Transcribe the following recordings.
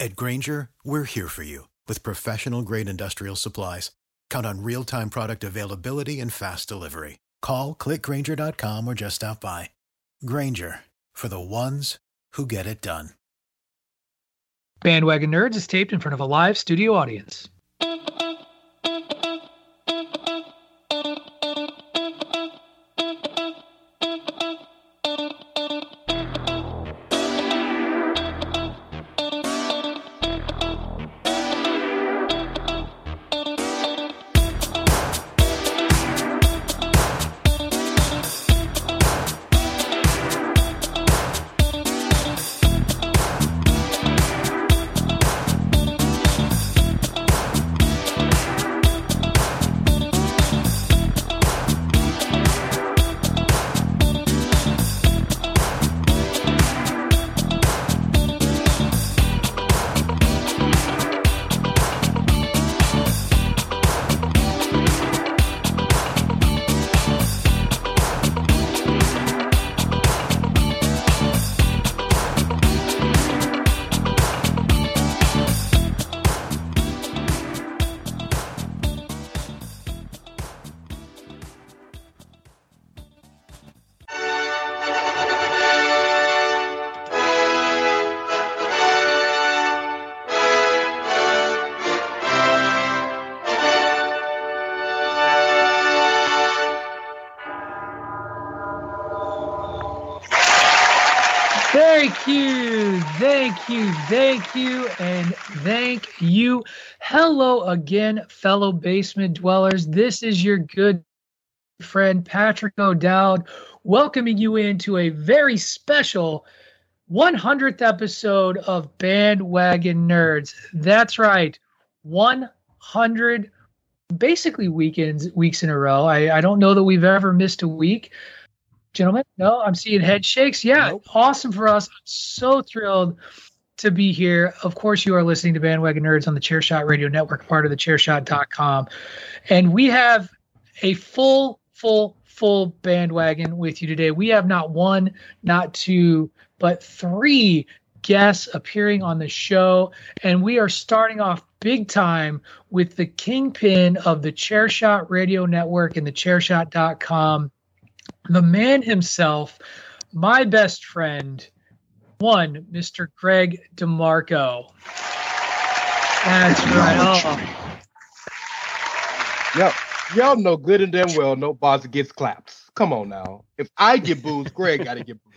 At Grainger, we're here for you with professional grade industrial supplies. Count on real time product availability and fast delivery. Call clickgrainger.com or just stop by. Grainger for the ones who get it done. Bandwagon Nerds is taped in front of a live studio audience. Again, fellow basement dwellers. This is your good friend Patrick O'Dowd welcoming you into a very special 100th episode of Bandwagon Nerds. That's right, 100 basically weekends, weeks in a row. I, I don't know that we've ever missed a week gentlemen? No, I'm seeing head shakes. Yeah, nope. awesome for us. I'm so thrilled to be here. Of course, you are listening to Bandwagon Nerds on the Chairshot Radio Network, part of the chairshot.com. And we have a full, full, full bandwagon with you today. We have not one, not two, but three guests appearing on the show. And we are starting off big time with the kingpin of the Chairshot Radio Network and the chairshot.com the man himself, my best friend, one, Mr. Greg DeMarco. That's right. Oh. Yep. Y'all know good and damn well no boss gets claps. Come on now. If I get booze, Greg got to get booze.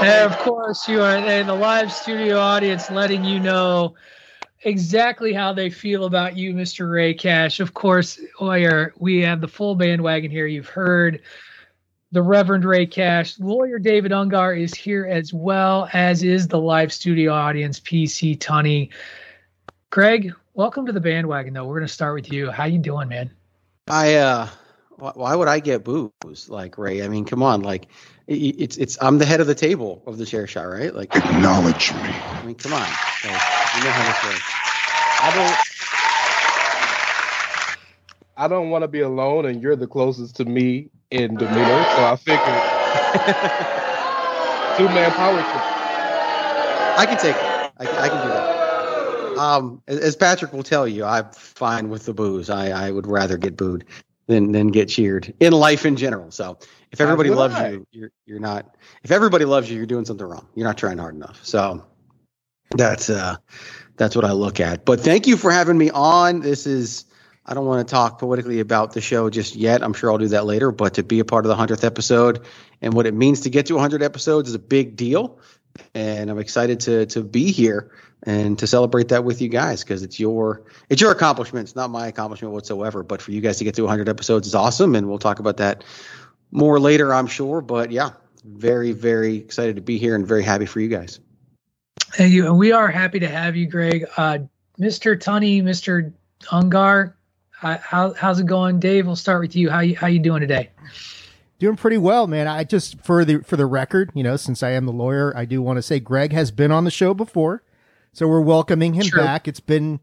And of course, you are in the live studio audience letting you know exactly how they feel about you, Mr. Ray Cash. Of course, lawyer, we have the full bandwagon here. You've heard the Reverend Ray Cash. Lawyer David Ungar is here as well, as is the live studio audience, PC Tunney. Greg, welcome to the bandwagon though. We're gonna start with you. How you doing, man? I uh why would I get booze like Ray? I mean, come on, like it's it's I'm the head of the table of the chair shot, right? Like acknowledge me. I mean, come on. Like, you know how this works. I don't. I don't want to be alone, and you're the closest to me in demeanor, so I figured two man power trip. I can take it. I can, I can do that. um, as Patrick will tell you, I'm fine with the booze. I, I would rather get booed than than get cheered in life in general. So if everybody loves I. you, you're you're not. If everybody loves you, you're doing something wrong. You're not trying hard enough. So that's uh that's what I look at. But thank you for having me on. This is I don't want to talk politically about the show just yet. I'm sure I'll do that later. But to be a part of the hundredth episode and what it means to get to 100 episodes is a big deal, and I'm excited to to be here and to celebrate that with you guys because it's your it's your accomplishment. It's not my accomplishment whatsoever. But for you guys to get to 100 episodes is awesome, and we'll talk about that more later, I'm sure. But yeah, very very excited to be here and very happy for you guys. Thank you, and we are happy to have you, Greg. Uh, Mr. Tunney, Mr. Ungar, how, how's it going, Dave? We'll start with you. How you how you doing today? Doing pretty well, man. I just for the for the record, you know, since I am the lawyer, I do want to say Greg has been on the show before. So we're welcoming him True. back. It's been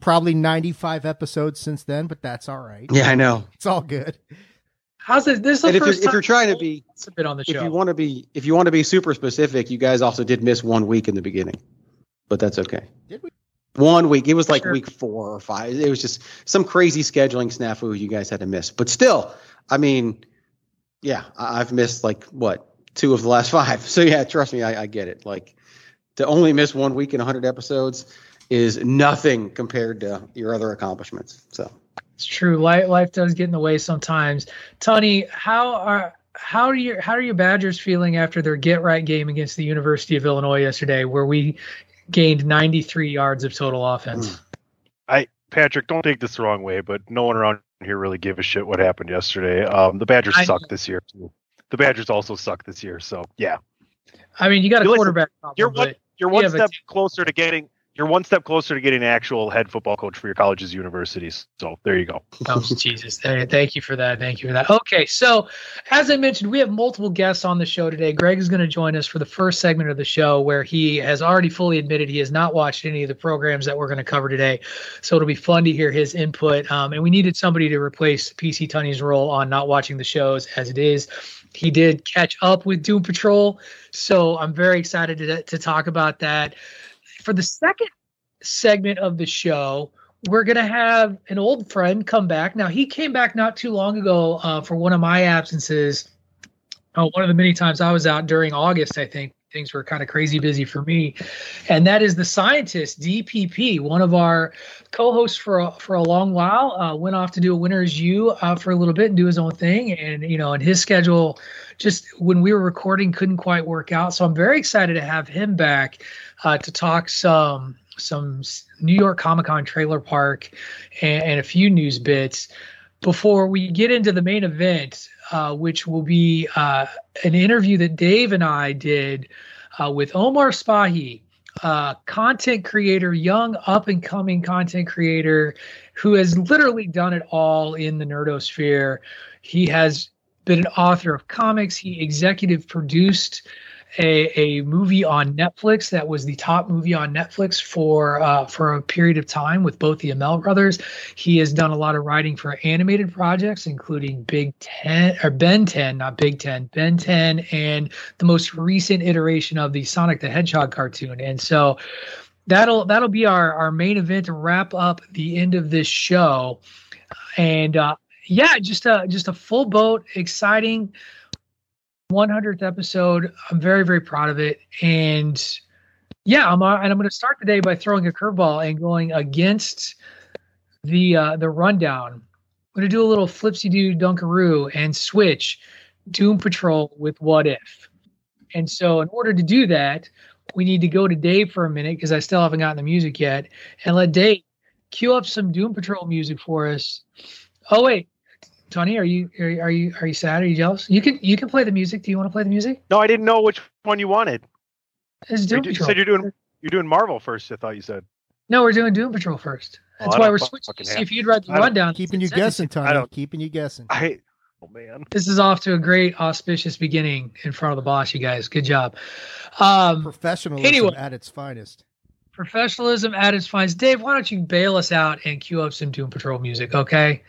probably 95 episodes since then, but that's all right. Yeah, I know. It's all good. How's it? This is and if, you're, if you're trying to be a bit on the show. If you want to be if you want to be super specific, you guys also did miss one week in the beginning. But that's okay. Did we? One week. It was like sure. week 4 or 5. It was just some crazy scheduling snafu you guys had to miss. But still, I mean, yeah, I've missed like what? Two of the last 5. So yeah, trust me, I, I get it. Like to only miss one week in 100 episodes is nothing compared to your other accomplishments. So it's true. Life, life does get in the way sometimes. Tony, how are how are your how are your Badgers feeling after their get right game against the University of Illinois yesterday, where we gained 93 yards of total offense? I Patrick, don't take this the wrong way, but no one around here really gave a shit what happened yesterday. Um, the Badgers I, suck this year. Too. The Badgers also suck this year. So yeah. I mean, you got a quarterback. Problem, you're one, you're one step closer to getting you're one step closer to getting an actual head football coach for your colleges universities. So there you go. Oh Jesus! Thank you for that. Thank you for that. Okay, so as I mentioned, we have multiple guests on the show today. Greg is going to join us for the first segment of the show, where he has already fully admitted he has not watched any of the programs that we're going to cover today. So it'll be fun to hear his input. Um, and we needed somebody to replace PC Tunney's role on not watching the shows as it is he did catch up with Doom Patrol. So I'm very excited to, to talk about that. For the second segment of the show, we're going to have an old friend come back. Now, he came back not too long ago uh, for one of my absences. Uh, one of the many times I was out during August, I think things were kind of crazy busy for me. And that is the scientist, DPP, one of our co-hosts for a, for a long while, uh, went off to do a winner's U uh, for a little bit and do his own thing. And, you know, and his schedule just when we were recording couldn't quite work out. So I'm very excited to have him back uh, to talk some some New York Comic Con trailer park and, and, a few news bits before we get into the main event, uh, which will be uh, an interview that Dave and I did uh, with Omar Spahi, content creator, young up and coming content creator who has literally done it all in the nerdosphere. He has been an author of comics. He executive produced a, a movie on Netflix that was the top movie on Netflix for uh, for a period of time with both the Amell brothers. He has done a lot of writing for animated projects, including Big Ten or Ben Ten, not Big Ten, Ben Ten, and the most recent iteration of the Sonic the Hedgehog cartoon. And so that'll that'll be our our main event to wrap up the end of this show. And uh, yeah, just a just a full boat, exciting 100th episode. I'm very, very proud of it. And yeah, I'm uh, and I'm going to start today by throwing a curveball and going against the uh, the rundown. I'm going to do a little flipsy do dunkaroo and switch Doom Patrol with What If. And so, in order to do that, we need to go to Dave for a minute because I still haven't gotten the music yet, and let Dave cue up some Doom Patrol music for us. Oh wait, Tony, are you are, are you are you sad? Are you jealous? You can you can play the music. Do you want to play the music? No, I didn't know which one you wanted. It's Doom you, Patrol. You said you're doing you're doing Marvel first. I thought you said. No, we're doing Doom Patrol first. Oh, That's oh, why we're switching. See if you'd read the rundown. Keeping you guessing, Tony. I don't, keeping you guessing. I oh man. This is off to a great auspicious beginning in front of the boss, you guys. Good job. Um, Professionalism anyway, at its finest. Professionalism at its finest. Dave, why don't you bail us out and cue up some Doom Patrol music, okay?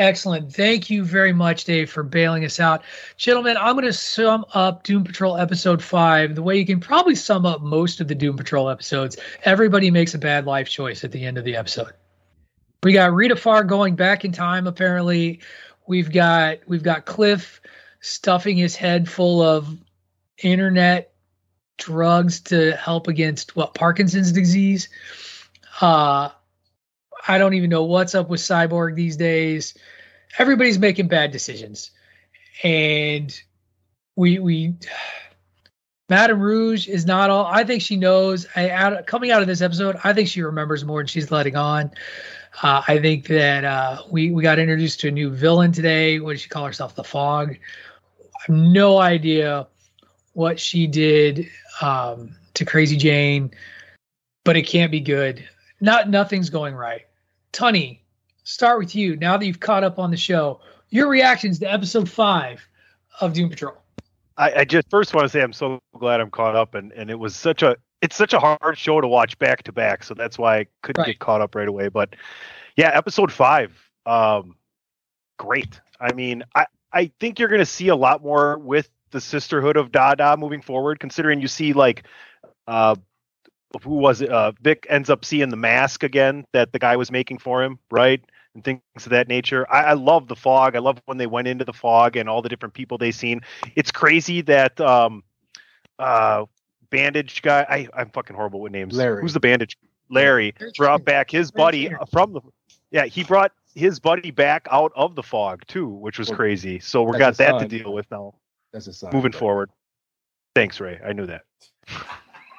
Excellent. Thank you very much, Dave, for bailing us out. Gentlemen, I'm going to sum up Doom Patrol episode five the way you can probably sum up most of the Doom Patrol episodes. Everybody makes a bad life choice at the end of the episode. We got Rita Farr going back in time, apparently. We've got we've got Cliff stuffing his head full of internet drugs to help against what Parkinson's disease. Uh I don't even know what's up with Cyborg these days. Everybody's making bad decisions, and we we Madame Rouge is not all. I think she knows. I out, coming out of this episode, I think she remembers more than she's letting on. Uh, I think that uh, we we got introduced to a new villain today. What did she call herself? The Fog. I have no idea what she did um, to Crazy Jane, but it can't be good. Not nothing's going right. Tunney, start with you. Now that you've caught up on the show, your reactions to episode five of Doom Patrol. I, I just first want to say I'm so glad I'm caught up, and and it was such a it's such a hard show to watch back to back, so that's why I couldn't right. get caught up right away. But yeah, episode five, um, great. I mean, I I think you're going to see a lot more with the Sisterhood of Dada moving forward, considering you see like uh, who was it? Uh, Vic ends up seeing the mask again that the guy was making for him, right? And things of that nature. I, I love the fog. I love when they went into the fog and all the different people they seen. It's crazy that um, uh, bandage guy. I, I'm fucking horrible with names. Larry. Who's the bandage? Larry brought back his buddy from the. Yeah, he brought his buddy back out of the fog too, which was crazy. So we got that to deal with now. That's a sign. Moving forward. Thanks, Ray. I knew that.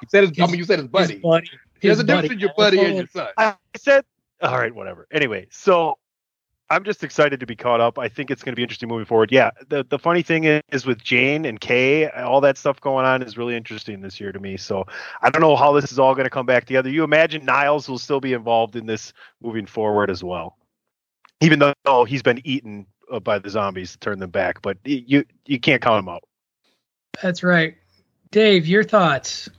You said his, his, I mean, you said his buddy. His buddy. There's a difference between your buddy and your son. I said, all right, whatever. Anyway, so I'm just excited to be caught up. I think it's going to be interesting moving forward. Yeah, the the funny thing is with Jane and Kay, all that stuff going on is really interesting this year to me. So I don't know how this is all going to come back together. You imagine Niles will still be involved in this moving forward as well, even though he's been eaten uh, by the zombies to turn them back. But you you can't count him out. That's right, Dave. Your thoughts?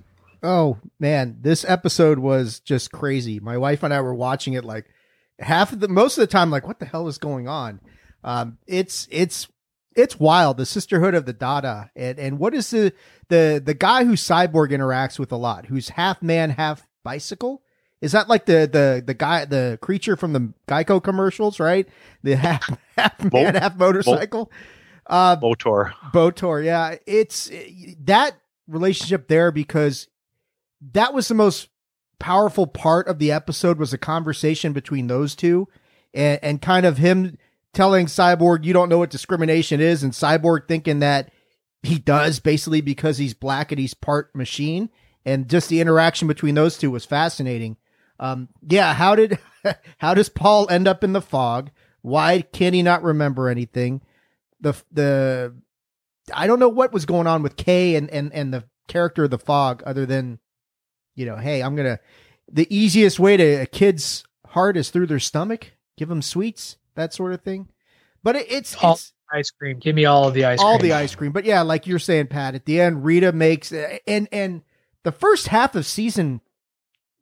Oh man, this episode was just crazy. My wife and I were watching it like half of the most of the time, like what the hell is going on? Um, it's it's it's wild. The sisterhood of the Dada, and and what is the the the guy who Cyborg interacts with a lot, who's half man, half bicycle. Is that like the the the guy the creature from the Geico commercials, right? The half half man, half motorcycle. Uh, Botor. Botor, yeah. It's that relationship there because that was the most powerful part of the episode was a conversation between those two and, and kind of him telling Cyborg, you don't know what discrimination is, and Cyborg thinking that he does basically because he's black and he's part machine. And just the interaction between those two was fascinating. Um, yeah, how did how does Paul end up in the fog? Why can he not remember anything? The the I don't know what was going on with Kay and and and the character of the fog other than you know, hey, I'm gonna the easiest way to a kid's heart is through their stomach. Give them sweets, that sort of thing. But it, it's, all it's ice cream. Give me all of the ice cream. all cream. the ice cream. But yeah, like you're saying, Pat, at the end, Rita makes uh, and and the first half of season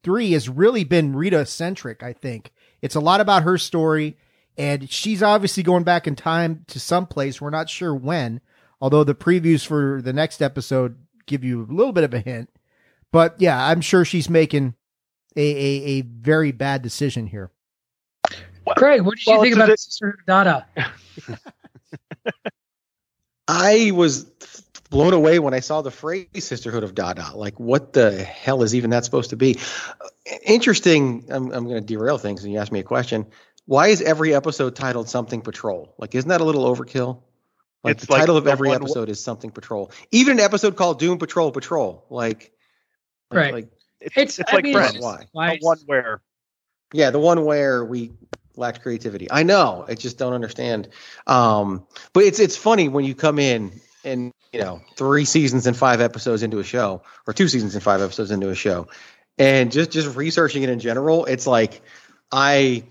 three has really been Rita centric. I think it's a lot about her story, and she's obviously going back in time to some place. We're not sure when, although the previews for the next episode give you a little bit of a hint. But yeah, I'm sure she's making a a, a very bad decision here. Craig, what did well, you think about it, Sister Dada? I was blown away when I saw the phrase Sisterhood of Dada. Like, what the hell is even that supposed to be? Interesting. I'm, I'm going to derail things and you asked me a question. Why is every episode titled Something Patrol? Like, isn't that a little overkill? Like, it's the title of every episode is Something Patrol. Even an episode called Doom Patrol Patrol. Like, right. Like it's it's, it's like mean, Friends. Why? The one where yeah, the one where we lacked creativity. I know. I just don't understand. Um, but it's it's funny when you come in and you know three seasons and five episodes into a show, or two seasons and five episodes into a show, and just just researching it in general, it's like I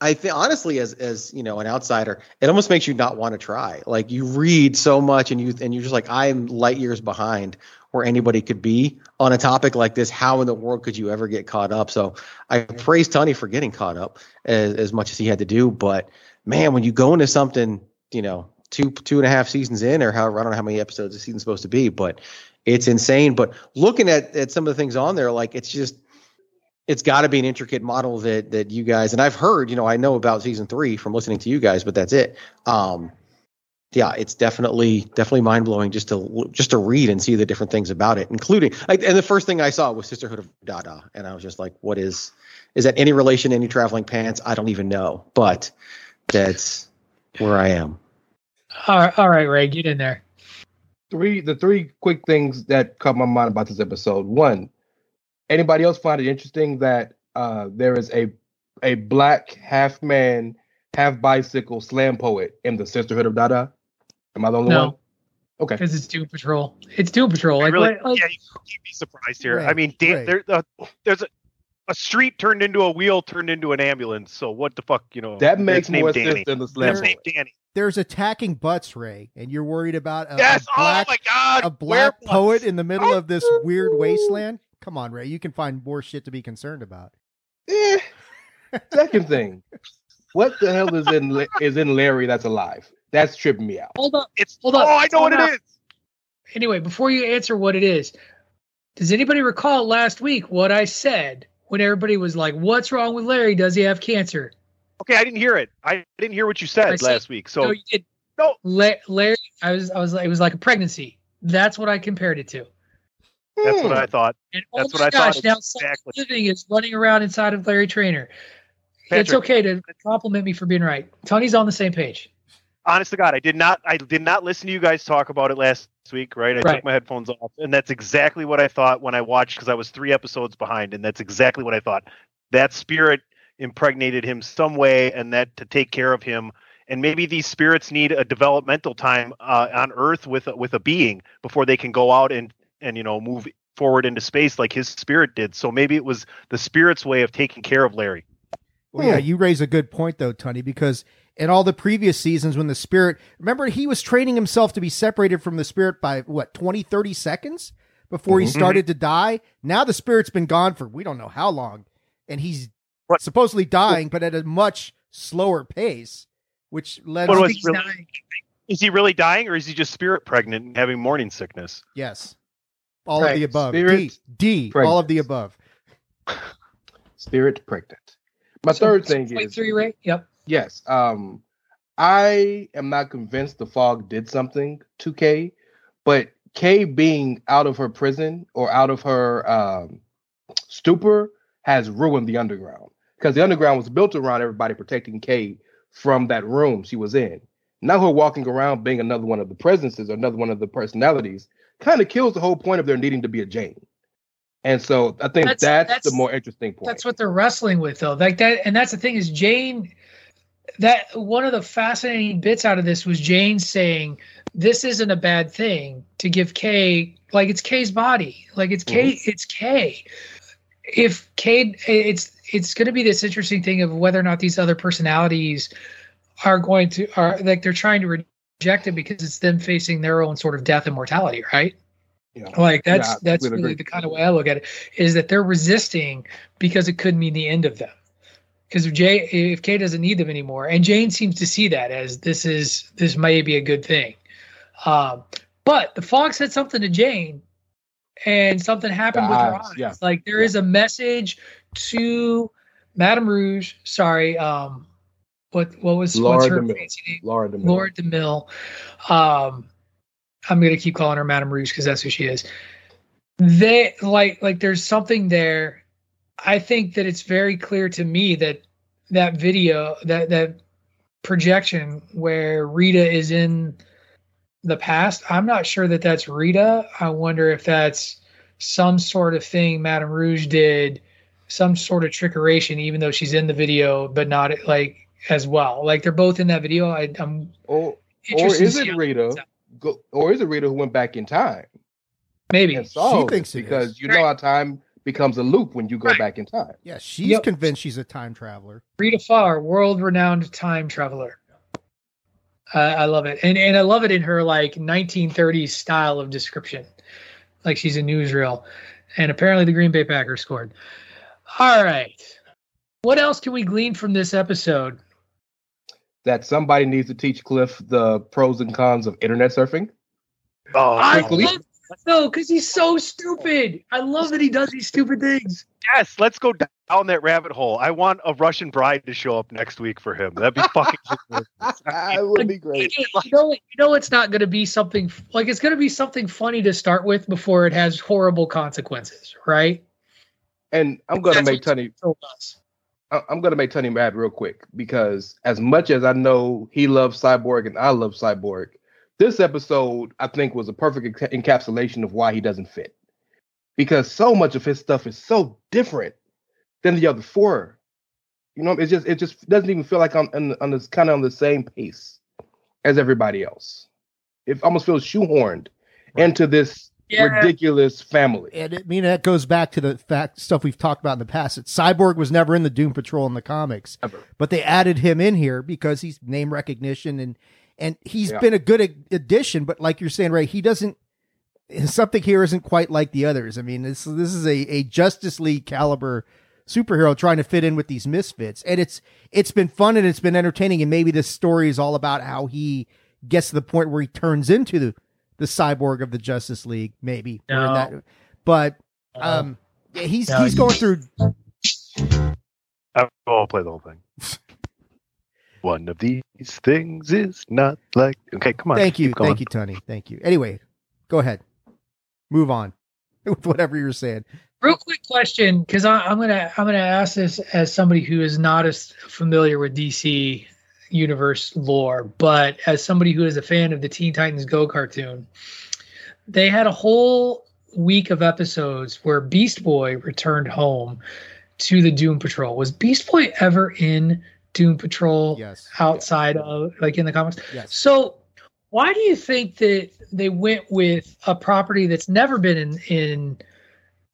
I think honestly, as as you know, an outsider, it almost makes you not want to try. Like you read so much, and you and you're just like, I'm light years behind where anybody could be on a topic like this. How in the world could you ever get caught up? So I praise Tony for getting caught up as, as much as he had to do. But man, when you go into something, you know, two two and a half seasons in, or however, I don't know how many episodes the season's supposed to be, but it's insane. But looking at at some of the things on there, like it's just it's got to be an intricate model that that you guys and I've heard, you know, I know about season three from listening to you guys, but that's it. Um, yeah, it's definitely definitely mind blowing just to just to read and see the different things about it, including like, and the first thing I saw was Sisterhood of Dada, and I was just like, what is is that any relation to any traveling pants? I don't even know, but that's where I am. All right, all right, Ray, get in there. Three the three quick things that caught my mind about this episode. One, anybody else find it interesting that uh, there is a a black half man, half bicycle slam poet in the Sisterhood of Dada? Am I the only no. one? Okay, because it's Doom Patrol. It's Doom Patrol. Like, really, like, yeah, you'd be surprised here. Right, I mean, Dan, right. there, uh, there's a, a street turned into a wheel turned into an ambulance. So what the fuck, you know? That makes more sense Danny. than the slam. His name Danny. There's attacking butts, Ray, and you're worried about a, yes! a black, oh my god, a black poet in the middle of this weird wasteland. Come on, Ray. You can find more shit to be concerned about. Eh. Second thing, what the hell is in is in Larry that's alive? That's tripping me out. Hold up. It's hold up. Oh, I know what it is. Anyway, before you answer what it is, does anybody recall last week what I said when everybody was like, "What's wrong with Larry? Does he have cancer?" Okay, I didn't hear it. I didn't hear what you said, said last week. So no, you did. No, Larry. I was. I was. It was like a pregnancy. That's what I compared it to. That's what hmm. I thought. And oh That's oh what I gosh, thought. Now exactly. living is running around inside of Larry Trainer. Patrick, it's okay to compliment me for being right. Tony's on the same page. Honest to God, I did not. I did not listen to you guys talk about it last week. Right? I right. took my headphones off, and that's exactly what I thought when I watched because I was three episodes behind, and that's exactly what I thought. That spirit impregnated him some way, and that to take care of him. And maybe these spirits need a developmental time uh, on Earth with with a being before they can go out and and you know move forward into space like his spirit did. So maybe it was the spirit's way of taking care of Larry. Well, yeah, you raise a good point though, Tony, because in all the previous seasons when the spirit, remember he was training himself to be separated from the spirit by what, 20, 30 seconds before mm-hmm. he started to die. Now the spirit's been gone for we don't know how long and he's what? supposedly dying, but at a much slower pace, which led to was really, dying. Is he really dying or is he just spirit pregnant and having morning sickness? Yes. All right. of the above. Spirit D. D all of the above. Spirit pregnant. My so, third thing is three rate. Yep. Yes. Um, I am not convinced the fog did something to Kay, but Kay being out of her prison or out of her um, stupor has ruined the underground because the underground was built around everybody protecting Kay from that room she was in. Now her walking around being another one of the presences or another one of the personalities kind of kills the whole point of there needing to be a Jane. And so I think that's, that's, that's, the more interesting point. That's what they're wrestling with, though. Like that, and that's the thing is Jane. That one of the fascinating bits out of this was Jane saying, "This isn't a bad thing to give Kay like it's Kay's body, like it's Kay, mm-hmm. it's Kay. If Kay, it's it's going to be this interesting thing of whether or not these other personalities are going to are like they're trying to reject it because it's them facing their own sort of death and mortality, right? Yeah. Like that's yeah, that's really agree. the kind of way I look at it is that they're resisting because it could mean the end of them. Because if Jay if Kay doesn't need them anymore, and Jane seems to see that as this is this may be a good thing. Um, but the Fog said something to Jane, and something happened the with eyes, her eyes. Yeah. Like there is a message to Madame Rouge. Sorry, um, what what was Laura what's her DeMille. fancy name? Laura DeMille. Laura DeMille. Um, I'm gonna keep calling her Madame Rouge because that's who she is. They like like there's something there. I think that it's very clear to me that that video that that projection where Rita is in the past. I'm not sure that that's Rita. I wonder if that's some sort of thing Madame Rouge did, some sort of trickeration, even though she's in the video, but not like as well. Like they're both in that video. I, am or, or is it Rita? go, or is it Rita who went back in time? Maybe she thinks because is. you know how time becomes a loop when you go right. back in time. Yeah, she's yep. convinced she's a time traveler. Rita Farr, world-renowned time traveler. Uh, I love it, and and I love it in her like 1930s style of description. like she's a newsreel. And apparently the Green Bay Packers scored. All right. What else can we glean from this episode? That somebody needs to teach Cliff the pros and cons of internet surfing. Oh, I love no, because he's so stupid. I love that he does these stupid things. Yes, let's go down that rabbit hole. I want a Russian bride to show up next week for him. That'd be fucking. that would be great. You know, you know, it's not going to be something like it's going to be something funny to start with before it has horrible consequences, right? And I'm going to make Tony. I'm going to make Tony mad real quick because as much as I know he loves Cyborg and I love Cyborg, this episode, I think, was a perfect encapsulation of why he doesn't fit. Because so much of his stuff is so different than the other four. You know, it just it just doesn't even feel like I'm on, on this kind of on the same pace as everybody else. It almost feels shoehorned right. into this yeah. ridiculous family. And I mean that goes back to the fact stuff we've talked about in the past. That Cyborg was never in the Doom Patrol in the comics, Ever. but they added him in here because he's name recognition and and he's yeah. been a good addition. But like you're saying, right, he doesn't. Something here isn't quite like the others. I mean, this this is a, a Justice League caliber superhero trying to fit in with these misfits, and it's it's been fun and it's been entertaining. And maybe this story is all about how he gets to the point where he turns into the the cyborg of the Justice League. Maybe, no. that, but um, yeah, he's no, he's going through. I'll play the whole thing. One of these things is not like. Okay, come on. Thank you, thank you, Tony. Thank you. Anyway, go ahead. Move on with whatever you're saying. Real quick question, because I'm gonna I'm gonna ask this as somebody who is not as familiar with DC universe lore, but as somebody who is a fan of the Teen Titans Go cartoon, they had a whole week of episodes where Beast Boy returned home to the Doom Patrol. Was Beast Boy ever in Doom Patrol yes. outside yes. of like in the comics. Yes. So why do you think that they went with a property that's never been in in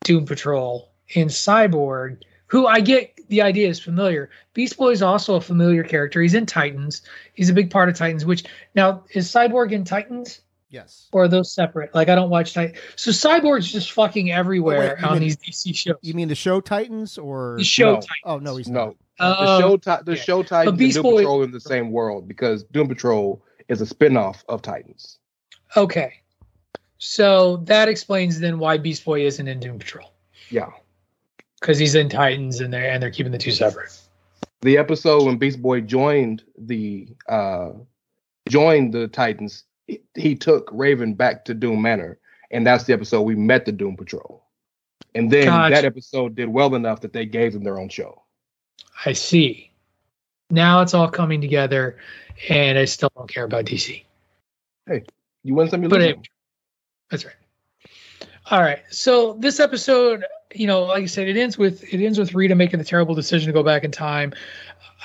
Doom Patrol in Cyborg, who I get the idea is familiar. Beast Boy is also a familiar character. He's in Titans. He's a big part of Titans. Which now is Cyborg in Titans? Yes. Or are those separate? Like I don't watch Titans. So Cyborg's just fucking everywhere oh, wait, on mean, these DC shows. You mean the show Titans or the show no. Titans? Oh no, he's no. Not. Uh, the show, ti- the yeah. show Titans and Doom Boy, Patrol in the same world because Doom Patrol is a spinoff of Titans. Okay, so that explains then why Beast Boy isn't in Doom Patrol. Yeah, because he's in Titans and they're and they're keeping the two separate. The episode when Beast Boy joined the uh joined the Titans, he, he took Raven back to Doom Manor, and that's the episode we met the Doom Patrol. And then gotcha. that episode did well enough that they gave them their own show. I see. Now it's all coming together, and I still don't care about DC. Hey, you win some, you lose some. That's right. All right. So this episode, you know, like I said, it ends with it ends with Rita making the terrible decision to go back in time.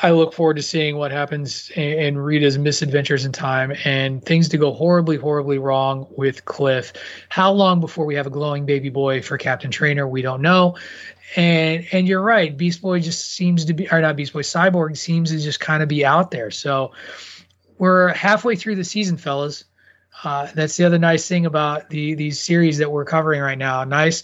I look forward to seeing what happens in, Rita's misadventures in time and things to go horribly, horribly wrong with Cliff. How long before we have a glowing baby boy for Captain Trainer? We don't know and and you're right. Beast boy just seems to be or not beast boy cyborg seems to just kind of be out there. So we're halfway through the season fellas. Uh, that's the other nice thing about the these series that we're covering right now. Nice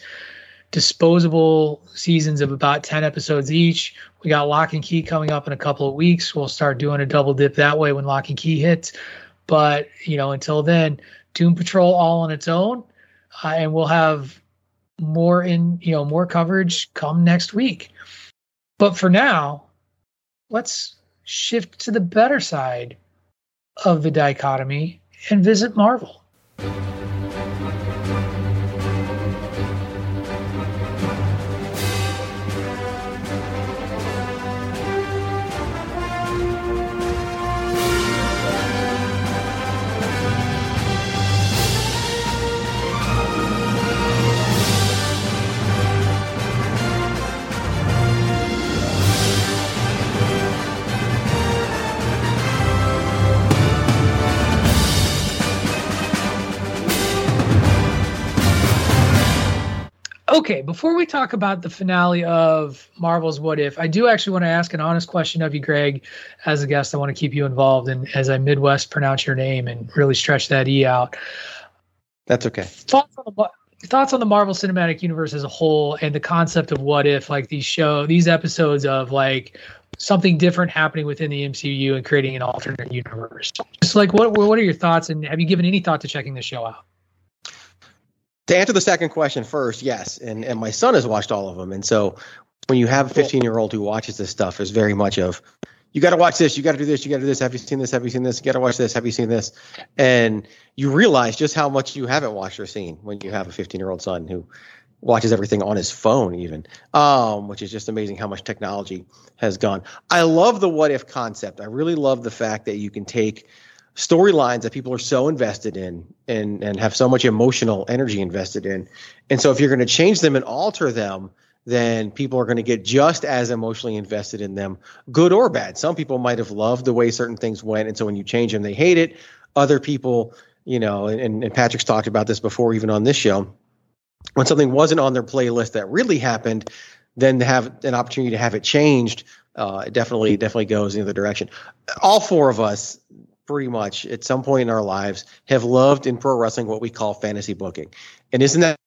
disposable seasons of about 10 episodes each. We got lock and key coming up in a couple of weeks. We'll start doing a double dip that way when lock and key hits. But you know until then doom patrol all on its own uh, and we'll have more in you know more coverage come next week. But for now let's shift to the better side of the dichotomy and visit marvel Okay, before we talk about the finale of Marvel's What If, I do actually want to ask an honest question of you, Greg. As a guest, I want to keep you involved and as I Midwest pronounce your name and really stretch that E out. That's okay. Thoughts on the thoughts on the Marvel Cinematic Universe as a whole and the concept of what if like these show these episodes of like something different happening within the MCU and creating an alternate universe. Just like what what are your thoughts and have you given any thought to checking the show out? To answer the second question first, yes, and and my son has watched all of them, and so when you have a 15 year old who watches this stuff, is very much of you got to watch this, you got to do this, you got to do this. Have you seen this? Have you seen this? You got to watch this. Have you seen this? And you realize just how much you haven't watched or seen when you have a 15 year old son who watches everything on his phone, even, um, which is just amazing how much technology has gone. I love the what if concept. I really love the fact that you can take storylines that people are so invested in and and have so much emotional energy invested in. And so if you're going to change them and alter them, then people are going to get just as emotionally invested in them, good or bad. Some people might have loved the way certain things went, and so when you change them, they hate it. Other people, you know, and, and Patrick's talked about this before, even on this show. When something wasn't on their playlist that really happened, then to have an opportunity to have it changed, uh, it definitely definitely goes in the other direction. All four of us pretty much at some point in our lives have loved in pro wrestling what we call fantasy booking. And isn't that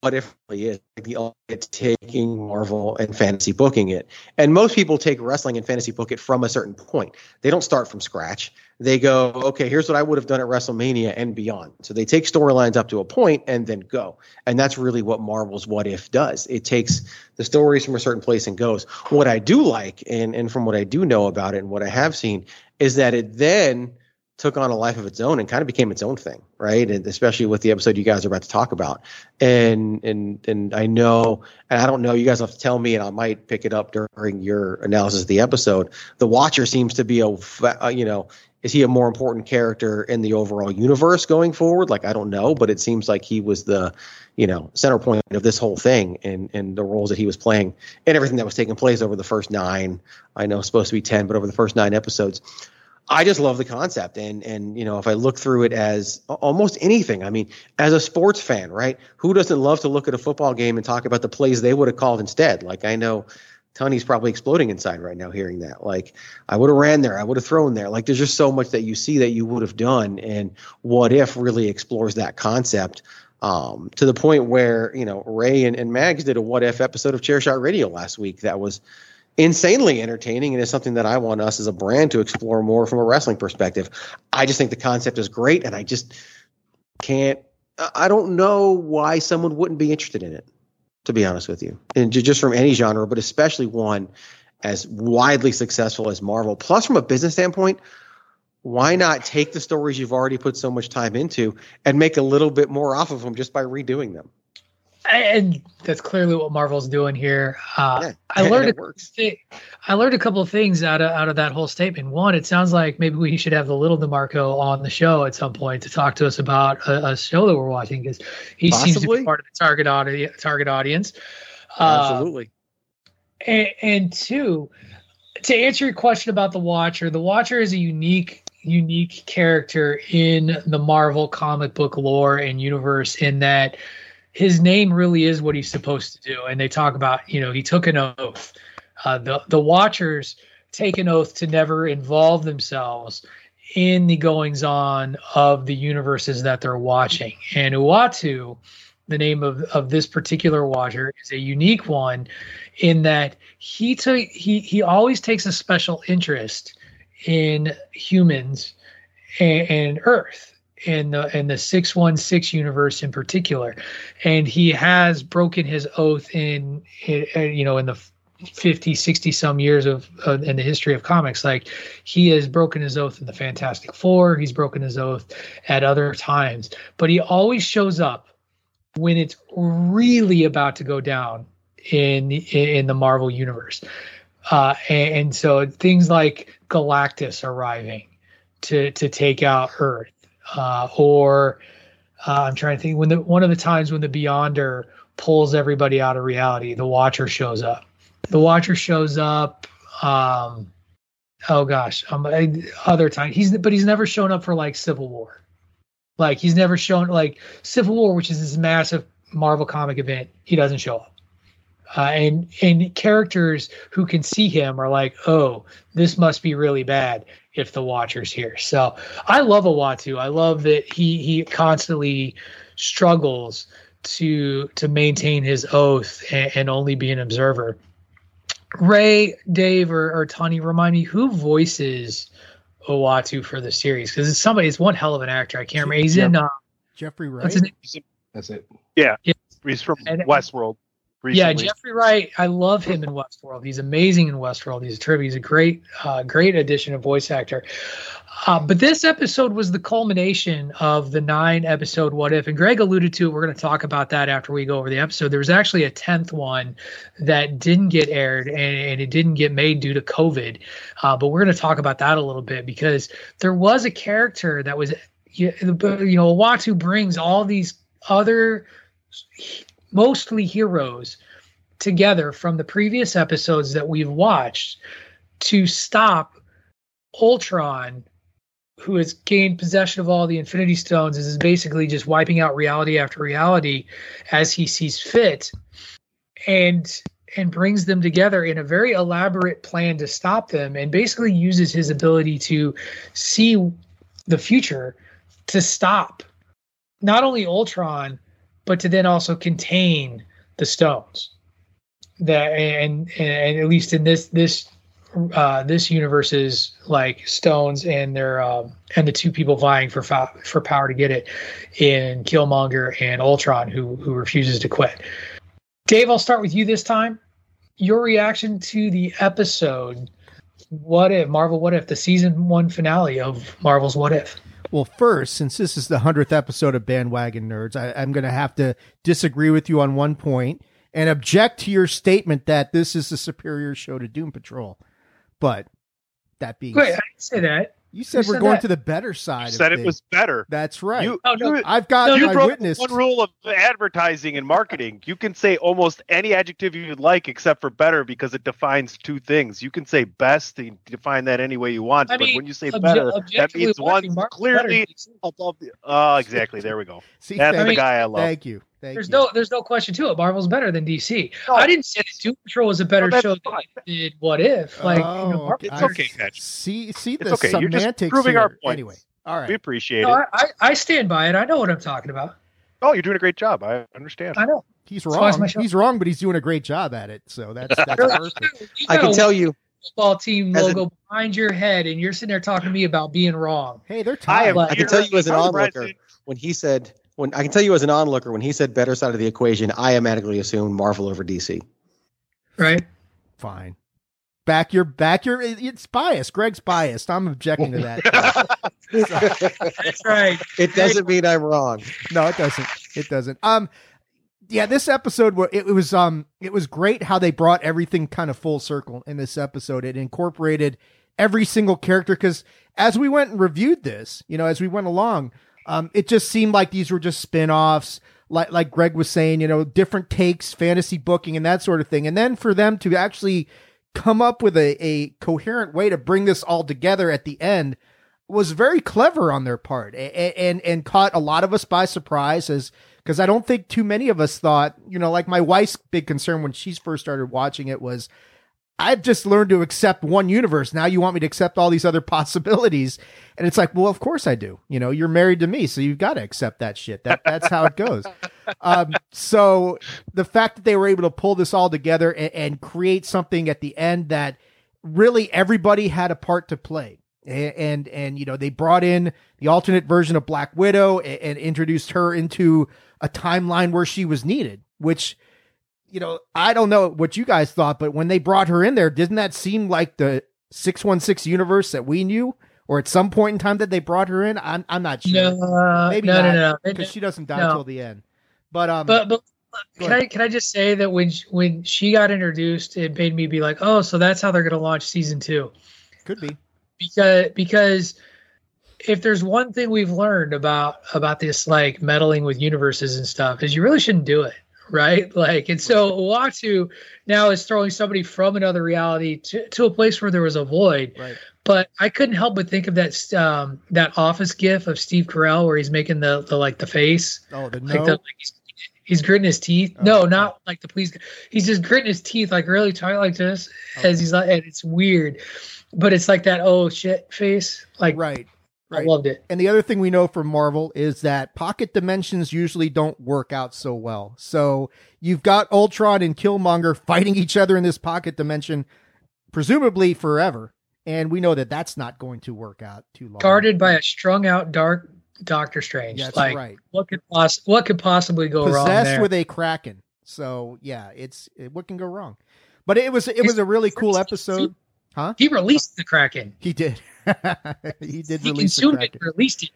what it really is? Like the ultimate taking Marvel and fantasy booking it. And most people take wrestling and fantasy book it from a certain point. They don't start from scratch. They go, okay, here's what I would have done at WrestleMania and beyond. So they take storylines up to a point and then go. And that's really what Marvel's What If does. It takes the stories from a certain place and goes. What I do like, and, and from what I do know about it and what I have seen, is that it then took on a life of its own and kind of became its own thing, right? And especially with the episode you guys are about to talk about. And and and I know, and I don't know, you guys have to tell me, and I might pick it up during your analysis of the episode. The Watcher seems to be a, uh, you know, is he a more important character in the overall universe going forward? Like I don't know, but it seems like he was the, you know, center point of this whole thing and and the roles that he was playing and everything that was taking place over the first nine. I know supposed to be ten, but over the first nine episodes I just love the concept, and and you know, if I look through it as almost anything, I mean, as a sports fan, right? Who doesn't love to look at a football game and talk about the plays they would have called instead? Like I know Tony's probably exploding inside right now hearing that. Like I would have ran there, I would have thrown there. Like there's just so much that you see that you would have done, and what if really explores that concept. Um, to the point where you know Ray and, and Mags did a what if episode of Chair Shot Radio last week that was insanely entertaining and it's something that I want us as a brand to explore more from a wrestling perspective. I just think the concept is great and I just can't I don't know why someone wouldn't be interested in it to be honest with you. And just from any genre but especially one as widely successful as Marvel. Plus from a business standpoint, why not take the stories you've already put so much time into and make a little bit more off of them just by redoing them? And that's clearly what Marvel's doing here. Uh, yeah, I learned a, I learned a couple of things out of out of that whole statement. One, it sounds like maybe we should have the little Demarco on the show at some point to talk to us about a, a show that we're watching because he Possibly. seems to be part of the target audience. Target audience. Uh, Absolutely. And, and two, to answer your question about the Watcher, the Watcher is a unique unique character in the Marvel comic book lore and universe in that his name really is what he's supposed to do. And they talk about, you know, he took an oath. Uh, the the Watchers take an oath to never involve themselves in the goings on of the universes that they're watching. And Uatu, the name of, of this particular Watcher, is a unique one in that he took he he always takes a special interest in humans and, and Earth in the in the 616 universe in particular. And he has broken his oath in, in you know in the 50 60 some years of uh, in the history of comics. Like he has broken his oath in the fantastic four. He's broken his oath at other times. But he always shows up when it's really about to go down in in the marvel universe. Uh, and, and so things like galactus arriving to to take out earth uh, or uh, I'm trying to think when the one of the times when the Beyonder pulls everybody out of reality, the Watcher shows up. The Watcher shows up. Um, oh gosh, um, other time he's but he's never shown up for like Civil War. Like he's never shown like Civil War, which is this massive Marvel comic event. He doesn't show up. Uh, and and characters who can see him are like, oh, this must be really bad if the Watcher's here. So I love Uatu. I love that he he constantly struggles to to maintain his oath and, and only be an observer. Ray, Dave, or, or Tony, remind me who voices Uatu for the series because it's somebody. It's one hell of an actor. I can't remember. He's in uh, Jeffrey Wright. What's his name? That's it. Yeah, Yeah. he's from And- Westworld. Yeah. Jeffrey Wright. I love him in Westworld. He's amazing in Westworld. He's terrific. He's a great, uh, great addition of voice actor. Uh, but this episode was the culmination of the nine episode What If, and Greg alluded to it. We're going to talk about that after we go over the episode. There was actually a tenth one that didn't get aired, and, and it didn't get made due to COVID. Uh, but we're going to talk about that a little bit because there was a character that was, you you know, Uatu brings all these other mostly heroes together from the previous episodes that we've watched to stop Ultron, who has gained possession of all the Infinity Stones, is basically just wiping out reality after reality as he sees fit, and and brings them together in a very elaborate plan to stop them, and basically uses his ability to see the future to stop not only Ultron but to then also contain the stones that and and at least in this this uh this universe's like stones and their um and the two people vying for for power to get it in Killmonger and Ultron who who refuses to quit. Dave, I'll start with you this time. Your reaction to the episode what if Marvel what if the season 1 finale of Marvel's What If? Well, first, since this is the hundredth episode of Bandwagon Nerds, I, I'm going to have to disagree with you on one point and object to your statement that this is a superior show to Doom Patrol. But that being Wait, I said, didn't say that. You said you we're said going that. to the better side. You said of it things. was better. That's right. You, Oh, no. you, I've got No, you my witness. one rule of advertising and marketing. You can say almost any adjective you'd like except for better because it defines two things. You can say best and define that any way you want, I but mean, when you say obje- better, that means one clearly better. above the. Oh, exactly. There we go. See, That's thank, the guy I love. thank you. Thank There's you. no, there's no question to it. Marvel's better than DC. No. Oh. I didn't say that Doom Patrol was a better No, that's show than did What If. Like, you know, Oh, It's okay, Catch. See, see It's the okay. You're just semantics proving here. our point. Anyway, all right. We appreciate No, it. I, I, I stand by it. I know what I'm talking about. Oh, you're doing a great job. I understand. I know. He's That's why it's wrong. He's wrong, but he's doing a great job at it. So that's that's Really, perfect. you I got can tell you, football team as a- logo behind your head, and you're sitting there talking to me about being wrong. Hey, they're I tied. am. But- I can tell you as an I'm onlooker when he said when I can tell you as an onlooker when he said better side of the equation, I automatically assumed Marvel over DC. Right? Fine. Back your back your it's biased. Greg's biased. I'm objecting to that. That's right. It doesn't mean I'm wrong. no, it doesn't. It doesn't. Um yeah, this episode wa- it, it was um it was great how they brought everything kind of full circle in this episode. It incorporated every single character cuz as we went and reviewed this, you know, as we went along, um it just seemed like these were just spin-offs like like Greg was saying, you know, different takes, fantasy booking and that sort of thing. And then for them to actually come up with a, a coherent way to bring this all together at the end was very clever on their part and and, and caught a lot of us by surprise as because I don't think too many of us thought, you know, like my wife's big concern when she first started watching it was I've just learned to accept one universe. Now you want me to accept all these other possibilities. And it's like, well, of course I do. You know, you're married to me, so you've got to accept that shit. That that's how it goes. um, so the fact that they were able to pull this all together and, and create something at the end that really everybody had a part to play. A- And and you know they brought in the alternate version of Black Widow and, and introduced her into a timeline where she was needed, which you know, I don't know what you guys thought, but when they brought her in there, didn't that seem like the 616 universe that we knew? Or at some point in time that they brought her in? I'm, I'm not sure. No, Maybe no, not, no, no, Because she doesn't die no. till the end. But, um, But but can I can I just say that when when she got introduced, it made me be like, oh, so that's how they're going to launch season two. could be. because because if there's one thing we've learned about about this like meddling with universes and stuff is you really shouldn't do it right like and so Uatu now is throwing somebody from another reality to, to a place where there was a void Right. but I couldn't help but think of that um that office gif of Steve Carell where he's making the the like the face Oh, the like no. the like he's, he's gritting his teeth. Oh, no, not like the police. He's just gritting his teeth, like really tight, like this, Okay. as he's like, and it's weird, but it's like that oh shit face, like right. Right. I loved it. And the other thing we know from Marvel is that pocket dimensions usually don't work out so well. So you've got Ultron and Killmonger fighting each other in this pocket dimension, presumably forever. And we know that that's not going to work out too long. Guarded by a strung out dark Doctor Strange. That's like, right. What could poss- what could possibly go Possessed wrong? Possessed with a kraken. So yeah, it's it, what can go wrong? But it was it was a really cool episode. Huh? He released the Kraken. He did. he did he release consumed it, released it.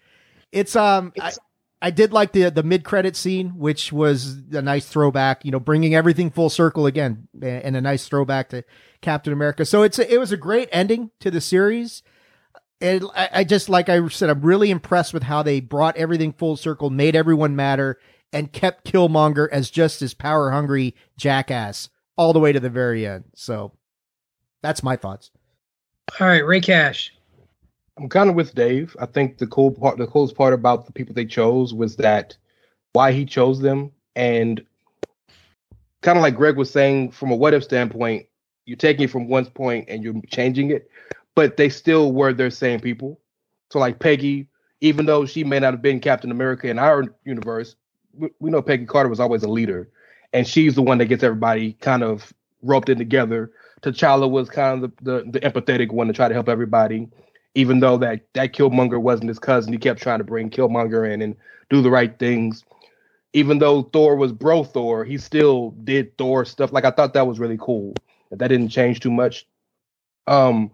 It's um it's, I, I did like the the mid credit scene, which was a nice throwback. You know, bringing everything full circle again, and a nice throwback to Captain America. So it's a, it was a great ending to the series. And I, I just like I said, I'm really impressed with how they brought everything full circle, made everyone matter, and kept Killmonger as just as power hungry jackass all the way to the very end. So that's my thoughts. All right, Ray Cash. I'm kind of with Dave. I think the cool part, the coolest part about the people they chose was that why he chose them, and kind of like Greg was saying, from a what if standpoint, you're taking it from one point and you're changing it, but they still were their same people. So like Peggy, even though she may not have been Captain America in our universe, we, know Peggy Carter was always a leader, and she's the one that gets everybody kind of roped in together. T'Challa was kind of the, the, the empathetic one to try to help everybody even though that that Killmonger wasn't his cousin, he kept trying to bring Killmonger in and do the right things. Even though Thor was bro Thor, he still did Thor stuff. Like I thought that was really cool. That didn't change too much. Um,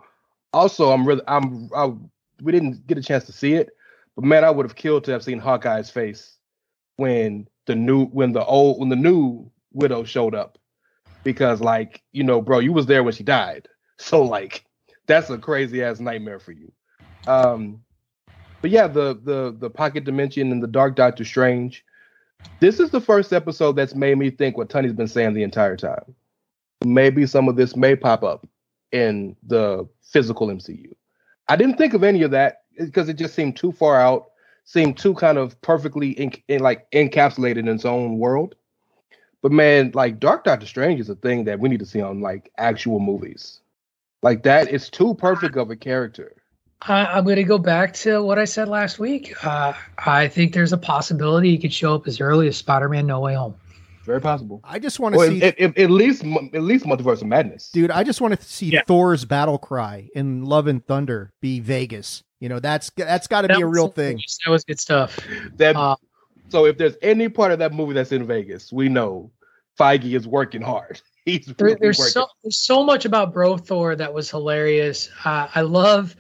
also, I'm really I'm I, we didn't get a chance to see it, but man, I would have killed to have seen Hawkeye's face when the new when the old when the new widow showed up, because like you know, bro, you was there when she died, so like that's a crazy ass nightmare for you. Um, but yeah, the the the pocket dimension and the Dark Doctor Strange. This is the first episode that's made me think what Tony's been saying the entire time. Maybe some of this may pop up in the physical MCU. I didn't think of any of that because it just seemed too far out, seemed too kind of perfectly in, in like encapsulated in its own world. But man, like Dark Doctor Strange is a thing that we need to see on like actual movies. Like that is too perfect of a character. I, am going to go back to what I said last week. Uh, I think there's a possibility he could show up as early as Spider-Man: No Way Home. Very possible. I just want to see at, at, at, least at least Multiverse of Madness, dude. I just want to see yeah. Thor's battle cry in Love and Thunder be Vegas. You know, that's that's got to be a real thing. That was good stuff. That uh, so if there's any part of that movie that's in Vegas, we know Feige is working hard. He's there, there's so there's so much about Bro Thor that was hilarious. Uh, I love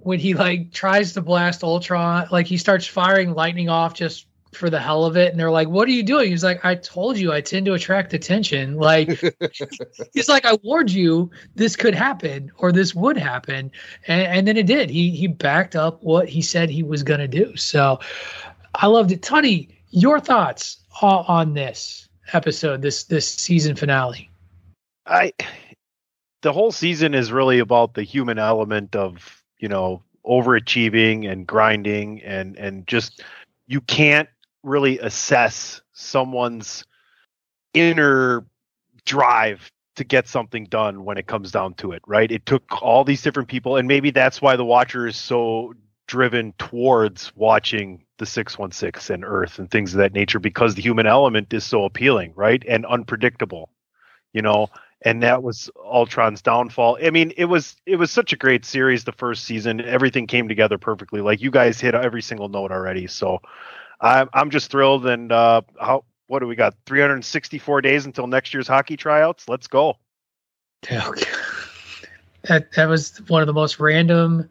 when he like tries to blast Ultron, like he starts firing lightning off just for the hell of it, and they're like, "What are you doing?" He's like, "I told you, I tend to attract attention." Like he's like, "I warned you, this could happen or this would happen," and, and then it did. He he backed up what he said he was going to do. So I loved it. Tunney, your thoughts on this episode, this this season finale? I the whole season is really about the human element of you know overachieving and grinding and and just you can't really assess someone's inner drive to get something done when it comes down to it right? It took all these different people and maybe that's why the watcher is so driven towards watching the 616 and earth and things of that nature because the human element is so appealing right? And unpredictable you know and that was Ultron's downfall. I mean, it was it was such a great series the first season. Everything came together perfectly. Like you guys hit every single note already. So I'm I'm just thrilled. And uh, how what do we got? 364 days until next year's hockey tryouts. Let's go. Okay. That that was one of the most random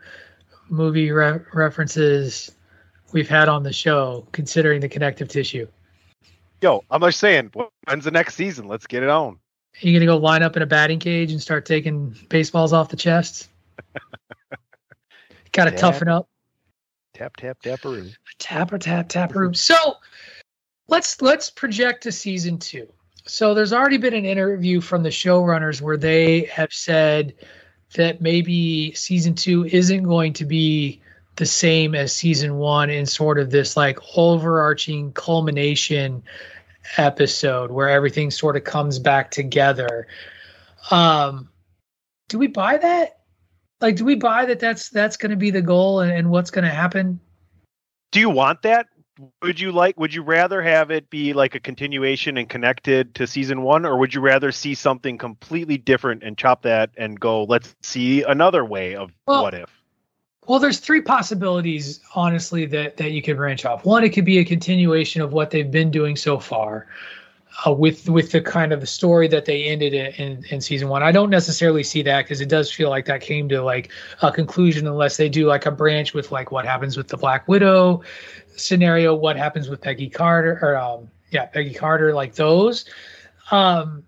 movie re- references we've had on the show, considering the connective tissue. Yo, I'm just saying, when's the next season? Let's get it on. Are you gonna go line up in a batting cage and start taking baseballs off the chest? Got to toughen up. Tap tap tap room. Tap or tap tap room. So let's let's project to season two. So there's already been an interview from the showrunners where they have said that maybe season two isn't going to be the same as season one in sort of this like overarching culmination episode where everything sort of comes back together. Um, do we buy that? Like, do we buy that that's that's going to be the goal and, and what's going to happen? Do you want that? Would you like? Would you rather have it be like a continuation and connected to season one, or would you rather see something completely different and chop that and go? Let's see another way of well, what if. Well, there's three possibilities, honestly, that that you could branch off. One, it could be a continuation of what they've been doing so far uh, with with the kind of the story that they ended in, in, in season one. I don't necessarily see that because it does feel like that came to like a conclusion unless they do like a branch with like what happens with the Black Widow scenario, what happens with Peggy Carter, or um, yeah, Peggy Carter, like those. Um,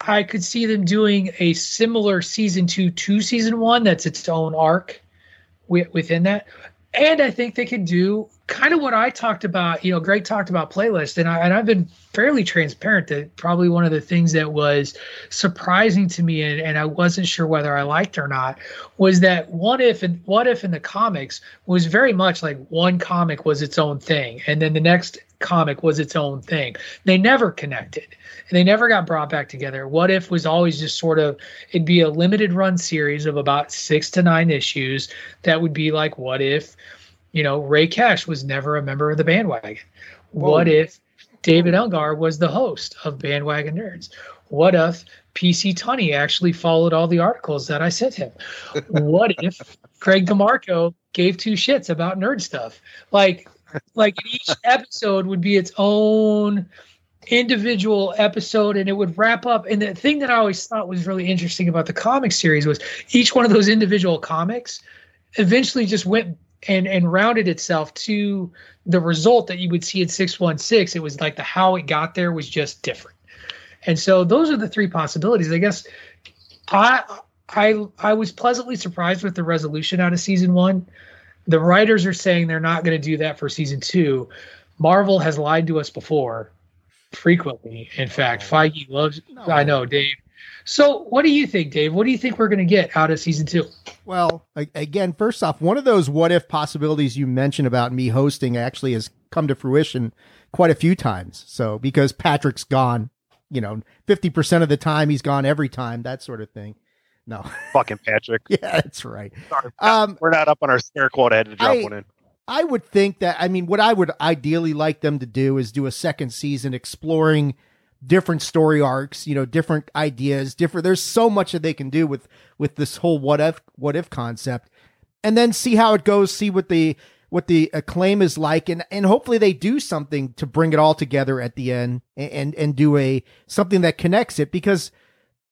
I could see them doing a similar season two to season one. That's its own arc within that. And I think they could do kind of what I talked about. You know, Greg talked about playlist, and I and I've been fairly transparent that probably one of the things that was surprising to me, and, and I wasn't sure whether I liked or not, was that what if and what if in the comics was very much like one comic was its own thing, and then the next comic was its own thing. They never connected. And they never got brought back together. What if was always just sort of it'd be a limited run series of about 6 to 9 issues that would be like what if you know, Ray Cash was never a member of the bandwagon. Whoa. What if David Elgar was the host of Bandwagon Nerds? What if PC Tunney actually followed all the articles that I sent him? what if Craig DeMarco gave two shits about nerd stuff? Like, like each episode would be its own individual episode and it would wrap up. And the thing that I always thought was really interesting about the comic series was each one of those individual comics eventually just went and and rounded itself to the result that you would see in 616 it was like the how it got there was just different. And so those are the three possibilities. I guess i i i was pleasantly surprised with the resolution out of season one the writers are saying they're not going to do that for season two marvel has lied to us before frequently in fact feige loves i know dave so, what do you think, Dave? What do you think we're going to get out of season two? Well, again, first off, one of those what if possibilities you mentioned about me hosting actually has come to fruition quite a few times. So, because Patrick's gone, you know, 50% of the time he's gone every time, that sort of thing. No. Fucking Patrick. yeah, that's right. Sorry, um, we're not up on our scare quote. I had to drop I, one in. I would think that, I mean, what I would ideally like them to do is do a second season exploring – different story arcs, you know, different ideas, different there's so much that they can do with with this whole what if what if concept. And then see how it goes, see what the what the acclaim is like and and hopefully they do something to bring it all together at the end and and, and do a something that connects it because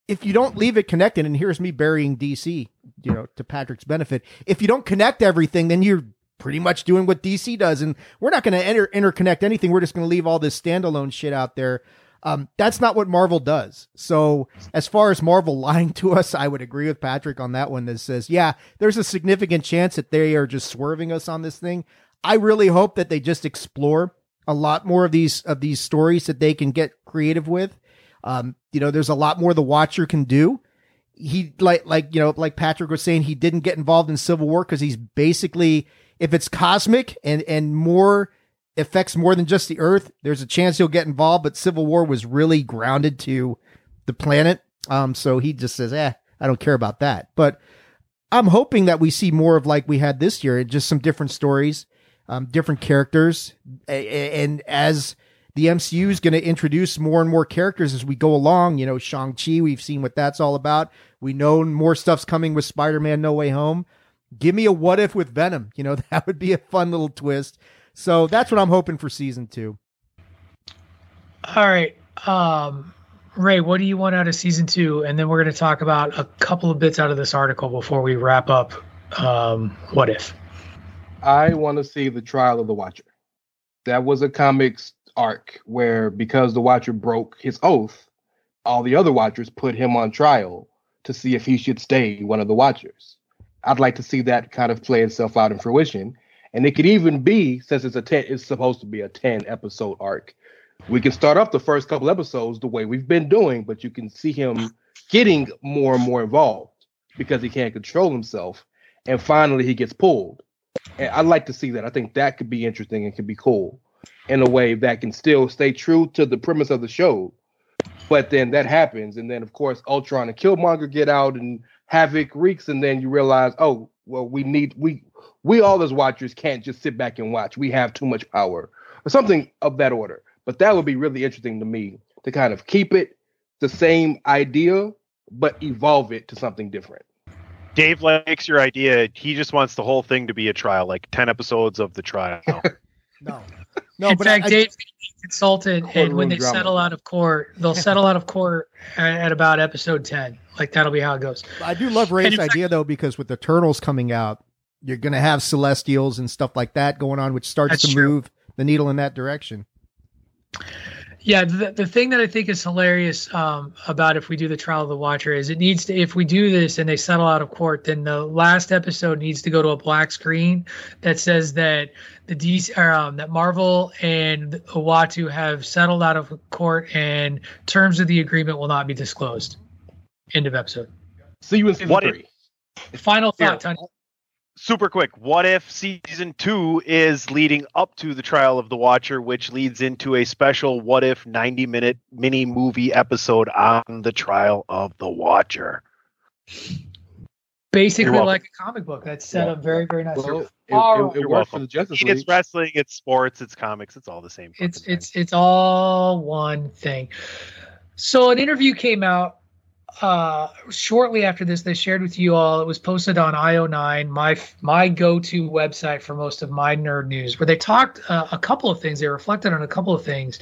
if you don't leave it connected and here's me burying DC, you know, to Patrick's benefit, if you don't connect everything then you're pretty much doing what DC does and we're not going to inter- interconnect anything. We're just going to leave all this standalone shit out there um, that's not what Marvel does. So, as far as Marvel lying to us, I would agree with Patrick on that one that says, yeah, there's a significant chance that they are just swerving us on this thing. I really hope that they just explore a lot more of these of these stories that they can get creative with. Um, you know, there's a lot more the Watcher can do. He like like you know like Patrick was saying, he didn't get involved in Civil War because he's basically if it's cosmic and and more affects more than just the Earth, there's a chance he'll get involved. But Civil War was really grounded to the planet. Um, so he just says, eh, I don't care about that. But I'm hoping that we see more of like we had this year, just some different stories, um, different characters. And as the MCU is going to introduce more and more characters as we go along, you know, Shang-Chi, we've seen what that's all about. We know more stuff's coming with Spider-Man No Way Home. Give me a what if with Venom. You know, that would be a fun little twist. So that's what I'm hoping for season two. All right. Um, Ray, what do you want out of season two? And then we're going to talk about a couple of bits out of this article before we wrap up. Um, what if? I want to see the trial of the Watcher. That was a comics arc where because the Watcher broke his oath, all the other Watchers put him on trial to see if he should stay one of the Watchers. I'd like to see that kind of play itself out in fruition. And it could even be since it's a 10 it's supposed to be a 10 episode arc we can start off the first couple episodes the way we've been doing but you can see him getting more and more involved because he can't control himself and finally he gets pulled. And i'd like to see that. I think that could be interesting and could be cool in a way that can still stay true to the premise of the show but then that happens and then of course ultron and killmonger get out and havoc wreaks, and then you realize, oh, well, we need we we all as watchers can't just sit back and watch. We have too much power, or something of that order. But that would be really interesting to me to kind of keep it the same idea, but evolve it to something different. Dave likes your idea. He just wants the whole thing to be a trial, like ten episodes of the trial. no, no. In but fact, I, Dave consulted, and when they drama. settle out of court, they'll settle out of court at, at about episode ten. Like that'll be how it goes. I do love Ray's And in fact- idea though, because with the Eternals coming out, you're going to have Celestials and stuff like that going on, which starts to true. move the needle in that direction. Yeah, the, the thing that I think is hilarious um, about if we do the trial of the Watcher is it needs to if we do this and they settle out of court, then the last episode needs to go to a black screen that says that the DC or, um, that Marvel and Uatu have settled out of court and terms of the agreement will not be disclosed. End of episode. See you in season What if- Final Here. thought, Tony. Super quick. What if season two is leading up to the trial of the Watcher, which leads into a special what if 90 minute mini movie episode on the trial of the Watcher? Basically, like a comic book that's set Yeah. up very, very nicely. Well, it, All it, it You're for the Justice league It's wrestling, it's sports, it's comics, it's all the same. it's fucking it's it's all one thing. So an interview came out uh shortly after this they shared with you all it was posted on io9 my my go-to website for most of my nerd news where they talked uh, a couple of things. They reflected on a couple of things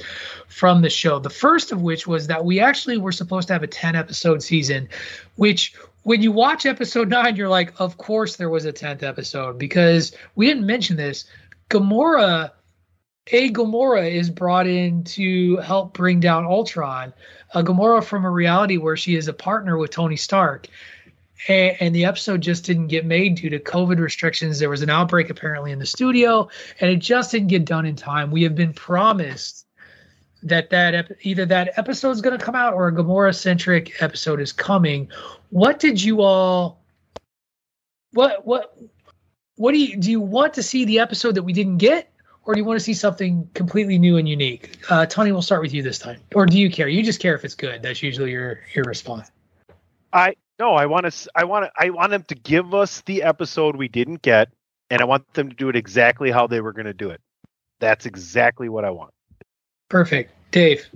from the show. The first of which was that we actually were supposed to have a 10 episode season which when you watch episode 9 you're like of course there was a 10th episode because we didn't mention this. Gamora a Gamora is brought in to help bring down Ultron. A Gamora from a reality where she is a partner with Tony Stark. And, the episode just didn't get made due to COVID restrictions. There was an outbreak apparently in the studio, and it just didn't get done in time. We have been promised that that ep- either that episode is going to come out or a Gamora centric episode is coming. What did you all? What what what do you do? You want to see the episode that we didn't get? Or do you want to see something completely new and unique? Uh, Tony, we'll start with you this time. Or do you care? You just care if it's good. That's usually your your response. I no, I want to. I want to. I want them to give us the episode we didn't get, and I want them to do it exactly how they were going to do it. That's exactly what I want. Perfect, Dave.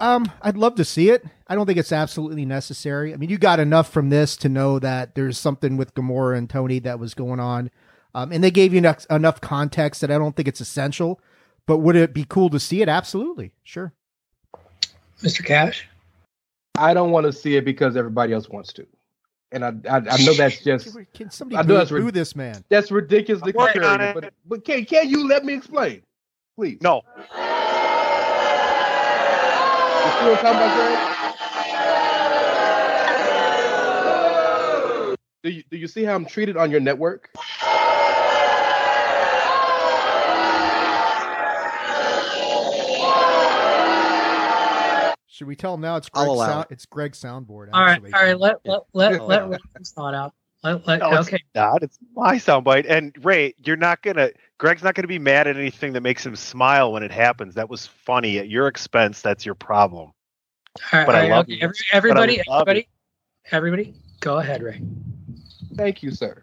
Um, I'd love to see it. I don't think it's absolutely necessary. I mean, you got enough from this to know that there's something with Gamora and Tony that was going on. Um, and they gave you enough, enough context that I don't think it's essential. But would it be cool to see it? Absolutely, sure. Mr. Cash. I don't want to see it because everybody else wants to, and I I, I know that's just Can somebody I know boo, that's boo rid- this man? that's ridiculously I'm contrarian, but but can can you let me explain, please? No, You see what I'm about, Do you, do you see how I'm treated on your network? Should we tell him now? It's I'll Greg's, sound, it. it's Greg's soundboard. All right, actually. all right. Let let let Yeah. let Ray his thought out. Let, let, no, it's not. It's my soundbite. And Ray, you're not gonna. Greg's not gonna be mad at anything that makes him smile when it happens. That was funny at your expense. That's your problem. All right, but I love okay. you. Every, everybody, But I love everybody, everybody, go ahead, Ray. Thank you, sir.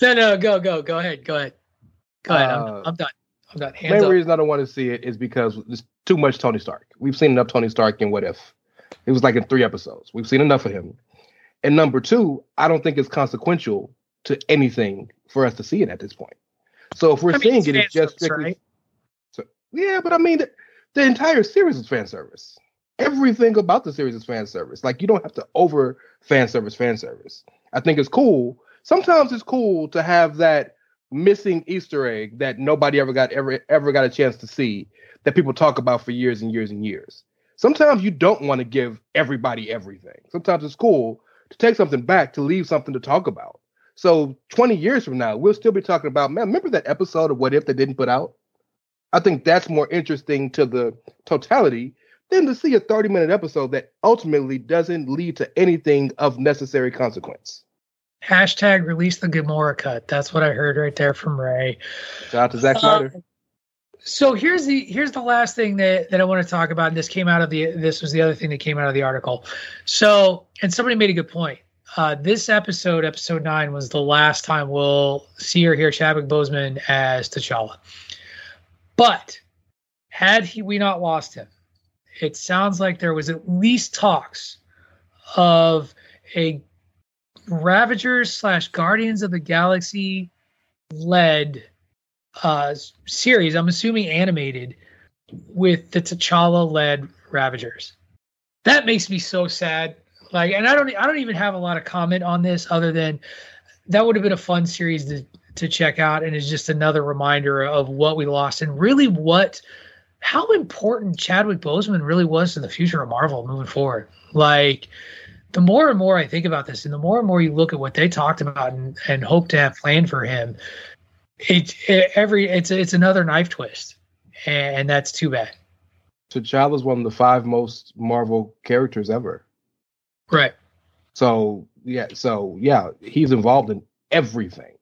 No, no, go, go, go ahead, go ahead, go ahead. Uh, I'm, I'm done. I'm done. Hands Main up. reason I don't want to see it is because there's too much Tony Stark. We've seen enough Tony Stark in What If. It was like in three episodes. We've seen enough of him. And number two, I don't think it's consequential to anything for us to see it at this point. So if we're I seeing it's it, it's just strictly. right? So, yeah, but I mean, the, the entire series is fan service. Everything about the series is fan service. Like you don't have to over fan service, fan service. I think it's cool. Sometimes it's cool to have that missing Easter egg that nobody ever got ever ever got a chance to see that people talk about for years and years and years. Sometimes you don't want to give everybody everything. Sometimes it's cool to take something back to leave something to talk about. So 20 years from now, we'll still be talking about, man, remember that episode of What If they didn't put out? I think that's more interesting to the totality than to see a 30 minute episode that ultimately doesn't lead to anything of necessary consequence. Hashtag release the Gamora cut. That's what I heard right there from Ray. Shout out to Zack Uh, Snyder. So here's the here's the last thing that, that I want to talk about. And this came out of the this was the other thing that came out of the article. So and somebody made a good point. Uh, this episode, episode nine, was the last time we'll see or hear Chadwick Boseman as T'Challa. But had he we not lost him, it sounds like there was at least talks of a Ravagers slash Guardians of the Galaxy led uh, series. I'm assuming animated with the T'Challa led Ravagers. That makes me so sad. Like, and I don't, I don't even have a lot of comment on this other than that would have been a fun series to to check out, and is just another reminder of what we lost and really what, how important Chadwick Boseman really was to the future of Marvel moving forward. Like, the more and more I think about this, and the more and more you look at what they talked about and, and hope to have planned for him, it, it every it's it's another knife twist, and that's too bad. T'Challa is one of the five most Marvel characters ever. Right. So yeah, so yeah, he's involved in everything.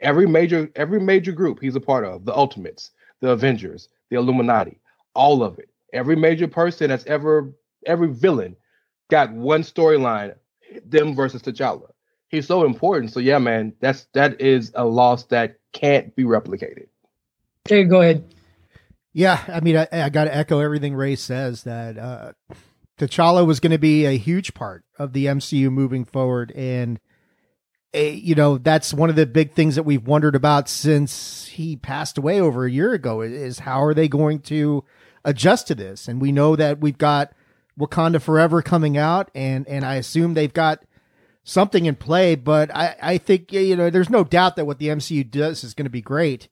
Every major every major group he's a part of, the Ultimates, the Avengers, the Illuminati, all of it. Every major person that's ever every villain got one storyline, them versus T'Challa. He's so important. So yeah, man, that's that is a loss that can't be replicated. Okay, go ahead. Yeah, I mean, I, I got to echo everything Ray says that uh, T'Challa was going to be a huge part of the MCU moving forward, and a, you know that's one of the big things that we've wondered about since he passed away over a year ago is how are they going to adjust to this? And we know that we've got Wakanda Forever coming out, and and I assume they've got something in play. But I I think you know there's no doubt that what the MCU does is going to be great,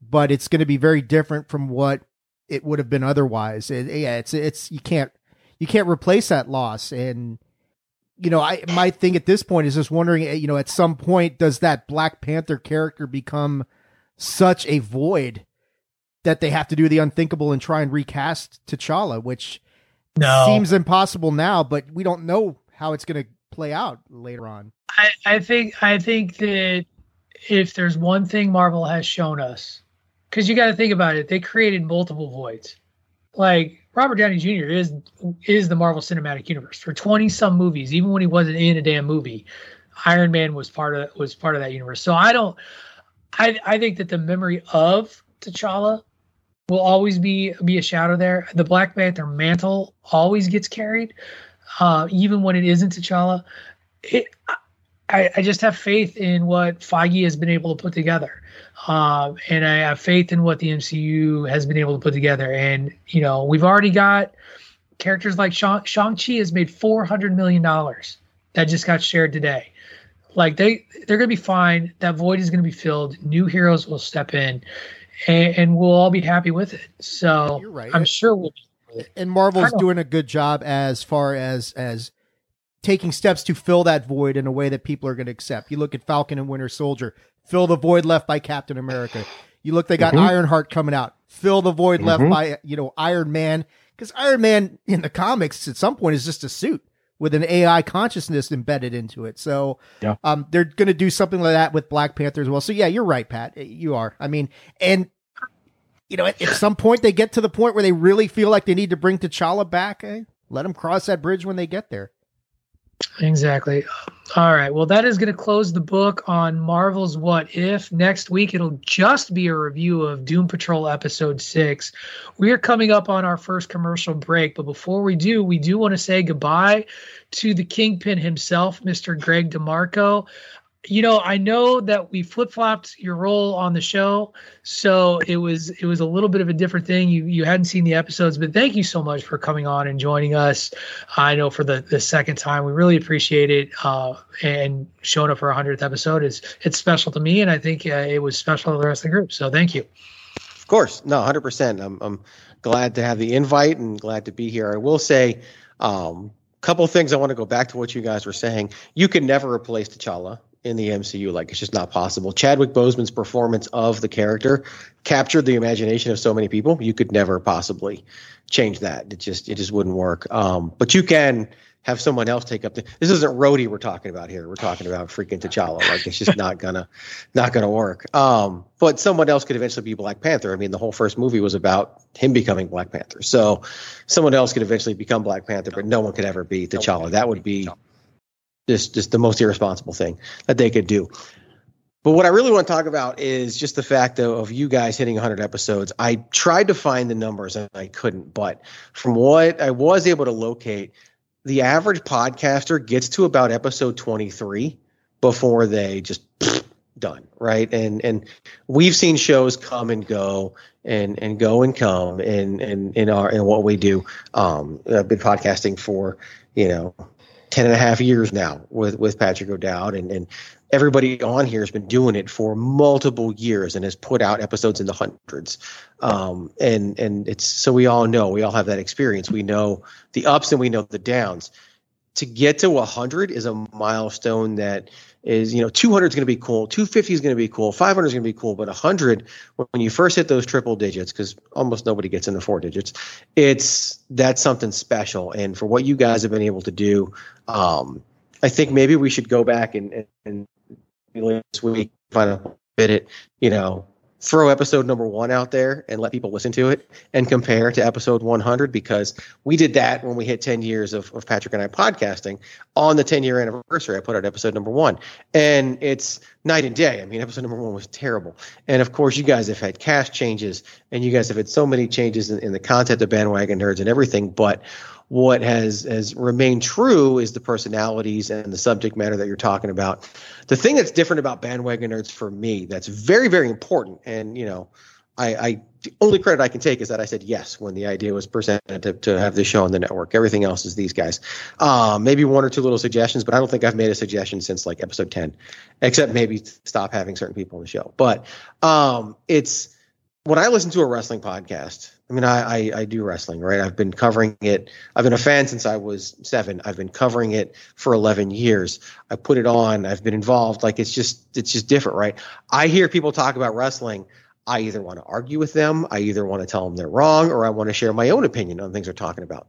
but it's going to be very different from what it would have been otherwise. It, yeah, it's it's you can't you can't replace that loss, and you know I my thing at this point is just wondering eh, you know at some point does that Black Panther character become such a void that they have to do the unthinkable and try and recast T'Challa, which no. seems impossible now, but we don't know how it's going to play out later on. I, I think I think that if there's one thing Marvel has shown us, because you got to think about it, they created multiple voids. Like Robert Downey Jr. is is the Marvel Cinematic Universe for twenty some movies, even when he wasn't in a damn movie. Iron Man was part of was part of that universe. So I don't. I I think that the memory of T'Challa will always be be a shadow there. The Black Panther mantle always gets carried, uh, even when it isn't T'Challa. It, I, I just have faith in what Feige has been able to put together, um, and I have faith in what the MCU has been able to put together. And you know, we've already got characters like Shang Chi has made four hundred million dollars. That just got shared today. Like they they're gonna be fine. That void is gonna be filled. New heroes will step in and, and we'll all be happy with it. So You're right. I'm sure we'll. And Marvel's doing a good job as far as as taking steps to fill that void in a way that people are going to accept. You look at Falcon and Winter Soldier, fill the void left by Captain America. You look, they got mm-hmm. Ironheart coming out, fill the void mm-hmm. left by you know Iron Man because Iron Man in the comics at some point is just a suit with an AI consciousness embedded into it. So yeah. um, they're going to do something like that with Black Panther as well. So yeah, you're right, Pat. You are. I mean, and you know, at, at some point they get to the point where they really feel like they need to bring T'Challa back. Eh? Let them cross that bridge when they get there. Exactly. All right. Well, that is going to close the book on Marvel's What If. Next week, it'll just be a review of Doom Patrol Episode 6. We are coming up on our first commercial break, but before we do, we do want to say goodbye to the Kingpin himself, Mr. Greg DeMarco you know, I know that we flip flopped your role on the show, so it was it was a little bit of a different thing. You you hadn't seen the episodes, but thank you so much for coming on and joining us. I know for the the second time, we really appreciate it. Uh, and showing up for a hundredth episode is it's special to me, and I think uh, it was special to the rest of the group. So thank you. Of course, no, hundred percent. I'm I'm glad to have the invite and glad to be here. I will say. Um, couple things I want to go back to what you guys were saying. You can never replace T'Challa in the MCU. Like it's just not possible. Chadwick Boseman's performance of the character captured the imagination of so many people. You could never possibly change that. It just it just wouldn't work. Um, but you can have someone else take up the. This isn't Rhodey we're talking about here. We're talking about freaking T'Challa. Like it's just not gonna, not gonna work. Um, but someone else could eventually be Black Panther. I mean, the whole first movie was about him becoming Black Panther. So someone else could eventually become Black Panther, but no one could ever be T'Challa. That would be just just the most irresponsible thing that they could do. But what I really want to talk about is just the fact of, of, you guys hitting 100 episodes. I tried to find the numbers and I couldn't, but from what I was able to locate, the average podcaster gets to about episode 23 before they just done, right? And and we've seen shows come and go and and go and come in in in our in what we do. Um, I've been podcasting for you know 10 and a half years now with, with Patrick O'Dowd and, and everybody on here has been doing it for multiple years and has put out episodes in the hundreds. Um, and, and it's, so we all know, we all have that experience. We know the ups and we know the downs to get to 100 is a milestone that is you know 200 is going to be cool 250 is going to be cool 500 is going to be cool but 100 when you first hit those triple digits because almost nobody gets into four digits it's that's something special. And for what you guys have been able to do um, i think maybe we should go back and, and, and this week find a bit it you know throw episode number one out there and let people listen to it and compare to episode 100 because we did that when we hit 10 years of, of Patrick and I podcasting on the 10 year anniversary. I put out episode number one and it's night and day. I mean, episode number one was terrible. And of course, you guys have had cast changes and you guys have had so many changes in, in the content of bandwagon nerds and everything. But what has has remained true is the personalities and the subject matter that you're talking about. The thing that's different about bandwagon nerds for me that's very very important, and you know, I, I the only credit I can take is that I said yes when the idea was presented to, to have the show on the network. Everything else is these guys. Um, maybe one or two little suggestions, but I don't think I've made a suggestion since like episode ten, except maybe stop having certain people on the show. But um, it's when I listen to a wrestling podcast I mean, I, I, I, do wrestling, right? I've been covering it. I've been a fan since I was seven. I've been covering it for 11 years. I put it on. I've been involved. Like it's just, it's just different, right? I hear people talk about wrestling. I either want to argue with them. I either want to tell them they're wrong or I want to share my own opinion on things they're talking about.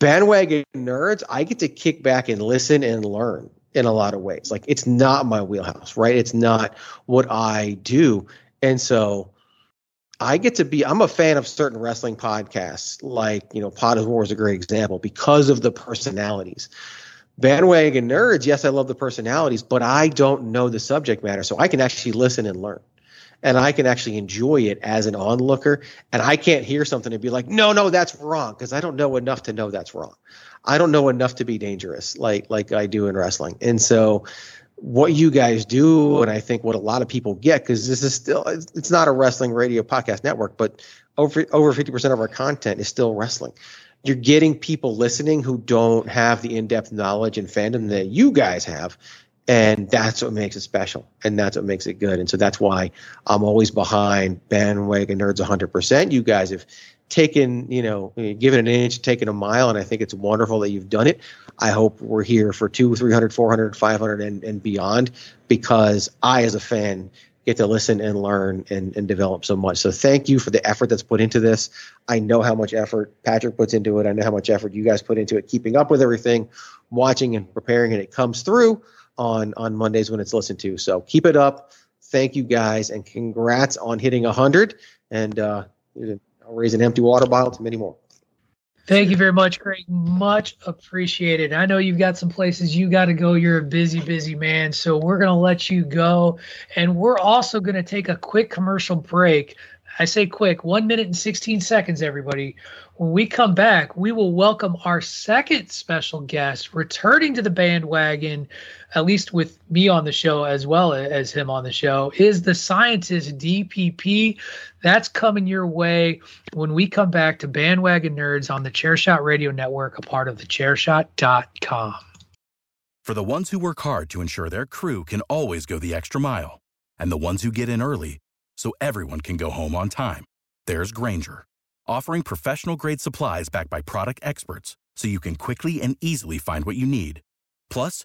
Bandwagon nerds, I get to kick back and listen and learn in a lot of ways. Like it's not my wheelhouse, right? It's not what I do. And so, I get to be I'm a fan of certain wrestling podcasts, like, you know, Pod of War is a great example because of the personalities. Bandwagon nerds, yes, I love the personalities, but I don't know the subject matter. So I can actually listen and learn. And I can actually enjoy it as an onlooker. And I can't hear something and be like, no, no, that's wrong, because I don't know enough to know that's wrong. I don't know enough to be dangerous like like I do in wrestling. And so what you guys do, and I think what a lot of people get, because this is still it's not a wrestling radio podcast network, but over over fifty percent of our content is still wrestling. You're getting people listening who don't have the in depth knowledge and fandom that you guys have, and that's what makes it special, and that's what makes it good. And so that's why I'm always behind bandwagon nerds 100. percent You guys have taken, you know, given an inch, taken a mile, and I think it's wonderful that you've done it. I hope we're here for two, 300, 400, 500, and, and beyond because I, as a fan, get to listen and learn and, and develop so much. So thank you for the effort that's put into this. I know how much effort Patrick puts into it. I know how much effort you guys put into it, keeping up with everything, watching and preparing, and it comes through on on Mondays when it's listened to. So keep it up. Thank you guys, and congrats on hitting hundred. And uh, I'll raise an empty water bottle to many more. Thank you very much, Craig. Much appreciated. I know you've got some places you got to go. You're a busy, busy man. So we're going to let you go. And we're also going to take a quick commercial break. I say quick, one minute and 16 seconds, everybody. When we come back, we will welcome our second special guest returning to the bandwagon, at least with me on the show as well as him on the show, is the scientist DPP. That's coming your way when we come back to Bandwagon Nerds on the Chairshot Radio Network, a part of the chairshot.com. For the ones who work hard to ensure their crew can always go the extra mile, and the ones who get in early so everyone can go home on time, there's Grainger offering professional grade supplies backed by product experts so you can quickly and easily find what you need. Plus,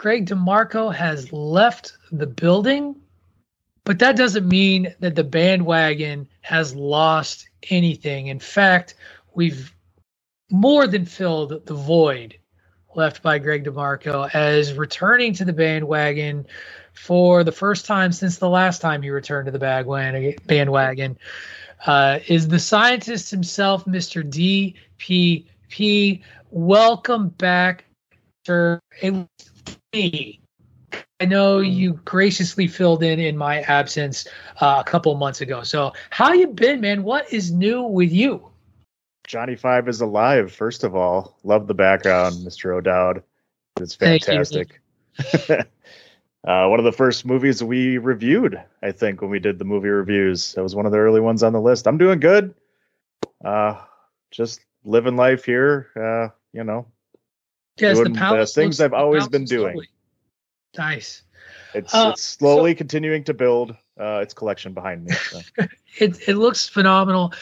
Greg DeMarco has left the building, but that doesn't mean that the bandwagon has lost anything. In fact, we've more than filled the void left by Greg DeMarco as returning to the bandwagon for the first time since the last time he returned to the bandwagon uh, is the scientist himself, Mr. DPP. Welcome back, sir. Me. I know you graciously filled in in my absence uh, a couple months ago. So, how you been, man? What is new with you? Johnny Five is alive. First of all, love the background, Mr. O'Dowd. It's fantastic. uh, one of the first movies we reviewed, I think, when we did the movie reviews. That was one of the early ones on the list. I'm doing good. Uh, just living life here. Uh, you know, Yes, doing the, the things I've always been doing. lovely. Nice. It's, Uh, it's slowly continuing to build uh, its collection behind me. So. It it looks phenomenal,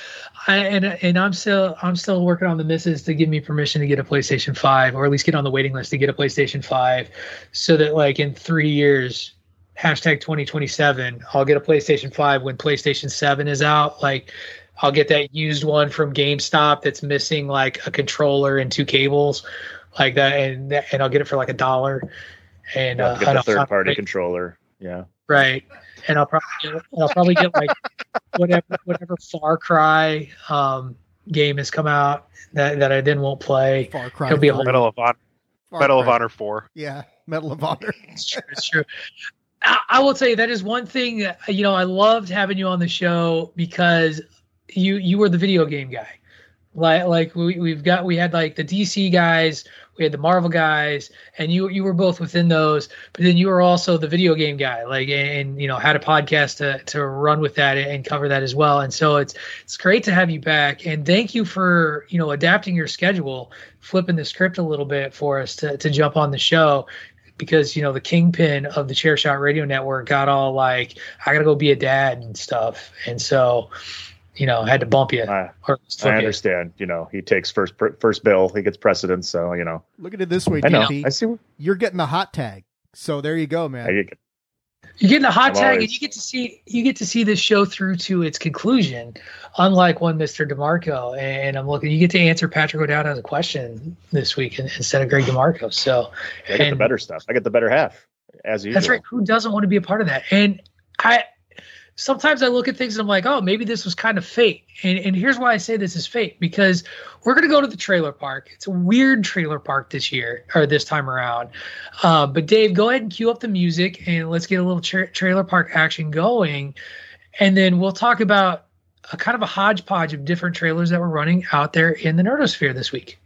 I, and and I'm still I'm still working on the misses to give me permission to get a PlayStation Five, or at least get on the waiting list to get a PlayStation Five, so that like in three years, hashtag 2027, I'll get a PlayStation Five when PlayStation Seven is out. Like I'll get that used one from GameStop that's missing like a controller and two cables, like that, and and I'll get it for like a dollar. And Yeah, uh, get and the I'll third find- party controller. Yeah. Right. And I'll probably get, and I'll probably get like whatever whatever Far Cry um, game has come out that, that I then won't play. Far Cry. It'll be a whole Medal of Honor. Far Medal of Honor Four. Yeah, Medal of Honor. It's true. It's true. I, I will tell you that is one thing that you know I loved having you on the show because you you were the video game guy. Like like we we've got we had like the DC guys, we had the Marvel guys, and you you were both within those. But then you were also the video game guy, like and you know had a podcast to to run with that and cover that as well. And so it's it's great to have you back, and thank you for you know adapting your schedule, flipping the script a little bit for us to to jump on the show because you know the kingpin of the chair shot radio network got all like i gotta go be a dad and stuff and so you know had to bump you I, or I flip you. understand. You know, he takes first first bill. He gets precedence. So you know, Look at it this way, I know. DP. I see. what- You're getting the hot tag. So there you go, man. I get- You're getting a hot I'm tag, always... and you get to see you get to see this show through to its conclusion. Unlike one Mr. DeMarco, and I'm looking, you get to answer Patrick O'Dowd as a question this week instead of Greg DeMarco. So I get and, the better stuff. I get the better half, as usual. That's right. Who doesn't want to be a part of that? And I sometimes I look at things and I'm like, oh, maybe this was kind of fate. And, and here's why I say this is fate because we're going to go to the trailer park. It's a weird trailer park this year or this time around. Uh, but Dave, go ahead and cue up the music and let's get a little tra- trailer park action going. And then we'll talk about a kind of a hodgepodge of different trailers that were running out there in the Nerdosphere this week.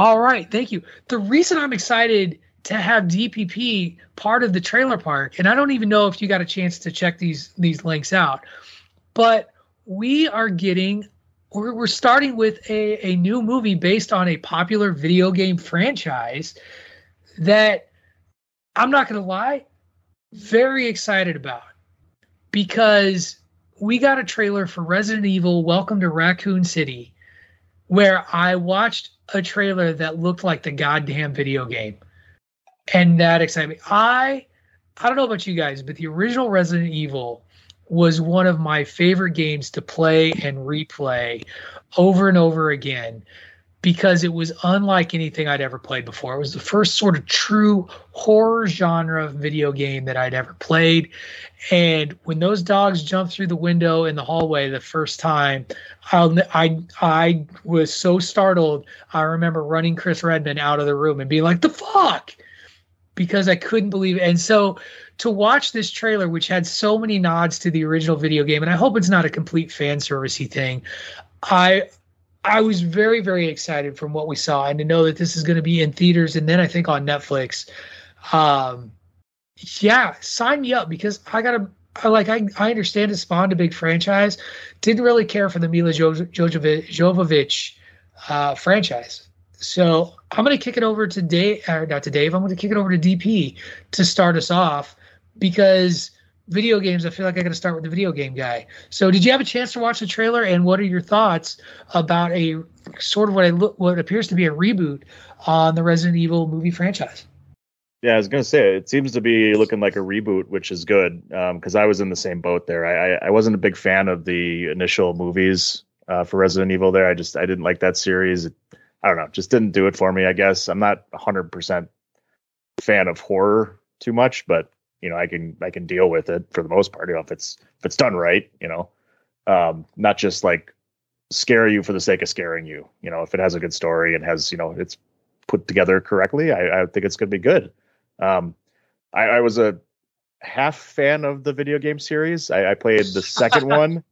All right, thank you. The reason I'm excited to have DPP part of the trailer park, and I don't even know if you got a chance to check these these links out, but we are getting we're, we're starting with a, a new movie based on a popular video game franchise that I'm not going to lie, very excited about because we got a trailer for Resident Evil Welcome to Raccoon City where I watched a trailer that looked like the goddamn video game. And that excited me. I I don't know about you guys, but the original Resident Evil was one of my favorite games to play and replay over and over again because it was unlike anything I'd ever played before. It was the first sort of true horror genre video game that I'd ever played. And when those dogs jumped through the window in the hallway the first time, I'll, I I was so startled. I remember running Chris Redman out of the room and being like, "The fuck," because I couldn't believe it. And so to watch this trailer, which had so many nods to the original video game, and I hope it's not a complete fan servicey thing. I I was very, very excited from what we saw, and to know that this is going to be in theaters and then I think on Netflix. Um, yeah, sign me up because I got to. I like I, I understand it spawned a big franchise. Didn't really care for the Milla jo- Jovovich uh, franchise. So I'm going to kick it over to Dave, or not to Dave. I'm going to kick it over to DP to start us off because video games, I feel like I got to start with the video game guy. So, did you have a chance to watch the trailer, and what are your thoughts about a sort of what I look, what appears to be a reboot on the Resident Evil movie franchise? Yeah, I was gonna say it seems to be looking like a reboot, which is good because um, I was in the same boat there. I, I, wasn't a big fan of the initial movies uh, for Resident Evil. There, I just I didn't like that series. I don't know, just didn't do it for me. I guess I'm not 100 percent fan of horror too much, but you know, I can I can deal with it for the most part. You know, if it's if it's done right, you know, um, not just like scare you for the sake of scaring you. You know, if it has a good story and has you know it's put together correctly, I, I think it's going to be good. Um, I, I, was a half fan of the video game series. I, I played the second one.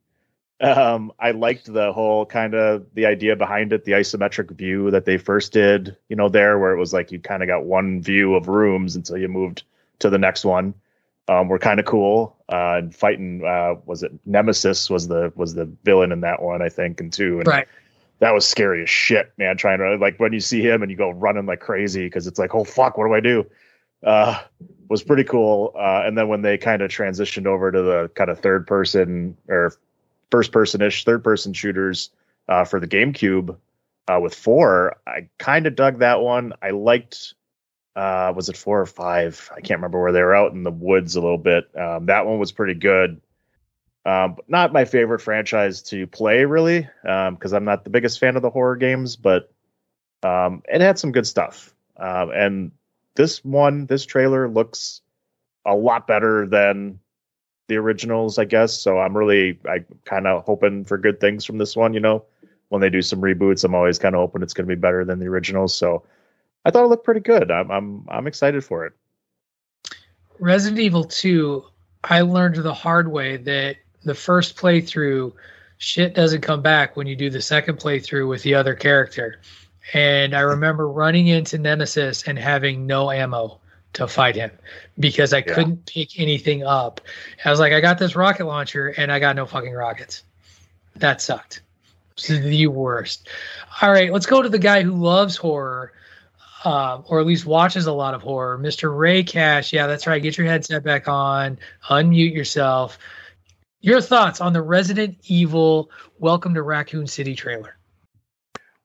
Um, I liked the whole kind of the idea behind it, the isometric view that they first did. You know, there where it was like you kind of got one view of rooms until you moved to the next one um, were kind of cool. Uh, and fighting uh, was it Nemesis was the was the villain in that one I think and two and right. that was scary as shit man trying to like when you see him and you go running like crazy because it's like oh fuck what do I do uh, was pretty cool uh, and then when they kind of transitioned over to the kind of third person or first person ish third person shooters uh, for the GameCube uh, with four I kind of dug that one I liked uh, was it four or five? I can't remember where they were out in the woods a little bit. Um, that one was pretty good. Um, not my favorite franchise to play really, because um, I'm not the biggest fan of the horror games, but um, it had some good stuff. Um, and this one, this trailer looks a lot better than the originals, I guess. So I'm really, I kind of hoping for good things from this one. You know, when they do some reboots, I'm always kind of hoping it's going to be better than the originals. So I thought it looked pretty good. I'm I'm I'm excited for it. Resident Evil 2, I learned the hard way that the first playthrough shit doesn't come back when you do the second playthrough with the other character. And I remember running into Nemesis and having no ammo to fight him because I yeah. couldn't pick anything up. I was like, I got this rocket launcher and I got no fucking rockets. That sucked. It's the worst. All right, let's go to the guy who loves horror, uh, or at least watches a lot of horror, Mr. Ray Cash. Yeah, that's right. Get your headset back on, unmute yourself. Your thoughts on the Resident Evil Welcome to Raccoon City trailer?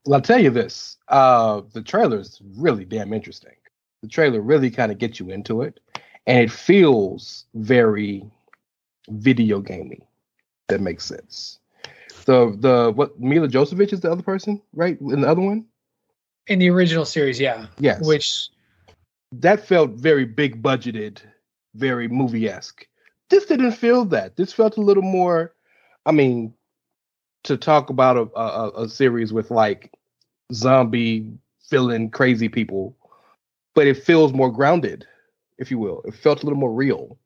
Well, I'll tell you this. Uh, the trailer is really damn interesting. The trailer really kind of gets you into it, and it feels very video gaming. That makes sense. The the what Milla Jovovich is the other person, right? In the other one? In the original series, yeah. Yes. Which that felt very big budgeted, very movie esque. This didn't feel that. This felt a little more. I mean, to talk about a, a, a series with like zombie filling crazy people, but it feels more grounded, if you will. It felt a little more real.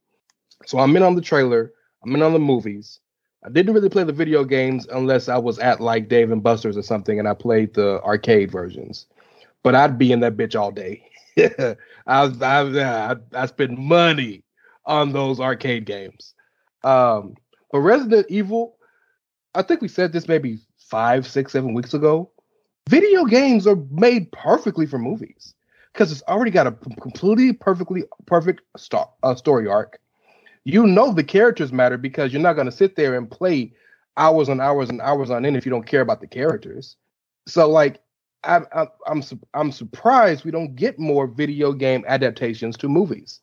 So I'm in on the trailer. I'm in on the movies. I didn't really play the video games unless I was at like Dave and Buster's or something, and I played the arcade versions. But I'd be in that bitch all day. I, I, I I spend money on those arcade games. Um, but Resident Evil, I think we said this maybe five, six, seven weeks ago. Video games are made perfectly for movies because it's already got a completely perfectly perfect star, uh, story arc you know the characters matter because you're not going to sit there and play hours and hours and hours on end if you don't care about the characters. So like I, I, I'm I'm surprised we don't get more video game adaptations to movies.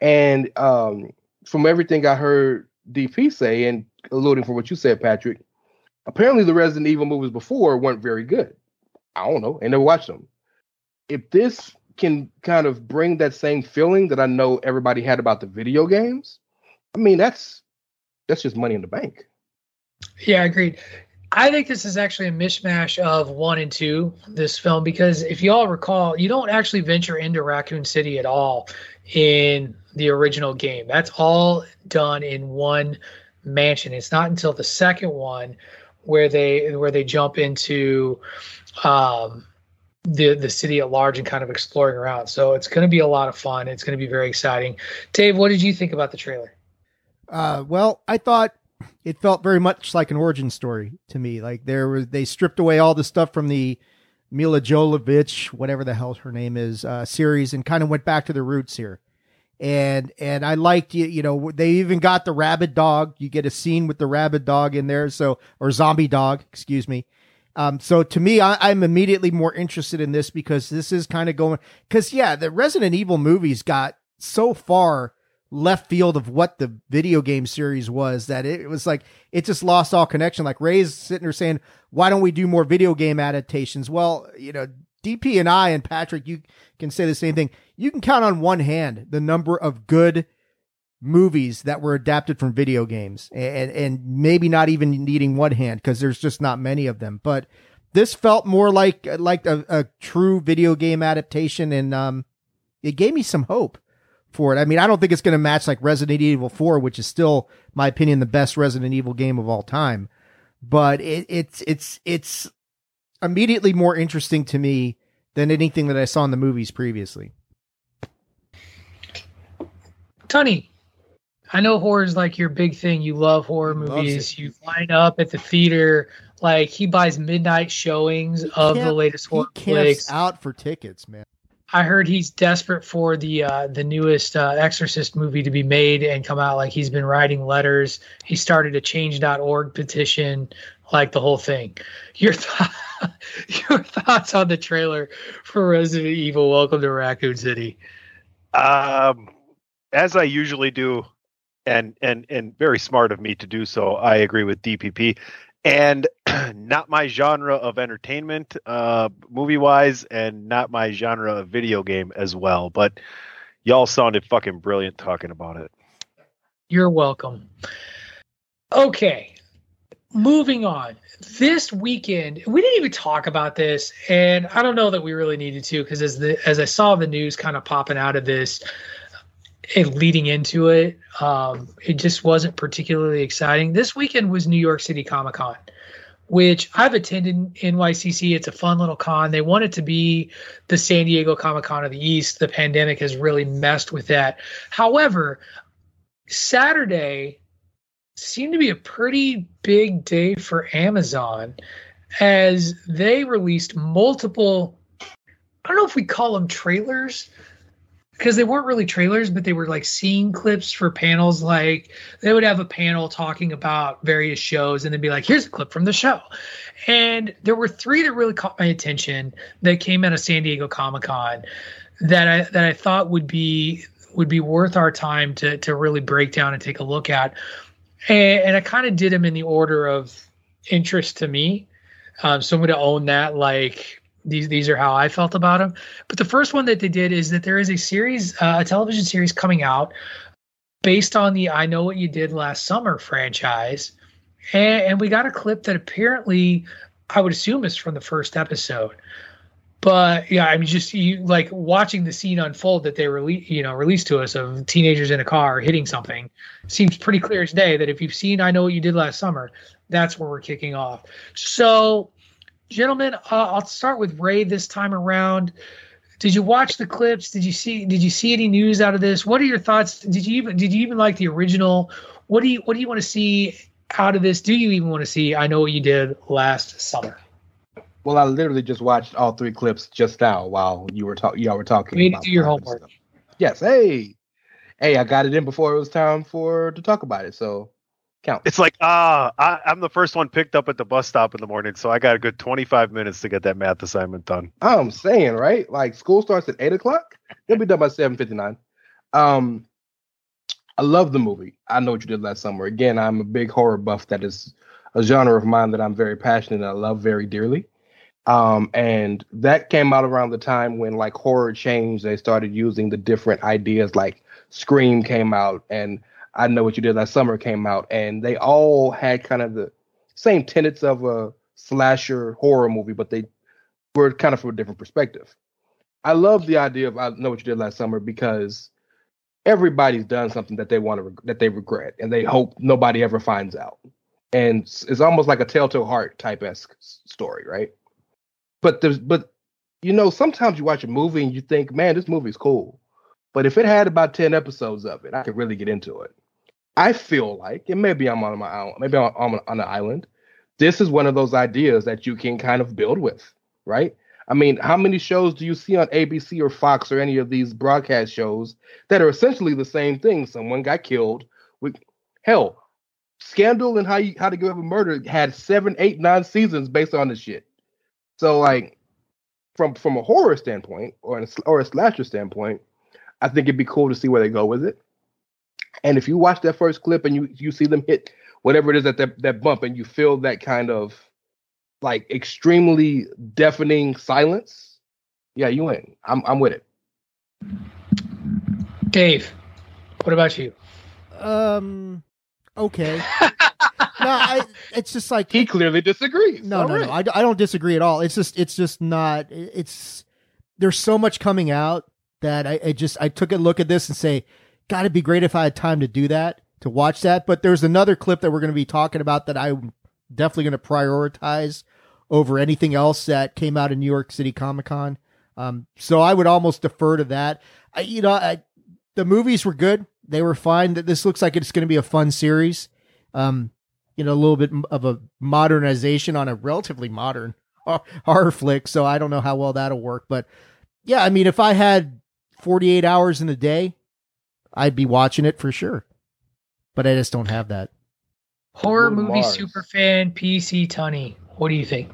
And um, from everything I heard DP say, and alluding from what you said, Patrick, apparently the Resident Evil movies before weren't very good. I don't know, and never watched them. If this can kind of bring that same feeling that I know everybody had about the video games, I mean, that's that's just money in the bank. Yeah, I agreed. I think this is actually a mishmash of one and two, this film, because if you all recall, you don't actually venture into Raccoon City at all in the original game. That's all done in one mansion. It's not until the second one where they where they jump into um, the the city at large and kind of exploring around. So it's going to be a lot of fun. It's going to be very exciting. Dave, what did you think about the trailer? Uh, well, I thought it felt very much like an origin story to me. Like there was, they stripped away all the stuff from the Milla Jovovich, whatever the hell her name is, uh, series, and kind of went back to the roots here. And and I liked you, you know, they even got the rabid dog. You get a scene with the rabid dog in there, so or zombie dog, excuse me. Um, so to me, I, am immediately more interested in this because this is kind of going. Because yeah, the Resident Evil movies got so far left field of what the video game series was that it was like it just lost all connection. Like Ray's sitting there saying, "Why don't we do more video game adaptations?" Well, you know, DP and I and Patrick, you can say the same thing. You can count on one hand the number of good movies that were adapted from video games, and and maybe not even needing one hand because there's just not many of them. But this felt more like like a, a true video game adaptation, and um, it gave me some hope for it. I mean, I don't think it's going to match like Resident Evil 4, which is still, my opinion, the best Resident Evil game of all time. But it, it's it's it's immediately more interesting to me than anything that I saw in the movies previously. Tony, I know horror is like your big thing. You love horror movies. You line up at the theater. Like he buys midnight showings of the latest horror flicks. Out for tickets, man. I heard he's desperate for the uh, the newest uh, Exorcist movie to be made and come out. Like he's been writing letters. He started a Change.org petition, like the whole thing. Your th- your thoughts on the trailer for Resident Evil: Welcome to Raccoon City? Um, as I usually do, and and and very smart of me to do so. I agree with DPP and not my genre of entertainment uh movie wise and not my genre of video game as well but y'all sounded fucking brilliant talking about it. You're welcome. Okay moving on. This weekend we didn't even talk about this and i don't know that we really needed to because as the as i saw the news kind of popping out of this it leading into it. Um, it just wasn't particularly exciting. This weekend was New York City Comic Con, which I've attended NYCC. It's a fun little con. They want it to be the San Diego Comic Con of the East. The pandemic has really messed with that. However, Saturday seemed to be a pretty big day for Amazon as they released multiple I don't know if we call them trailers because they weren't really trailers, but they were like scene clips for panels. Like they would have a panel talking about various shows and then be like, here's a clip from the show. And there were three that really caught my attention that came out of San Diego Comic Con that I that I thought would be would be worth our time to to really break down and take a look at. And, and I kind of did them in the order of interest to me. Um, so I'm going to own that. Like these these are how I felt about them. But the first one that they did is that there is a series, uh, a television series coming out based on the "I Know What You Did Last Summer" franchise, and, and we got a clip that apparently I would assume is from the first episode. But yeah, I mean, just you like watching the scene unfold that they release, you know, released to us of teenagers in a car hitting something seems pretty clear as day that if you've seen "I Know What You Did Last Summer," that's where we're kicking off. So gentlemen, uh, I'll start with Ray this time around. Did you watch the clips? Did you see? Did you see any news out of this? What are your thoughts? Did you even did you even like the original? What do you what do you want to see out of this? Do you even want to see? I know what you did last summer. Well, I literally just watched all three clips just now while you were talking. Y'all were talking. You need to do your homework. Yes. Hey, hey, I got it in before it was time for to talk about it. So count. It's like ah, uh, I'm the first one picked up at the bus stop in the morning, so I got a good 25 minutes to get that math assignment done. I'm saying right, like school starts at eight o'clock. They'll be done by 7:59. Um, I love the movie. I know what you did last summer. Again, I'm a big horror buff. That is a genre of mine that I'm very passionate and I love very dearly. Um, and that came out around the time when like horror changed. They started using the different ideas, like Scream came out and I Know What You Did Last Summer came out, and they all had kind of the same tenets of a slasher horror movie, but they were kind of from a different perspective. I love the idea of I Know What You Did Last Summer because everybody's done something that they want to that they regret, and they hope nobody ever finds out. And it's, it's almost like a Telltale Heart type esque story, right? But there's but you know sometimes you watch a movie and you think, man, this movie's cool. But if it had about 10 episodes of it, I could really get into it. I feel like, and maybe I'm on my own, maybe I'm on, an island. This is one of those ideas that you can kind of build with, right? I mean, how many shows do you see on ABC or Fox or any of these broadcast shows that are essentially the same thing? Someone got killed. With hell, Scandal and how you, how to give up a murder had seven, eight, nine seasons based on this shit. So like, from from a horror standpoint or a, or a slasher standpoint, I think it'd be cool to see where they go with it. And if you watch that first clip and you you see them hit whatever it is at that, that bump and you feel that kind of like extremely deafening silence, yeah, you win. I'm I'm with it. Dave, what about you? Um okay. no, I, it's just like he clearly disagrees. No, all no, right. no. I, I don't disagree at all. It's just it's just not it's there's so much coming out that I, I just I took a look at this and say God, it'd be great if I had time to do that, to watch that. But there's another clip that we're going to be talking about that I'm definitely going to prioritize over anything else that came out of New York City Comic Con. Um, so I would almost defer to that. I, you know, I, the movies were good; they were fine. This looks like it's going to be a fun series. Um, you know, a little bit of a modernization on a relatively modern horror flick. So I don't know how well that'll work, but yeah, I mean, if I had 48 hours in a day, I'd be watching it for sure. But I just don't have that. Horror movie super fan PC Tunney. What do you think?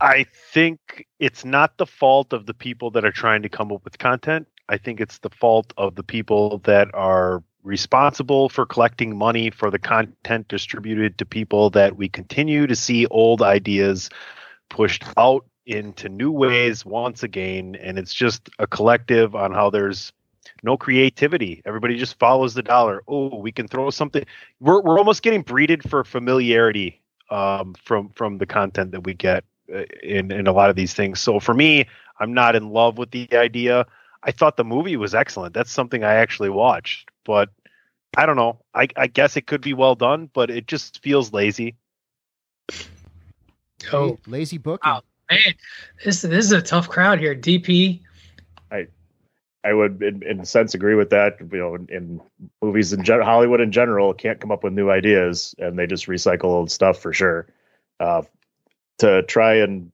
I think it's not the fault of the people that are trying to come up with content. I think it's the fault of the people that are responsible for collecting money for the content distributed to people that we continue to see old ideas pushed out into new ways once again and it's just a collective on how there's no creativity. Everybody just follows the dollar. Oh, we can throw something. We're we're almost getting breeded for familiarity um, from from the content that we get uh, in in a lot of these things. So for me, I'm not in love with the idea. I thought the movie was excellent. That's something I actually watched, but I don't know. I, I guess it could be well done, but it just feels lazy. Oh, lazy book. Oh man, this this is a tough crowd here. DP. I I would, in, in a sense, agree with that. You know, in, in movies in gen- Hollywood in general, can't come up with new ideas, and they just recycle old stuff for sure. Uh, to try and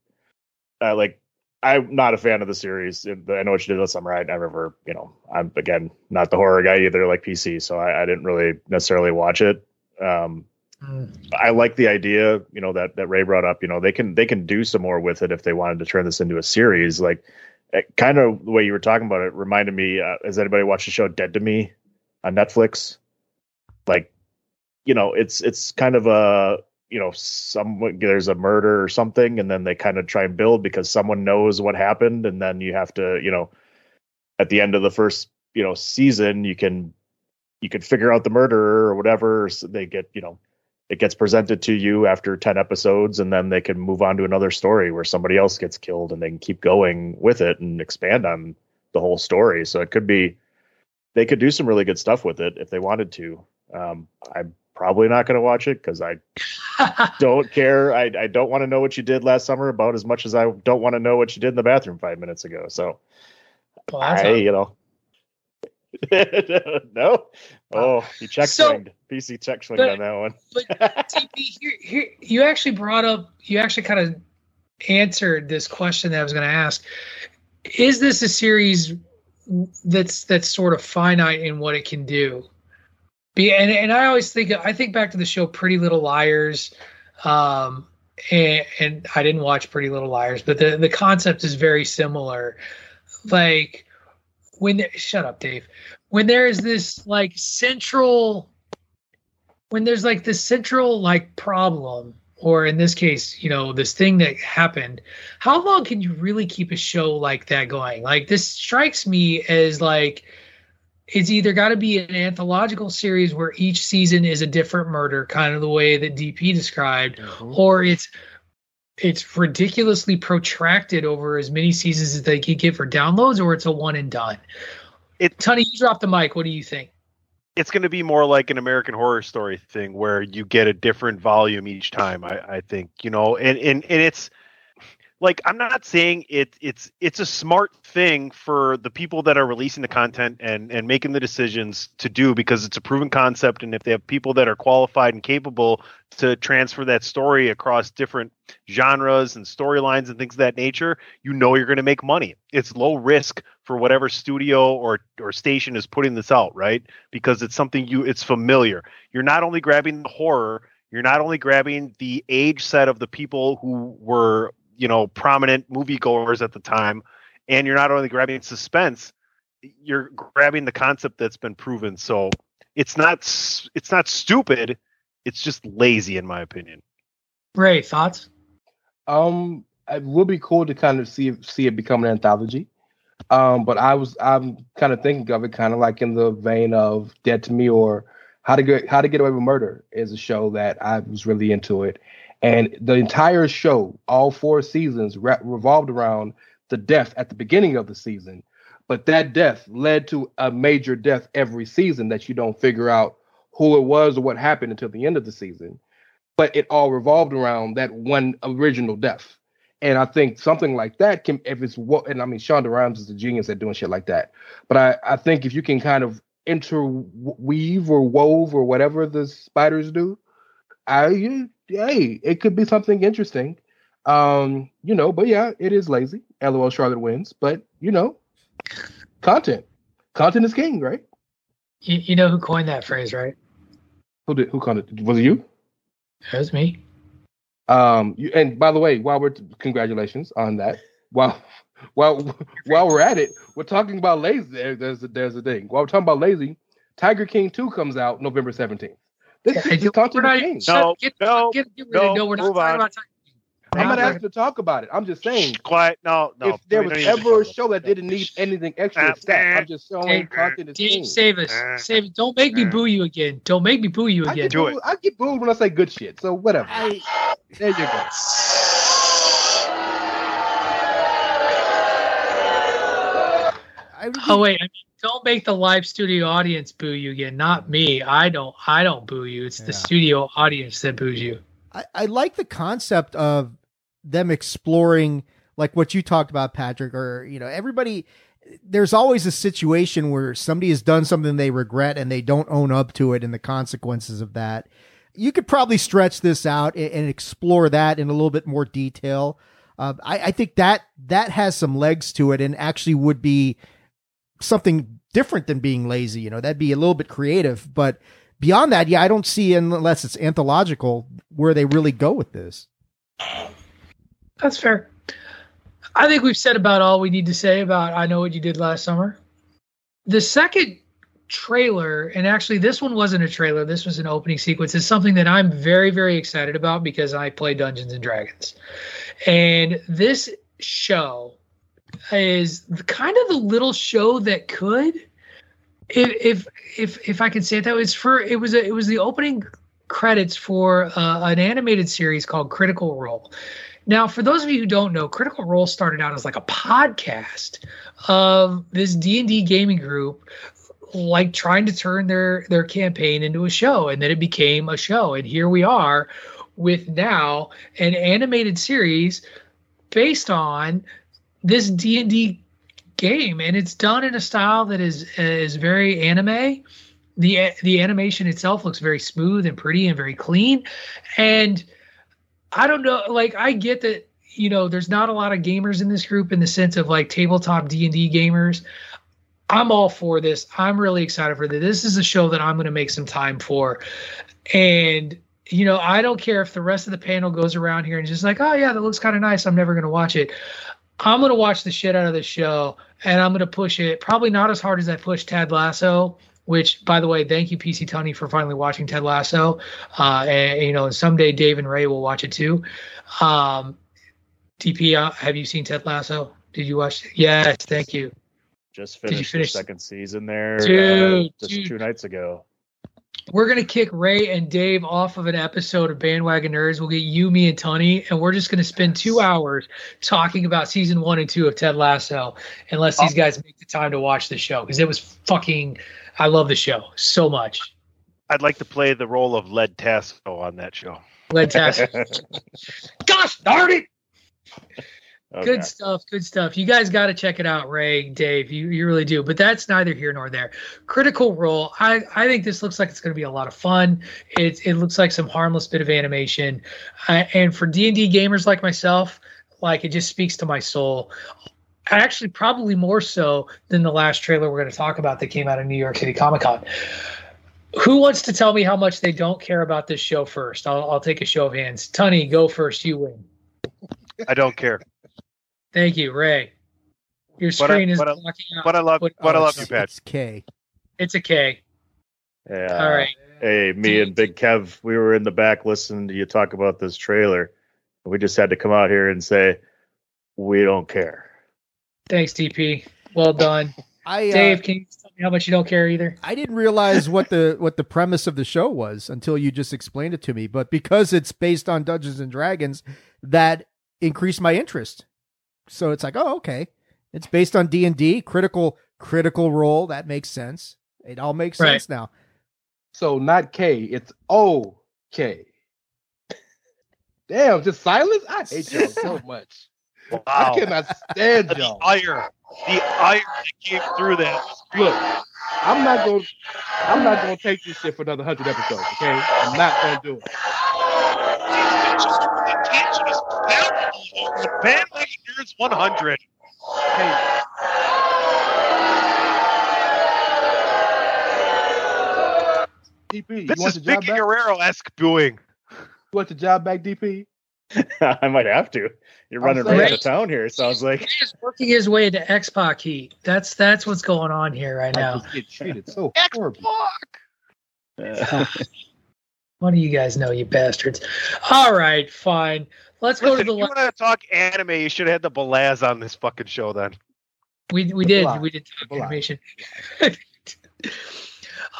uh, like I'm not a fan of the series. I know what you did this summer. I never, you know, I'm again not the horror guy either, like PC, so I, I didn't really necessarily watch it. Um, mm. I like the idea, you know, that that Ray brought up. You know, they can they can do some more with it if they wanted to turn this into a series. Like, kind of the way you were talking about it reminded me. Uh, has anybody watched the show Dead to Me on Netflix? Like, you know, it's it's kind of a you know some there's a murder or something and then they kind of try and build because someone knows what happened and then you have to you know at the end of the first you know season you can you can figure out the murderer or whatever so they get you know it gets presented to you after 10 episodes and then they can move on to another story where somebody else gets killed and they can keep going with it and expand on the whole story so it could be they could do some really good stuff with it if they wanted to um, i'm probably not going to watch it because I don't care. I, I don't want to know what you did last summer about as much as I don't want to know what you did in the bathroom five minutes ago. So, well, I, you know, no. Oh, you check swinged. So, PC check swinged on that one. but TP, here, here, you actually brought up, you actually kind of answered this question that I was going to ask. Is this a series that's that's sort of finite in what it can do? Be, and, and I always think I think back to the show Pretty Little Liars, um, and, and I didn't watch Pretty Little Liars, but the the concept is very similar. Like when there, shut up, Dave. When there's this like central, when there's like this central like problem, or in this case, you know, this thing that happened. How long can you really keep a show like that going? Like this strikes me as like it's either got to be an anthological series where each season is a different murder, kind of the way that DP described, mm-hmm. or it's it's ridiculously protracted over as many seasons as they can get for downloads, or it's a one and done. It, Tony, you drop the mic. What do you think? It's going to be more like an American Horror Story thing, where you get a different volume each time. I, I think you know, and and and it's like I'm not saying it it's it's a smart thing for the people that are releasing the content and and making the decisions to do because it's a proven concept and if they have people that are qualified and capable to transfer that story across different genres and storylines and things of that nature, you know you're going to make money. It's low risk for whatever studio or or station is putting this out, right? Because it's something you it's familiar. You're not only grabbing the horror, you're not only grabbing the age set of the people who were you know prominent moviegoers at the time, and you're not only grabbing suspense, you're grabbing the concept that's been proven. So it's not it's not stupid. It's just lazy, in my opinion. Ray, thoughts? Um, it would be cool to kind of see see it become an anthology. Um, but I was I'm kind of thinking of it kind of like in the vein of Dead to Me or How to Get How to Get Away with Murder is a show that I was really into it, and the entire show, all four seasons, re- revolved around the death at the beginning of the season. But that death led to a major death every season that you don't figure out who it was or what happened until the end of the season. But it all revolved around that one original death. And I think something like that can, if it's what, and I mean, Shonda Rhimes is a genius at doing shit like that. But I, I think if you can kind of interweave or wove or whatever the spiders do, I hey, it could be something interesting. Um, you know, but yeah, it is lazy. LOL Charlotte wins, but you know, content. Content is king, right? You, you know who coined that phrase, right? Who did who coined it? Was it you? It was me. Um, you, and by the way, while we're congratulations on that. While while while we're at it, we're talking about lazy. There's a, there's a thing. While we're talking about lazy, Tiger King 2 comes out November 17th. This is the content not, game. No, get, no, get, get no, no, we're not talking on. about I'm not asking to talk about it. I'm just saying. Quiet. No, no. If there was ever a show that didn't need anything extra, uh, I'm just showing Dave, content is Dave, save us. Uh, save it. Don't make me boo you again. Don't make me boo you again. I Do it. I get booed when I say good shit. So whatever. I, there you go. I oh wait, don't make the live studio audience boo you again. Not me. I don't. I don't boo you. It's yeah. the studio audience that boos you. I, I like the concept of them exploring like what you talked about, Patrick, or you know, everybody there's always a situation where somebody has done something they regret and they don't own up to it and the consequences of that. You could probably stretch this out and, and explore that in a little bit more detail. Uh, I, I, think that that has some legs to it and actually would be something different than being lazy. You know, that'd be a little bit creative. But beyond that, yeah, I don't see unless it's anthological where they really go with this. That's fair. I think we've said about all we need to say about I Know What You Did Last Summer. The second trailer, and actually this one wasn't a trailer, this was an opening sequence, is something that I'm very, very excited about because I play Dungeons and Dragons. And this show is kind of the little show that could if if if I can say it that was for it was a, it was the opening credits for uh, an animated series called Critical Role. Now, for those of you who don't know, Critical Role started out as like a podcast of this D and D gaming group, like trying to turn their their campaign into a show, and then it became a show, and here we are with now an animated series based on this D and D game, and it's done in a style that is is very anime. the The animation itself looks very smooth and pretty and very clean, and I don't know. Like, I get that you know there's not a lot of gamers in this group in the sense of like tabletop D and D gamers. I'm all for this. I'm really excited for this. This is a show that I'm going to make some time for, and you know I don't care if the rest of the panel goes around here and just like, oh yeah, that looks kind of nice. I'm never going to watch it. I'm going to watch the shit out of this show, and I'm going to push it. Probably not as hard as I pushed Ted Lasso which by the way, thank you, PC Tony, for finally watching Ted Lasso. Uh, and you know, someday Dave and Ray will watch it too. Um, DP, uh, have you seen Ted Lasso? Did you watch? It? Yes, thank you. Just finished you finish? the second season there, dude, uh, just dude. two nights ago. We're gonna kick Ray and Dave off of an episode of Bandwagon Nerds. We'll get you, me, and Tony, and we're just gonna spend two hours talking about season one and two of Ted Lasso, unless these guys make the time to watch the show because it was fucking I love the show so much. I'd like to play the role of Led Tasso on that show. Led Tasso. Gosh darn it! Okay. Good stuff. Good stuff. You guys got to check it out, Ray, Dave. You you really do. But that's neither here nor there. Critical Role. I I think this looks like it's going to be a lot of fun. It it looks like some harmless bit of animation, uh, and for D and D gamers like myself, like it just speaks to my soul actually probably more so than the last trailer we're going to talk about that came out of New York City Comic Con. Who wants to tell me how much they don't care about this show first? I'll, I'll take a show of hands. Tunny, go first. You win. I don't care. Thank you, Ray. Your screen but I, is but blocking I, out. But I love, but oh, I love you, Pat. It's K. It's a K. Yeah. All right. Hey, me and Big Kev, we were in the back listening to you talk about this trailer. We just had to come out here and say, we don't care. Thanks, TP. Well done. I, uh, Dave, can you tell me how much you don't care either? I didn't realize what the what the premise of the show was until you just explained it to me. But because it's based on Dungeons and Dragons, that increased my interest. So it's like, oh, okay, it's based on D and D, critical critical role. That makes sense. It all makes right. sense now. So not K, it's O K. Damn, just silence. I hate y'all so much. Wow. I cannot stand the y'all. ire, the ire that came through that. Look, I'm not going. I'm not going to take this shit for another hundred episodes. Okay, I'm not going to do it. The is palpable over bandwagon nerds 100. Hey. DP, this is Vickie Guerrero esque booing. You want the job back, DP? I might have to. You're running right out of town here. Sounds like he's working his way to X Pac heat. That's that's what's going on here right now. Get treated so What do you guys know, you bastards? All right, fine. Let's go Listen, to the. If you want to talk anime? You should have had the Belaz on this fucking show then. We we did we did talk animation.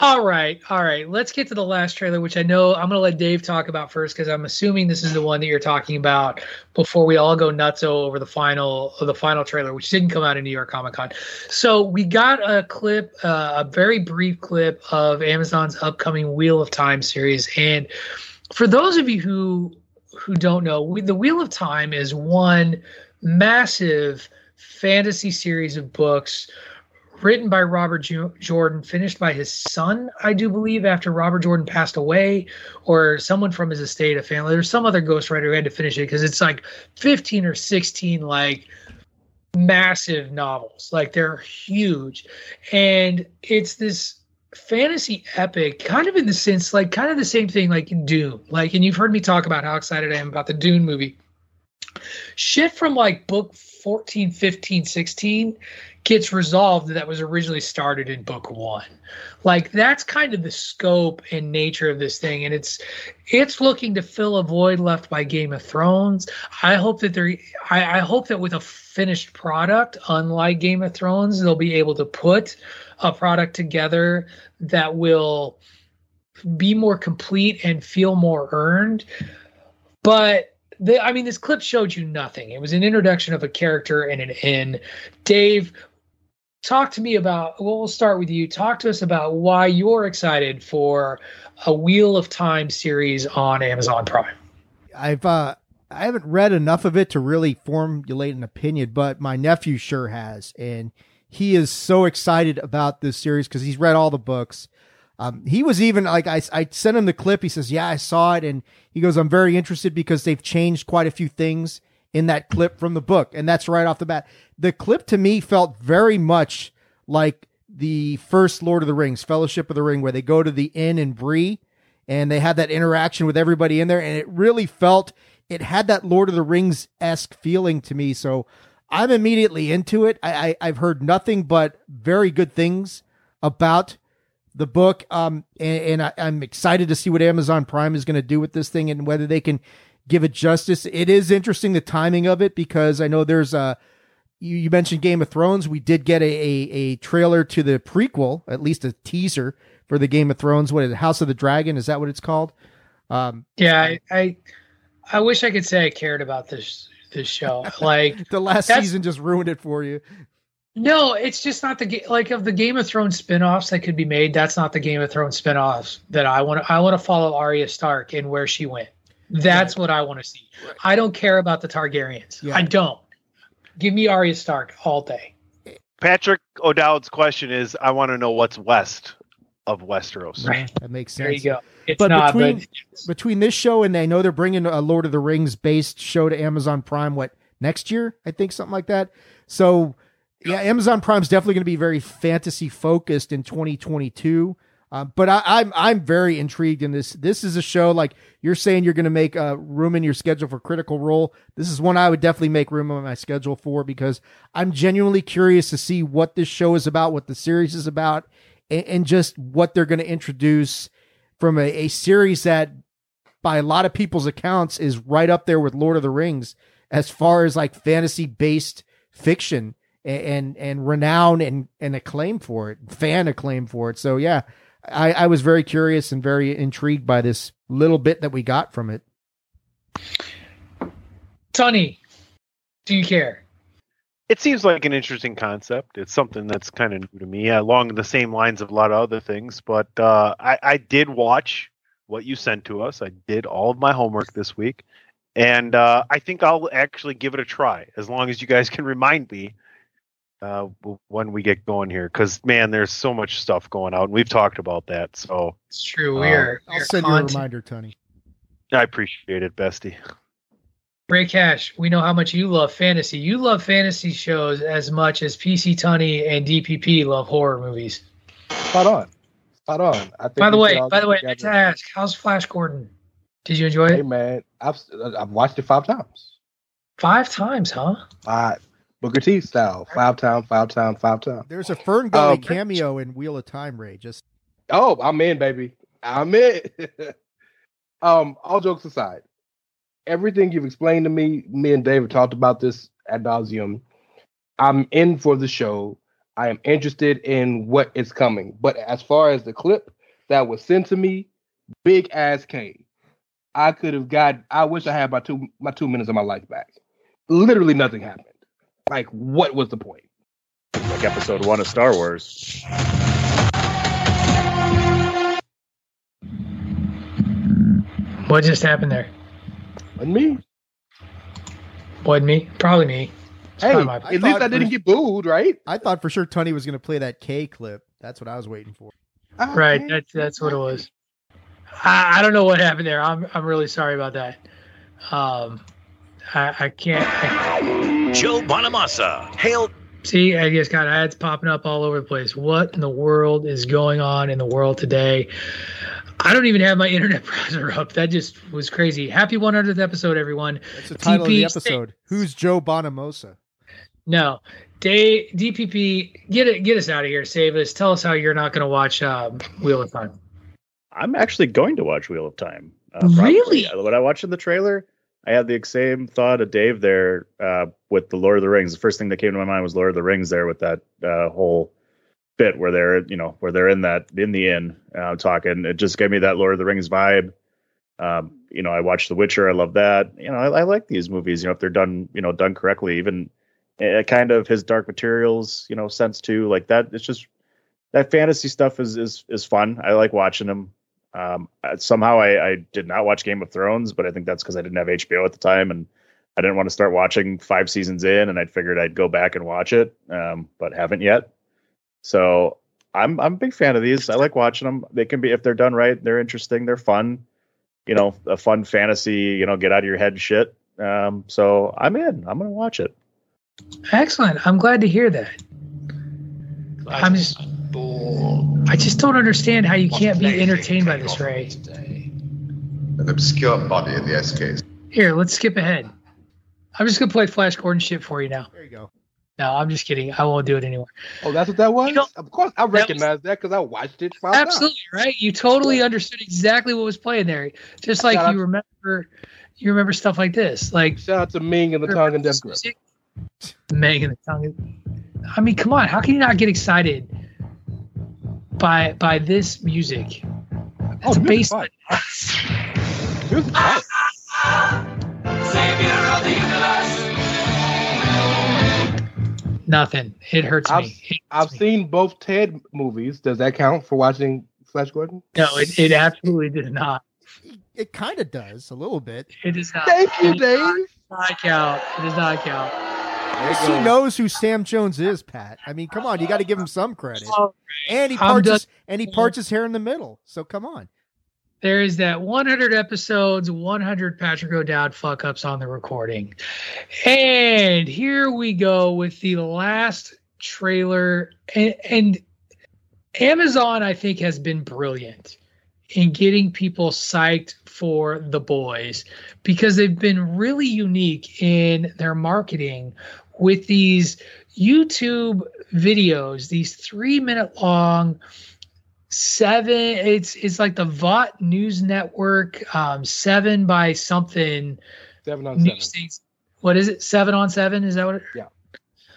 All right, all right. Let's get to the last trailer, which I know I'm going to let Dave talk about first because I'm assuming this is the one that you're talking about before we all go nuts over the final the final trailer, which didn't come out in New York Comic Con. So we got a clip, uh, a very brief clip of Amazon's upcoming Wheel of Time series, and for those of you who who don't know, we, the Wheel of Time is one massive fantasy series of books written by Robert Jordan, finished by his son, I do believe, after Robert Jordan passed away, or someone from his estate, a family. There's some other ghostwriter who had to finish it because it's like 15 or 16 like massive novels. Like they're huge. And it's this fantasy epic, kind of in the sense, like kind of the same thing like in Dune. Like, and you've heard me talk about how excited I am about the Dune movie. Shit from like book 14, 15, 16 gets resolved that was originally started in book one like that's kind of the scope and nature of this thing and it's it's looking to fill a void left by game of thrones i hope that they're I, I hope that with a finished product unlike game of thrones they'll be able to put a product together that will be more complete and feel more earned but the, I mean, this clip showed you nothing. It was an introduction of a character and an inn. Dave, talk to me about well we'll start with you. Talk to us about why you're excited for a wheel of time series on amazon prime. I've uh i haven't read enough of it to really formulate an opinion but my nephew sure has and he is so excited about this series because he's read all the books. Um, he was even like I, I sent him the clip. He says yeah i saw it and he goes i'm very interested because they've changed quite a few things in that clip from the book and that's right off the bat the clip to me felt very much like the first Lord of the Rings, Fellowship of the Ring, where they go to the inn in Bree and they had that interaction with everybody in there. And it really felt, it had that Lord of the Rings esque feeling to me. So I'm immediately into it. I, I, have heard nothing but very good things about the book. Um, and, and I, I'm excited to see what Amazon Prime is going to do with this thing and whether they can give it justice. It is interesting the timing of it because I know there's a, you, you mentioned Game of Thrones. We did get a, a, a trailer to the prequel, at least a teaser for the Game of Thrones. What is it? House of the Dragon? Is that what it's called? Um, yeah, I, I, I wish I could say I cared about this this show. Like the last season just ruined it for you. No, it's just not the like of the Game of Thrones spin-offs that could be made. That's not the Game of Thrones spin-offs that I want. I want to follow Arya Stark and where she went. That's right. what I want to see. Right. I don't care about the Targaryens. Yeah. I don't. Give me Arya Stark all day. Patrick O'Dowd's question is: I want to know what's west of Westeros. Right. That makes sense. There you go. It's but not, between but between this show and I know they're bringing a Lord of the Rings based show to Amazon Prime. What next year? I think something like that. So yeah, Amazon Prime's definitely going to be very fantasy focused in 2022. Um, but I, am I'm, I'm very intrigued in this. This is a show like you're saying you're going to make a room in your schedule for Critical Role. This is one I would definitely make room on my schedule for because I'm genuinely curious to see what this show is about, what the series is about, and, and just what they're going to introduce from a, a series that, by a lot of people's accounts, is right up there with Lord of the Rings as far as like fantasy based fiction and and renown and and acclaim for it, fan acclaim for it. So yeah, I, I was very curious and very intrigued by this little bit that we got from it. Tony, do you care? It seems like an interesting concept. It's something that's kind of new to me, along the same lines of a lot of other things. But uh, I, I did watch what you sent to us. I did all of my homework this week, and uh, I think I'll actually give it a try as long as you guys can remind me uh, when we get going here because man there's so much stuff going out and we've talked about that so it's true we are uh, i'll send you a reminder tony i appreciate it bestie Ray Cash, we know how much you love fantasy. You love fantasy shows as much as PC Tony and DPP love horror movies. Spot on. Spot on. I think by the way, by the way, I have to ask, how's Flash Gordon? Did you enjoy it? Hey man, I've I've watched it five times. Five times, huh? Five. Booker T style. Five time, five time, five time. There's a Fern Gully um, cameo in Wheel of Time, Ray. Just oh, I'm in, baby. I'm in. um, all jokes aside, everything you've explained to me, me and David talked about this ad nauseum. I'm in for the show. I am interested in what is coming. But as far as the clip that was sent to me, big ass K. I could have got. I wish I had my two my two minutes of my life back. Literally nothing happened. Like, what was the point? Like episode one of Star Wars. What just happened there? And me. Wasn't me. Probably me. Hey, at least I didn't get booed, right? I thought for sure Tony was going to play that K clip. That's what I was waiting for. Right. That's that's what it was. I, I don't know what happened there. I'm I'm really sorry about that. Um, I, I can't. I, Joe Bonamassa, hail. See, I just got ads popping up all over the place. What in the world is going on in the world today? I don't even have my internet browser up. That just was crazy. Happy 100th episode, everyone. That's the title TP, of the episode. Who's Joe Bonamassa? No, Day DPP, get it, get us out of here. Save us. Tell us how you're not going to watch um, Wheel of Time. I'm actually going to watch Wheel of Time. Uh, really? When I watched in the trailer, I had the same thought of Dave there uh, with the Lord of the Rings. The first thing that came to my mind was Lord of the Rings there with that uh, whole bit where they're you know where they're in that in the inn uh, talking. It just gave me that Lord of the Rings vibe. Um, you know, I watched The Witcher. I love that. You know, I, I like these movies. You know, if they're done you know done correctly, even uh, kind of his Dark Materials you know sense too. Like that. It's just that fantasy stuff is is is fun. I like watching them. Um, somehow I, I did not watch Game of Thrones, but I think that's because I didn't have HBO at the time and I didn't want to start watching five seasons in, and I figured I'd go back and watch it, um, but haven't yet. So I'm I'm a big fan of these. I like watching them. They can be if they're done right, they're interesting, they're fun. You know, a fun fantasy. You know, get out of your head shit. Um, so I'm in. I'm gonna watch it. Excellent. I'm glad to hear that. I'm just I just don't understand how you can't be entertained by this, Ray. An obscure body in the SKs. Here, let's skip ahead. I'm just gonna play Flash Gordon shit for you now. There you go. No, I'm just kidding. I won't do it anymore. Oh, that's what that was. You know, of course, I recognize that because I watched it. Absolutely out. right. You totally understood exactly what was playing there, just like Shout you remember. You remember stuff like this, like Shout out to Ming and the Tongue and Death Grip. Ming and the Tongue. I mean, come on. How can you not get excited by by this music? Oh, it's oh, a bass. Savior of the universe. Nothing. It hurts I've, me. It I've me. seen both Ted movies. Does that count for watching Flash Gordon? No, it, it absolutely does not. It kind of does a little bit. It does not. Thank you, it Dave. Does not count. It does not count. He knows who Sam Jones is, Pat. I mean, come on, you got to give him some credit. And he parts done- his, and he parts his hair in the middle. So come on. There is that 100 episodes, 100 Patrick O'Dowd fuck ups on the recording. And here we go with the last trailer. And, and Amazon, I think, has been brilliant in getting people psyched for the boys because they've been really unique in their marketing with these YouTube videos, these three minute long seven it's it's like the Vought news network um seven by something Seven on seven. things what is it seven on seven is that what it Yeah.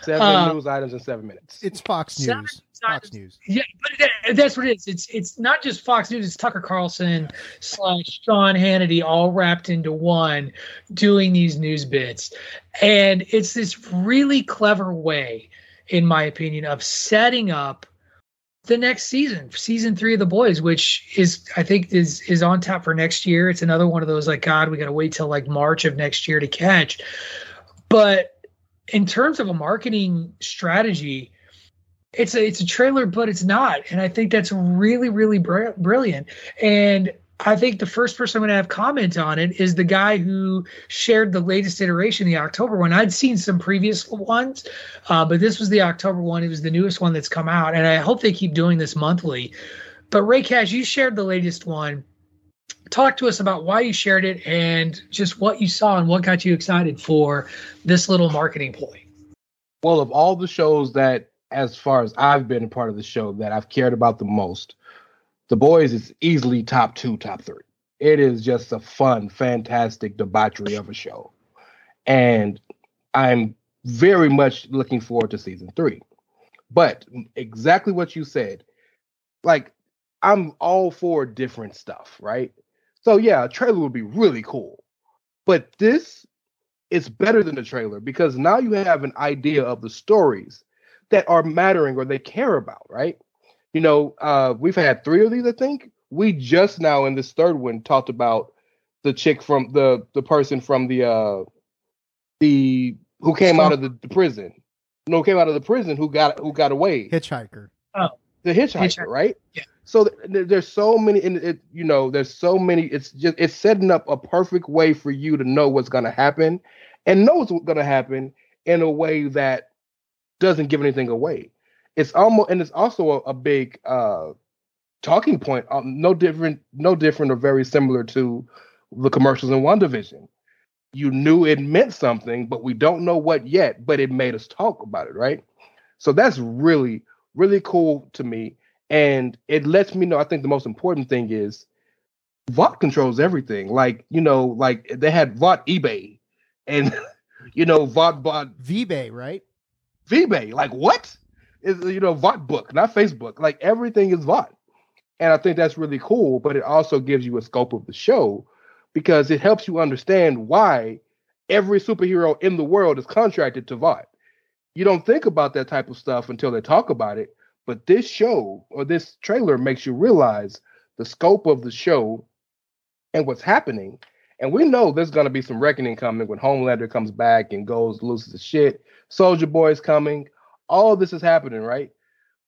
Seven Uh, news items in seven minutes. It's Fox Seven News. Fox News. yeah but that, that's what it is it's it's not just fox news it's tucker carlson slash sean hannity all wrapped into one doing these news bits and it's this really clever way in my opinion of setting up the next season, season three of the boys, which is I think is is on tap for next year. It's another one of those like God, we got to wait till like March of next year to catch. But in terms of a marketing strategy, it's a it's a trailer, but it's not, and I think that's really really br- brilliant. And I think the first person I'm going to have comment on it is the guy who shared the latest iteration, the October one. I'd seen some previous ones, uh, but this was the October one. It was the newest one that's come out, and I hope they keep doing this monthly. But Ray Cash, you shared the latest one. Talk to us about why you shared it and just what you saw and what got you excited for this little marketing ploy. Well, of all the shows that, as far as I've been a part of the show, that I've cared about the most, The Boys is easily top two, top three. It is just a fun, fantastic debauchery of a show. And I'm very much looking forward to season three. But exactly what you said, like I'm all for different stuff, right? So yeah, a trailer would be really cool. But this is better than the trailer because now you have an idea of the stories that are mattering or they care about, right? You know, uh, we've had three of these, I think. We just now in this third one talked about the chick from the the person from the uh the who came out of the, the prison. No, came out of the prison who got who got away. Hitchhiker. Oh, the hitchhiker, hitchhiker. right? Yeah. So th- there's so many, and it, you know, there's so many. It's just it's setting up a perfect way for you to know what's going to happen, and know what's going to happen in a way that doesn't give anything away. It's almost, and it's also a, a big uh talking point. Um, no different, no different, or very similar to the commercials in WandaVision. You knew it meant something, but we don't know what yet. But it made us talk about it, right? So that's really, really cool to me and it lets me know. I think the most important thing is Vought controls everything. Like you know, like they had Vought eBay, and you know Vought bought VBay, right? VBay, like what? Is you know Vought book, not Facebook. Like everything is Vought, and I think that's really cool. But it also gives you a scope of the show because it helps you understand why every superhero in the world is contracted to Vought. You don't think about that type of stuff until they talk about it but this show or this trailer makes you realize the scope of the show and what's happening. And we know there's to be some reckoning coming when Homelander comes back and goes loses the shit. Soldier Boy's coming. All this is happening, right?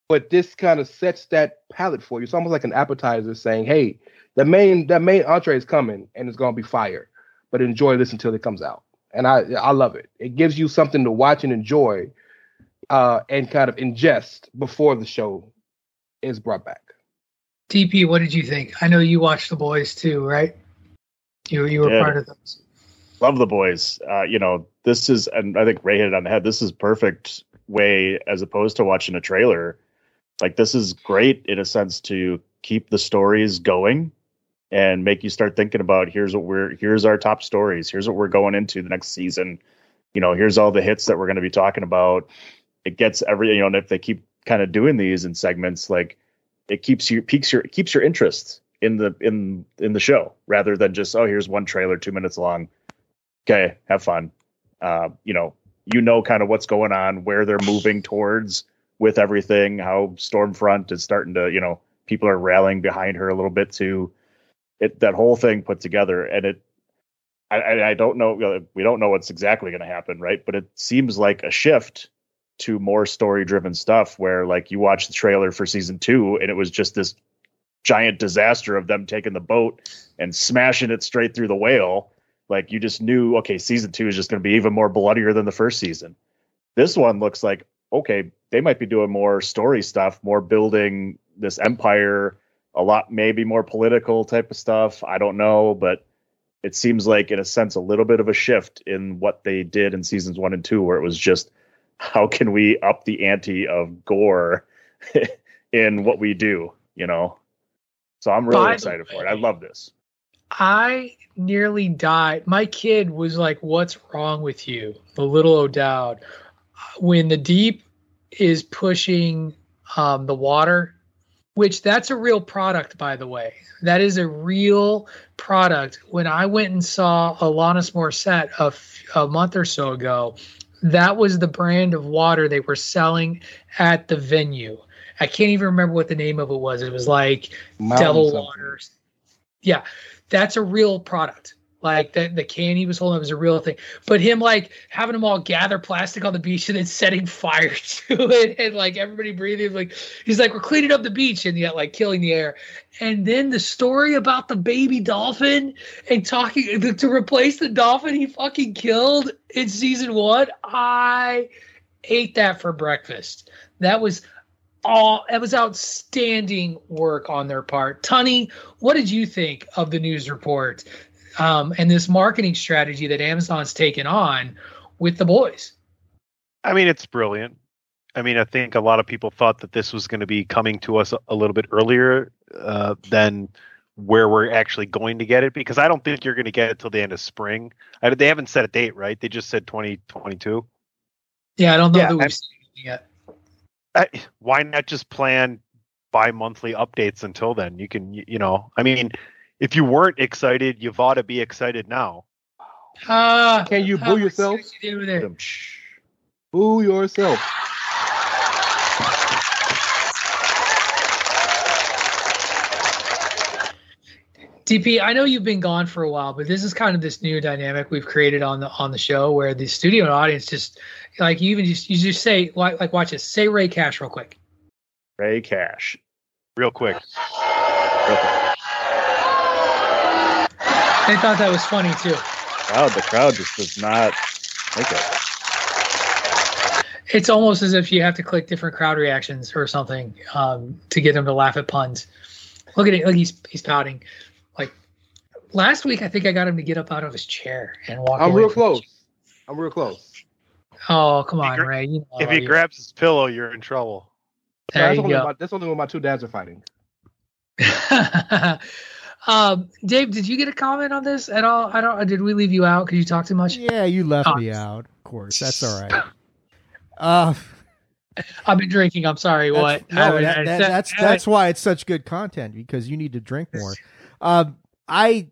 But this kind of sets that palette for you. It's almost like an appetizer saying, "Hey, the main that main entree is coming and it's to be fire, but enjoy this until it comes out." And I I love it. It gives you something to watch and enjoy uh, and kind of ingest before the show is brought back. DP, what did you think? I know you watched The Boys too, right? You you were part of those. Love The Boys. Uh, you know, this is, and I think Ray hit it on the head. This is perfect way as opposed to watching a trailer. Like this is great in a sense to keep the stories going and make you start thinking about here's what we're here's our top stories here's what we're going into the next season you know here's all the hits that we're going to be talking about it gets every you know, and if they keep kind of doing these in segments, like it keeps you peaks your keeps your interest in the in in the show rather than just oh here's one trailer two minutes long. Okay, have fun. Uh, you know, you know kind of what's going on, where they're moving towards with everything, how Stormfront is starting to, you know, people are rallying behind her a little bit too. It that whole thing put together, and it I, I, don't know. We don't know what's exactly going to happen, right? But it seems like a shift to more story driven stuff where like you watch the trailer for season two and it was just this giant disaster of them taking the boat and smashing it straight through the whale. Like you just knew okay season two is just going to be even more bloodier than the first season. This one looks like okay they might be doing more story stuff more building this empire a lot maybe more political type of stuff i don't know but it seems like in a sense a little bit of a shift in what they did in seasons one and two where it was just how can we up the ante of gore in what we do, you know? So I'm really By excited way, for it. I love this. I nearly died. My kid was like, What's wrong with you? The little O'Dowd. When the deep is pushing um, the water, which that's a real product, by the way. That is a real product. When I went and saw Alanis Morissette a, f- a month or so ago, that was the brand of water they were selling at the venue. I can't even remember what the name of it was. It was like Mountain Devil something. Waters. Yeah, that's a real product. Like the the can he was holding was a real thing. But him like having them all gather plastic on the beach and then setting fire to it and like everybody breathing like he's like we're cleaning up the beach and yet like killing the air. And then the story about the baby dolphin and talking to replace the dolphin he fucking killed in season one. I ate that for breakfast. That was all that was outstanding work on their part. Tony, what did you think of the news report um, and this marketing strategy that Amazon's taken on with the boys. I mean, it's brilliant. I mean, I think a lot of people thought that this was going to be coming to us a, a little bit earlier uh, than where we're actually going to get it because I don't think you're going to get it till the end of spring. I, they haven't set a date, right? They just said 2022. Yeah, I don't know yeah, that we've seen it yet. I, why not just plan bi-monthly updates until then? You can, you, you know, I mean, if you weren't excited, you've ought to be excited now. Uh, Can you boo yourself? You Boo yourself. DP, I know you've been gone for a while, but this is kind of this new dynamic we've created on the on the show where the studio and audience just like you even just you just say like like watch this. Say Ray Cash real quick. Ray Cash. Real quick. Real quick. They thought that was funny too. Wow, the crowd just does not like it. It's almost as if you have to click different crowd reactions or something um, to get them to laugh at puns. Look at it. Look, he's he's pouting. Like last week, I think I got him to get up out of his chair and walk. I'm real close. I'm real close. Oh come on, Ray. You know If he you- grabs his pillow, you're in trouble. There that's, you only go. My, that's only when my two dads are fighting. um, Dave, did you get a comment on this at all? I don't. Did we leave you out Could you talk too much? Yeah, you left Oh. me out. Of course, that's all right. Uh, I've been drinking. I'm sorry. that's, what? no, I that- I that- that's I- that's why it's such good content because you need to drink more. Um, I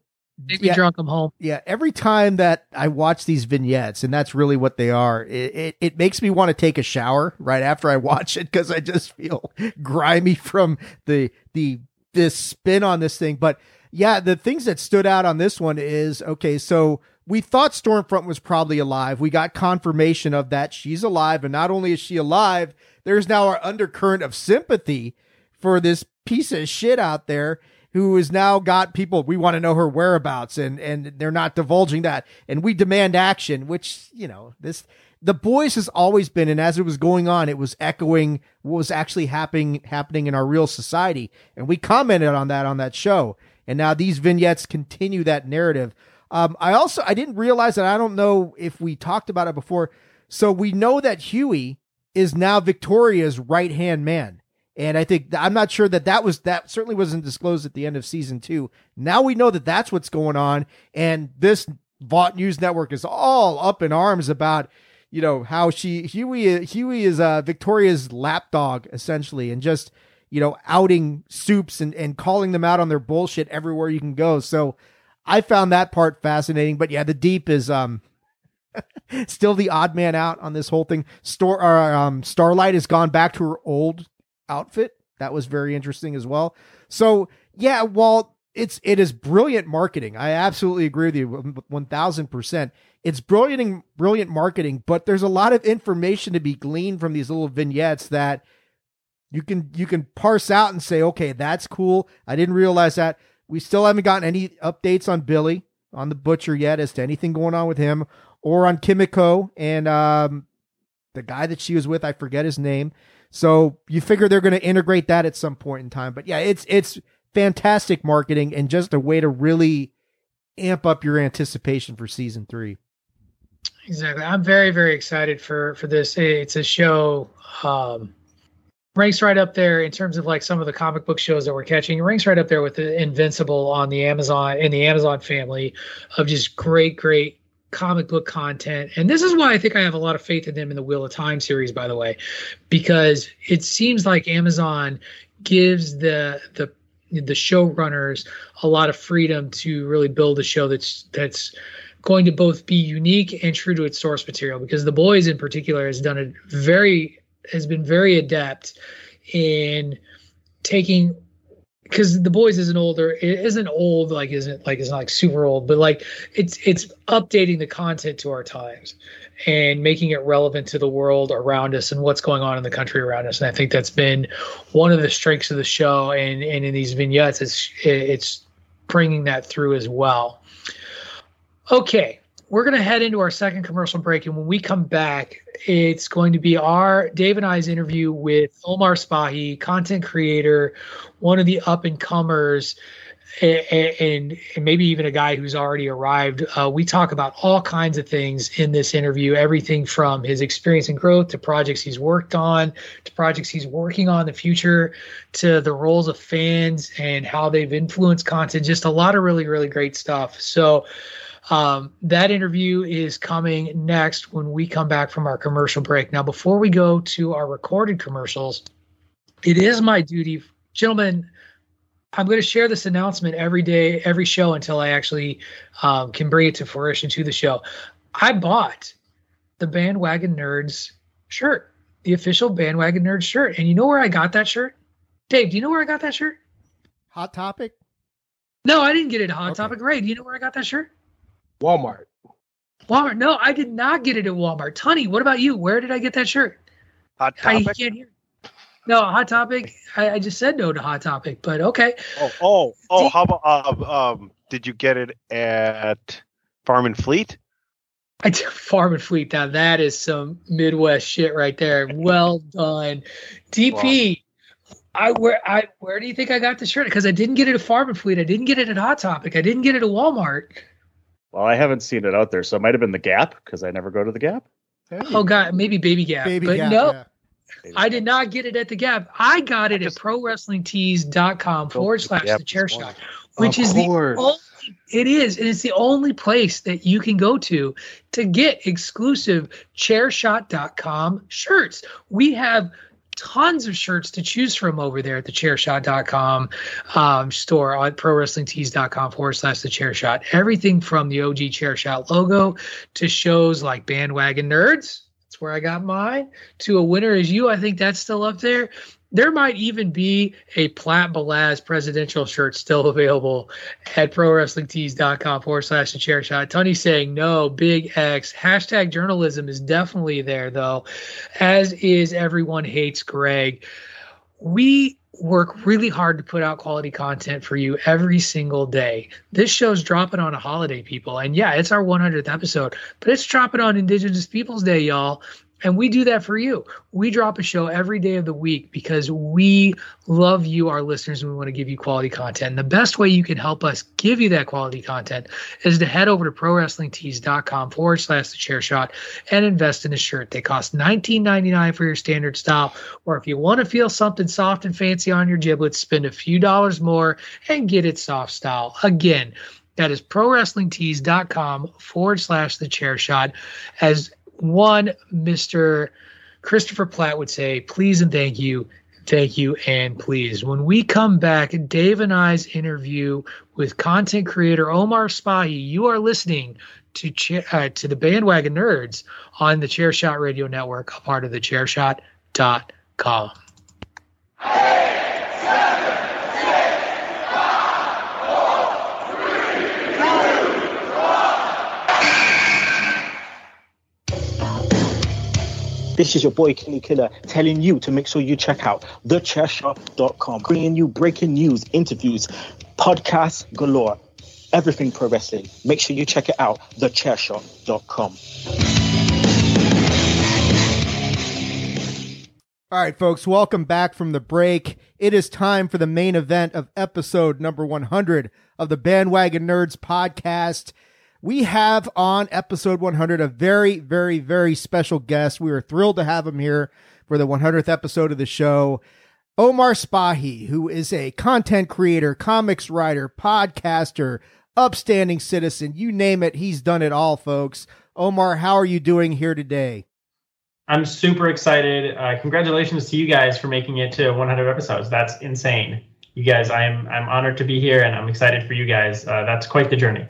Make me drunk. I'm home. Yeah, every time that I watch these vignettes, and that's really what they are, it, it, it makes me want to take a shower right after I watch it because I just feel grimy from the the this spin on this thing. But yeah, the things that stood out on this one is okay, so we thought Stormfront was probably alive. We got confirmation of that. She's alive, and not only is she alive, there's now our undercurrent of sympathy for this piece of shit out there who has now got people we want to know her whereabouts and and they're not divulging that and we demand action which you know this the boys has always been and as it was going on it was echoing what was actually happening happening in our real society and we commented on that on that show and now these vignettes continue that narrative. Um i also i didn't realize that i don't know if we talked about it before. So we know that huey is now victoria's right hand man. And I think I'm not sure that that was that certainly wasn't disclosed at the end of season two. Now we know that that's what's going on, and this Vought News Network is all up in arms about you know how she Huey Huey is uh, Victoria's lapdog essentially, and just you know outing soups and and calling them out on their bullshit everywhere you can go. So I found that part fascinating. But yeah, the deep is um still the odd man out on this whole thing. Star or, um, Starlight has gone back to her old outfit. That was very interesting as well. So yeah, while it's it is brilliant marketing, I absolutely agree with you one thousand percent. It's brilliant brilliant marketing, but there's a lot of information to be gleaned from these little vignettes that you can you can parse out and say, okay, that's cool. I didn't realize that. We still haven't gotten any updates on Billy on the butcher yet as to anything going on with him or on Kimiko and um the guy that she was with, I forget his name. So you figure they're going to integrate that at some point in time. But yeah, it's it's fantastic marketing and just a way to really amp up your anticipation for season three. Exactly. I'm very, very excited for for this. It's a show um ranks right up there in terms of like some of the comic book shows that we're catching. It ranks right up there with the Invincible on the Amazon in the Amazon family of just great, great comic book content. And this is why I think I have a lot of faith in them in the Wheel of Time series, by the way, because it seems like Amazon gives the the the showrunners a lot of freedom to really build a show that's that's going to both be unique and true to its source material because the boys in particular has done a very has been very adept in taking because the boys isn't older it isn't old like isn't like it's not like super old but like it's it's updating the content to our times and making it relevant to the world around us and what's going on in the country around us. And i think that's been one of the strengths of the show and and in these vignettes it's it's bringing that through as well. Okay we're going to head into our second commercial break and when we come back it's going to be our dave and i's interview with omar spahi content creator one of the up and comers and, and maybe even a guy who's already arrived. Uh, we talk about all kinds of things in this interview, everything from his experience and growth to projects he's worked on, to projects he's working on in the future, to the roles of fans and how they've influenced content. Just a lot of really, really great stuff. So, um, that interview is coming next when we come back from our commercial break. Now, before we go to our recorded commercials, it is my duty, gentlemen. I'm going to share this announcement every day, every show until I actually um, can bring it to fruition to the show. I bought the Bandwagon Nerds shirt, the official Bandwagon Nerds shirt. And you know where I got that shirt? Dave, do you know where I got that shirt? Hot Topic? No, I didn't get it at Hot okay. Topic. Ray, do you know where I got that shirt? Walmart. Walmart. No, I did not get it at Walmart. Tony, what about you? Where did I get that shirt? Hot Topic. I can't hear. No, Hot Topic. I, I, just said no to Hot Topic, but okay. Oh, oh, oh. How about um, um? Did you get it at Farm and Fleet? I did Farm and Fleet. Now that is some Midwest shit right there. Well done, DP. Wow. I where I where do you think I got the shirt? Because I didn't get it at Farm and Fleet. I didn't get it at Hot Topic. I didn't get it at Walmart. Well, I haven't seen it out there, so it might have been the Gap because I never go to the Gap. Hey. Oh God, maybe Baby Gap, Baby but Gap, no. Yeah. I did not get it at the Gap. I got it just, at prowrestlingtees.com forward slash the chair shot, which of is course. the only, it is, and it's the only place that you can go to to get exclusive chairshot.com shirts. We have tons of shirts to choose from over there at the chairshot.com um, store on prowrestlingtees.com forward slash the chairshot. Everything from the OG chairshot logo to shows like Bandwagon Nerds where I got mine. To a winner as you, I think that's still up there. There might even be a Platt Balaz presidential shirt still available at prowrestlingtees.com forward slash the chair shot. Tony saying no, big X. Hashtag journalism is definitely there though, as is everyone hates Greg. We work really hard to put out quality content for you every single day. This show's dropping on a holiday, people. And yeah, it's our 100th episode, but it's dropping on Indigenous Peoples Day, y'all. And we do that for you. We drop a show every day of the week because we love you, our listeners, and we want to give you quality content. And the best way you can help us give you that quality content is to head over to prowrestlingtees.com forward slash the chair shot and invest in a shirt. They cost $19.99 for your standard style. Or if you want to feel something soft and fancy on your giblets, spend a few dollars more and get it soft style. Again, that is prowrestlingtees.com forward slash the chair shot. As one, Mr. Christopher Platt would say, please and thank you, thank you, and please. When we come back, Dave and I's interview with content creator Omar Spahi, you are listening to uh, to the Bandwagon Nerds on the Chairshot Radio Network, a part of the Chairshot.com. This is your boy Kenny Killer telling you to make sure you check out thechairshot.com, bringing you breaking news, interviews, podcasts galore, everything pro wrestling. Make sure you check it out, thechairshot.com. All right, folks, welcome back from the break. It is time for the main event of episode number 100 of the Bandwagon Nerds podcast we have on episode 100 a very, very, very special guest. We are thrilled to have him here for the 100th episode of the show. Omar Spahi, who is a content creator, comics writer, podcaster, upstanding citizen, you name it, he's done it all, folks. Omar, how are you doing here today? I'm super excited. Uh, congratulations to you guys for making it to 100 episodes. That's insane. You guys, I'm I'm honored to be here, and I'm excited for you guys. Uh, that's quite the journey.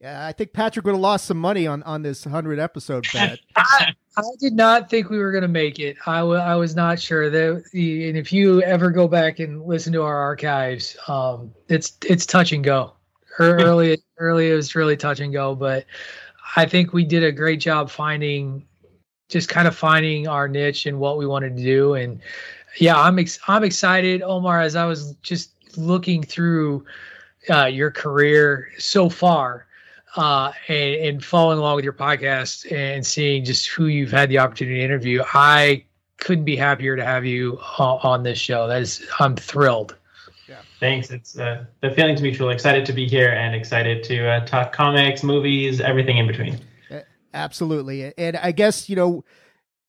Yeah, I think Patrick would have lost some money on on this hundred episode bet. I, I, did not think we were going to make it. I, w- I was not sure that. And if you ever go back and listen to our archives, um, it's it's touch and go. Early early it was really touch and go, but I think we did a great job finding, just kind of finding our niche and what we wanted to do. And yeah, I'm ex- I'm excited, Omar. As I was just looking through uh, your career so far uh, and, and following along with your podcast and seeing just who you've had the opportunity to interview, I couldn't be happier to have you on, on this show. That is, I'm thrilled. Yeah. Thanks. It's uh, the feeling's mutual. Excited to be here and excited to uh, talk comics, movies, everything in between. Absolutely. And I guess, you know,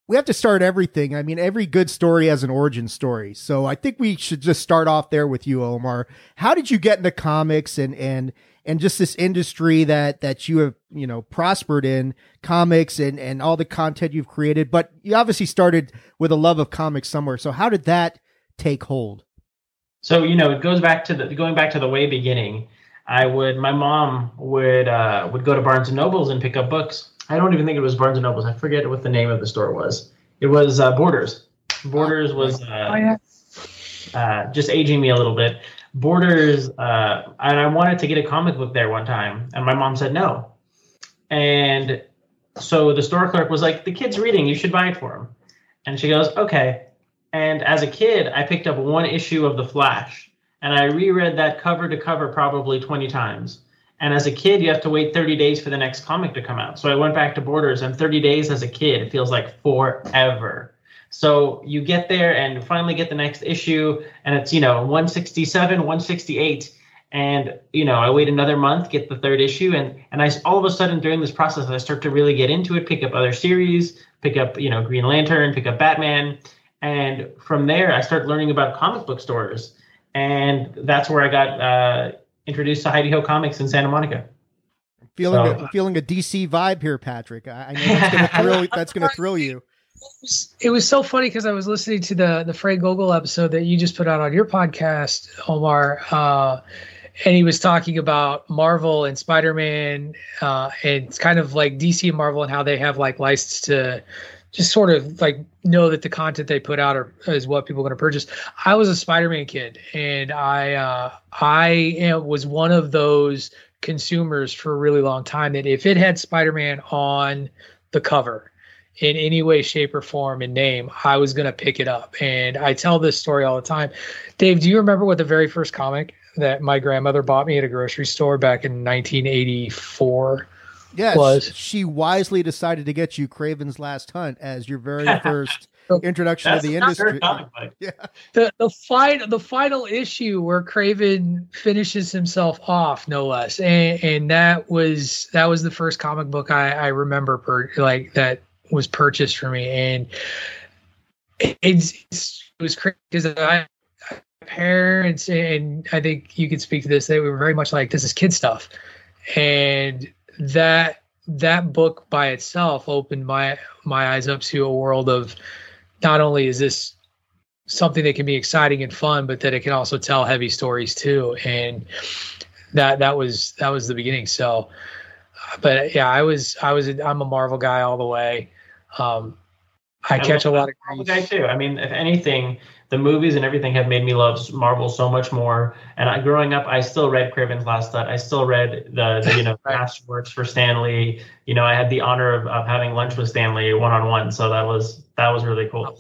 we have to start everything. I mean, every good story has an origin story. So I think we should just start off there with you, Omar. How did you get into comics and, and, and just this industry that, that you have, you know, prospered in comics and, and all the content you've created, but you obviously started with a love of comics somewhere. So how did that take hold? So, you know, it goes back to the, going back to the way beginning. I would, my mom would, uh, would go to Barnes and Nobles and pick up books I don't even think it was Barnes and Nobles. I forget what the name of the store was. It was uh, Borders. Borders was uh, oh, yeah. uh, just aging me a little bit. Borders, uh, and I wanted to get a comic book there one time, and my mom said no. And so the store clerk was like, "The kid's reading. You should buy it for him." And she goes, "Okay." And as a kid, I picked up one issue of The Flash, and I reread that cover to cover probably twenty times and as a kid, you have to wait 30 days for the next comic to come out. So I went back to Borders, and 30 days as a kid feels like forever. So you get there and finally get the next issue, and it's you know 167, 168, and you know I wait another month, get the third issue, and and I all of a sudden during this process I start to really get into it, pick up other series, pick up you know Green Lantern, pick up Batman, and from there I start learning about comic book stores, and that's where I got. Uh, introduced to Hi-De-Ho Comics in Santa Monica. Feeling so, a, feeling a DC vibe here, Patrick. I, I know that's going to thrill. that's going to thrill you. It was so funny because I was listening to the the Fred Gogol episode that you just put out on your podcast, Omar, uh, and he was talking about Marvel and Spider Man, uh, and it's kind of like DC and Marvel and how they have like license to just sort of like know that the content they put out are, is what people are going to purchase. I was a Spider-Man kid, and I uh, I am, was one of those consumers for a really long time that if it had Spider-Man on the cover in any way, shape, or form and name, I was going to pick it up. And I tell this story all the time. Dave, do you remember what the very first comic that my grandmother bought me at a grocery store back in 1984? Yes, was. she wisely decided to get you Kraven's Last Hunt as your very first introduction to the industry. Yeah. The the final the final issue where Craven finishes himself off, no less, and, and that was that was the first comic book I, I remember per, like that was purchased for me, and it's, it's it was crazy because I parents and I think you could speak to this. They were very much like this is kid stuff, and that that book by itself opened my my eyes up to a world of not only is this something that can be exciting and fun, but that it can also tell heavy stories too. And that that was that was the beginning. So, but yeah, I was I was I'm a Marvel guy all the way. Um, I catch a lot of grief. guy too. I mean, if anything, the movies and everything have made me love Marvel so much more. And I, growing up, I still read Kraven's Last Hunt. I still read the, the you know right. masterworks for Stan Lee. You know, I had the honor of, of having lunch with Stan Lee one on one. So that was that was really cool.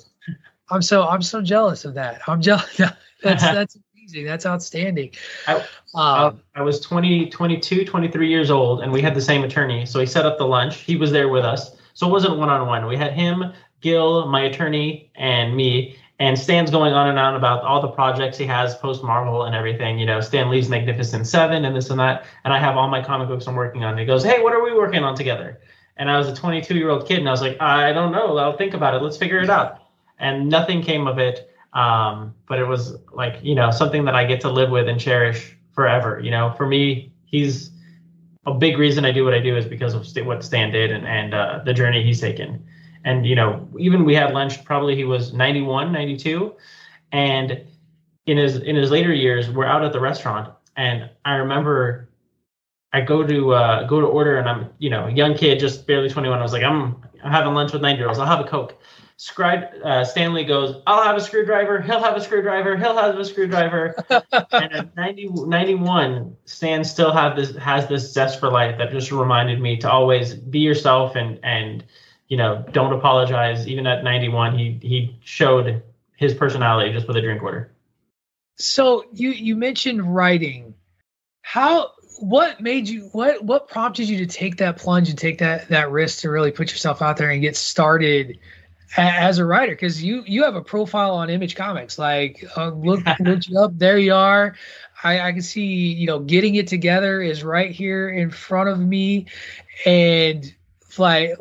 I'm so I'm so jealous of that. I'm jealous. that's that's amazing. That's outstanding. I, um, I was 20, 22, 23 years old, and we had the same attorney. So he set up the lunch. He was there with us. So it wasn't one on one. We had him, Gil, my attorney, and me and Stan's going on and on about all the projects he has post Marvel and everything. You know, Stan Lee's Magnificent Seven and this and that. And I have all my comic books I'm working on. And he goes, Hey, what are we working on together? And I was a 22 year old kid, and I was like, I don't know. I'll think about it. Let's figure it out. And nothing came of it. Um, but it was like, you know, something that I get to live with and cherish forever. You know, for me, he's a big reason I do what I do is because of what Stan did and, and uh, the journey he's taken. And you know even we had lunch probably he was 91 92 and in his in his later years we're out at the restaurant and i remember i go to uh, go to order and i'm you know a young kid just barely 21 i was like i'm, I'm having lunch with nine year olds i'll have a coke Uh, Stan Lee goes, I'll have a screwdriver. He'll have a screwdriver. He'll have a screwdriver. and at 90, 91, Stan still have this has this zest for life that just reminded me to always be yourself and and you know, don't apologize. Even at 91, he he showed his personality just with a drink order. So you you mentioned writing. How what made you what what prompted you to take that plunge and take that that risk to really put yourself out there and get started as a writer because you you have a profile on Image Comics. Like, uh, look look you up. There you are. I, I can see you know getting it together is right here in front of me, and like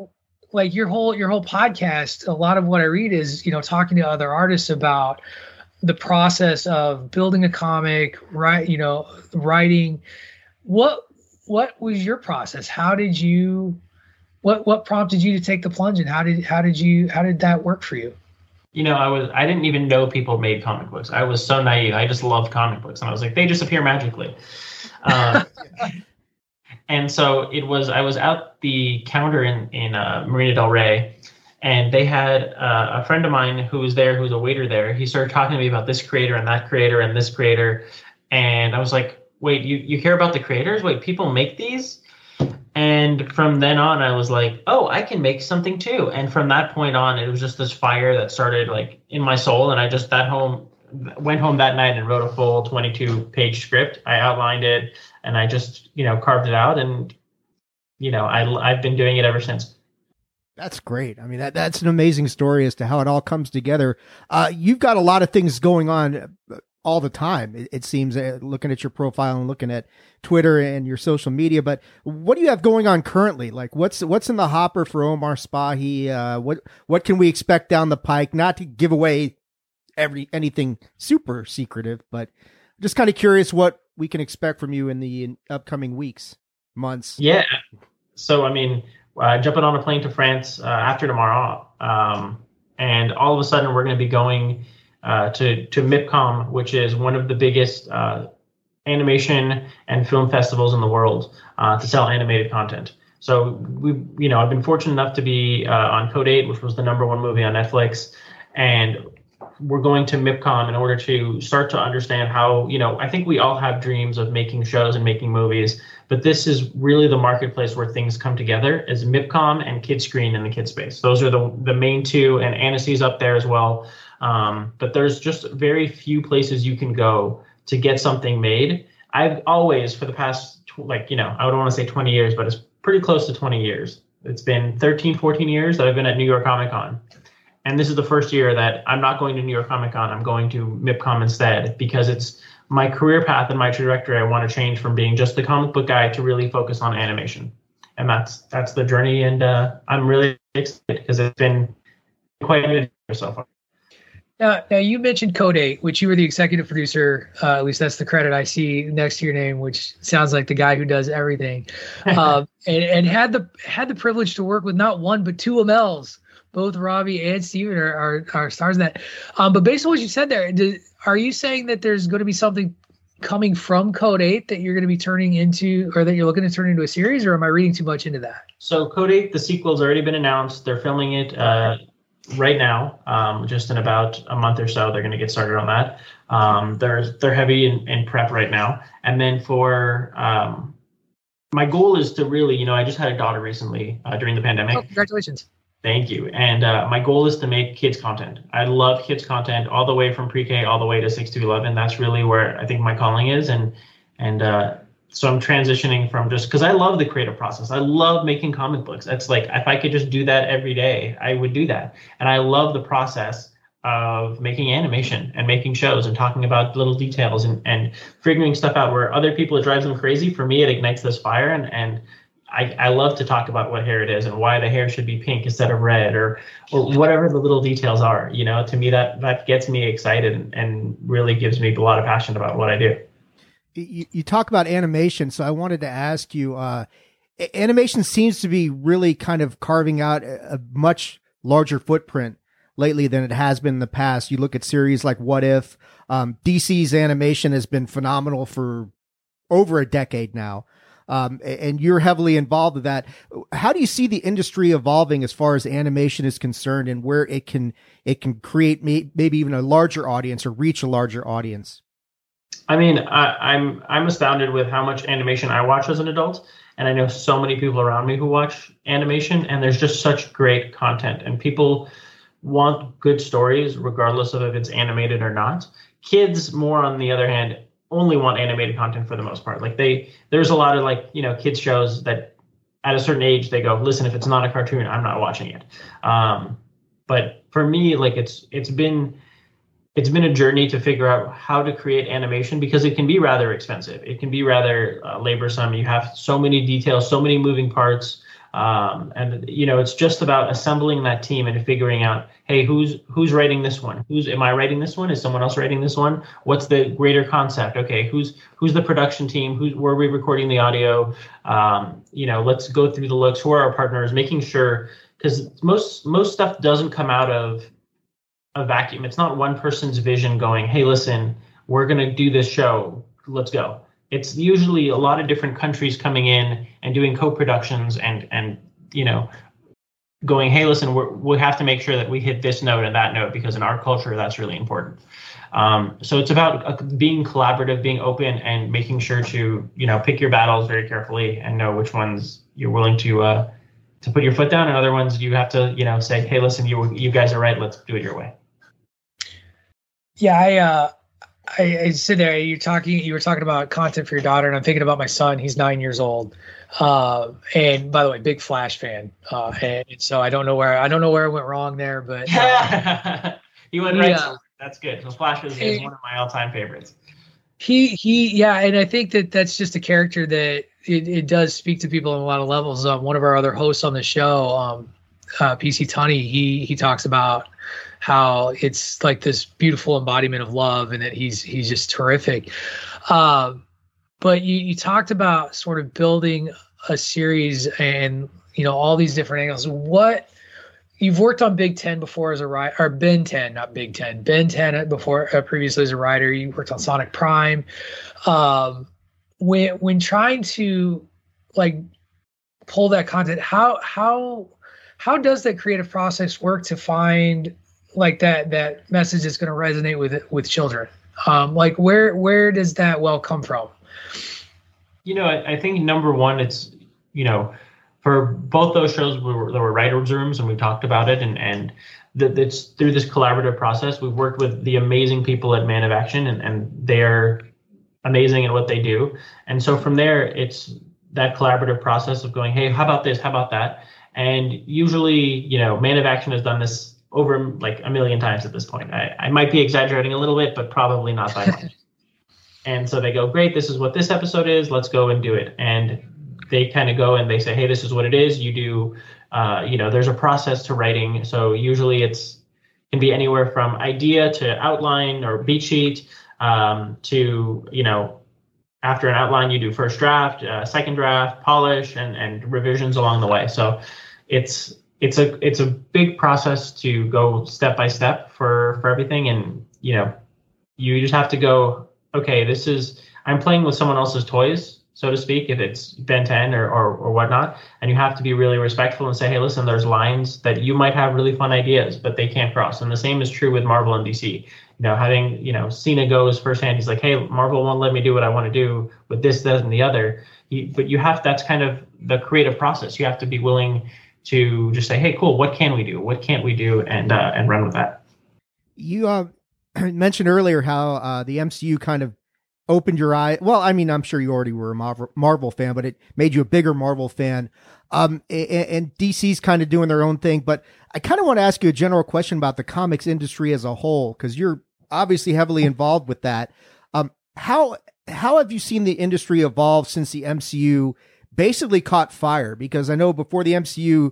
like your whole your whole podcast. A lot of what I read is you know talking to other artists about the process of building a comic, right? You know, writing. What what was your process? How did you what what prompted you to take the plunge and how did how did you how did that work for you? You know, I was I didn't even know people made comic books. I was so naive. I just loved comic books, and I was like, they just appear magically. Um, and so it was. I was out the counter in in uh, Marina Del Rey, and they had uh, a friend of mine who was there, who was a waiter there. He started talking to me about this creator and that creator and this creator, and I was like, wait, you you care about the creators? Wait, people make these? And from then on, I was like, oh, I can make something too. And from that point on, it was just this fire that started like in my soul. And I just that home went home that night and wrote a full 22 page script. I outlined it and I just, you know, carved it out. And, you know, I, I've been doing it ever since. That's great. I mean, that, that's an amazing story as to how it all comes together. Uh, you've got a lot of things going on all the time. It, it seems uh, looking at your profile and looking at Twitter and your social media. But what do you have going on currently? Like what's what's in the hopper for Omar Spahi? Uh, what what can we expect down the pike? Not to give away every anything super secretive, but just kind of curious what we can expect from you in the upcoming weeks, months. Yeah. So I mean, uh, jumping on a plane to France uh, after tomorrow, um, and all of a sudden we're going to be going uh, to to MIPCOM, which is one of the biggest uh, animation and film festivals in the world uh, to sell animated content. So we, you know, I've been fortunate enough to be uh, on Code 8, which was the number one movie on Netflix, and we're going to MIPCOM in order to start to understand how, you know, I think we all have dreams of making shows and making movies, but this is really the marketplace where things come together is MIPCOM and Kidscreen in the kid space. Those are the the main two, and Annecy's up there as well. Um, but there's just very few places you can go to get something made. I've always, for the past, like, you know, I don't want to say 20 years, but it's pretty close to 20 years. It's been 13, 14 years that I've been at New York Comic Con. And this is the first year that I'm not going to New York Comic Con. I'm going to MIPCOM instead because it's my career path and my trajectory. I want to change from being just the comic book guy to really focus on animation. And that's that's the journey. And uh, I'm really excited because it's been quite a bit so far. Now, now you mentioned Code 8, which you were the executive producer. Uh, at least that's the credit I see next to your name, which sounds like the guy who does everything. um, and, and had the had the privilege to work with not one but two Amells. Both Robbie and Stephen are, are, are stars in that. Um, but based on what you said there, did, are you saying that there's going to be something coming from Code 8 that you're going to be turning into, or that you're looking to turn into a series, or am I reading too much into that? So Code 8, the sequel's already been announced. They're filming it. Uh, right now, um, just in about a month or so, they're going to get started on that. Um, they're they're heavy in, in, prep right now, and then for um, my goal is to really, you know, I just had a daughter recently uh, during the pandemic. Oh, congratulations! Thank you. And uh, my goal is to make kids content. I love kids content all the way from pre-K all the way to six to eleven. That's really where I think my calling is, and and uh, so I'm transitioning from just because I love the creative process. I love making comic books. It's like if I could just do that every day, I would do that. And I love the process of making animation and making shows and talking about little details and, and figuring stuff out where other people it drives them crazy. For me, it ignites this fire and and I, I love to talk about what hair it is and why the hair should be pink instead of red or or whatever the little details are. You know, to me that that gets me excited and, and really gives me a lot of passion about what I do you, you talk about animation, so I wanted to ask you. Uh, animation seems to be really kind of carving out a, a much larger footprint lately than it has been in the past. You look at series like What If. Um, DC's animation has been phenomenal for over a decade now. Um, and you're heavily involved with that. How do you see the industry evolving as far as animation is concerned, and where it can it can create may, maybe even a larger audience or reach a larger audience? I mean, I, I'm I'm astounded with how much animation I watch as an adult, and I know so many people around me who watch animation, and there's just such great content, and people want good stories regardless of if it's animated or not. Kids, more on the other hand, only want animated content for the most part. Like they, there's a lot of like you know kids shows that at a certain age they go, listen, if it's not a cartoon, I'm not watching it. Um, but for me, like it's it's been it's been a journey to figure out how to create animation because it can be rather expensive. It can be rather uh, laborsome. You have so many details, so many moving parts, um, and you know it's just about assembling that team and figuring out, hey, who's who's writing this one? Who's am I writing this one? Is someone else writing this one? What's the greater concept? Okay, who's who's the production team? Who's where are we recording the audio? Um, you know, let's go through the looks. Who are our partners? Making sure because most most stuff doesn't come out of a vacuum. It's not one person's vision going, "Hey, listen, we're going to do this show. Let's go." It's usually a lot of different countries coming in and doing co-productions and and you know going, "Hey, listen, we we have to make sure that we hit this note and that note because in our culture that's really important." Um, so it's about uh, being collaborative, being open, and making sure to you know pick your battles very carefully and know which ones you're willing to uh, to put your foot down, and other ones you have to you know say, "Hey, listen, you you guys are right. Let's do it your way." Yeah, I, uh, I, I sit there. You're talking. You were talking about content for your daughter, and I'm thinking about my son. He's nine years old, uh, and by the way, big Flash fan. Uh, and so I don't know where I don't know where I went wrong there, but uh, you went right. Yeah. That's good. So Flash is, is one of my all-time favorites. He he yeah, and I think that that's just a character that it, it does speak to people on a lot of levels. Um, one of our other hosts on the show, um, uh, PC Tunney, he he talks about how it's like this beautiful embodiment of love and that he's he's just terrific. Um, but you, you talked about sort of building a series and you know all these different angles. What you've worked on Big Ten before as a writer, or Ben Ten, not Big Ten, Ben Ten before uh, previously as a writer. You worked on Sonic Prime. Um, when when trying to like pull that content, how how how does that creative process work to find like that that message is going to resonate with with children. Um like where where does that well come from? You know I, I think number one it's you know for both those shows we were, there were writers rooms and we talked about it and and that it's through this collaborative process we've worked with the amazing people at man of action and, and they're amazing in what they do. And so from there it's that collaborative process of going hey how about this? How about that? And usually you know man of action has done this over like a million times at this point. I, I might be exaggerating a little bit, but probably not by much. and so they go, great, this is what this episode is. Let's go and do it. And they kind of go and they say, hey, this is what it is. You do, uh, you know, there's a process to writing. So usually it's can be anywhere from idea to outline or beat sheet um, to, you know, after an outline, you do first draft, uh, second draft, polish, and and revisions along the way. So it's it's a it's a big process to go step by step for for everything. And you know you just have to go okay this is i'm playing with someone else's toys so to speak if it's ben 10 or, or or whatnot. And you have to be really respectful and say hey listen there's lines that you might have really fun ideas but they can't cross. And the same is true with marvel and dc you know having you know cena goes firsthand. He's like hey marvel won't let me do what i want to do with this that and the other. But you have that's kind of the creative process. You have to be willing to just say, hey, cool, what can we do? What can't we do? And uh, and run with that. You uh, mentioned earlier how uh, the MCU kind of opened your eye. Well, I mean, I'm sure you already were a Marvel, Marvel fan, but it made you a bigger Marvel fan. Um, and, and DC's kind of doing their own thing. But I kind of want to ask you a general question about the comics industry as a whole, because you're obviously heavily involved with that. Um, how how have you seen the industry evolve since the MCU basically caught fire because I know before the MCU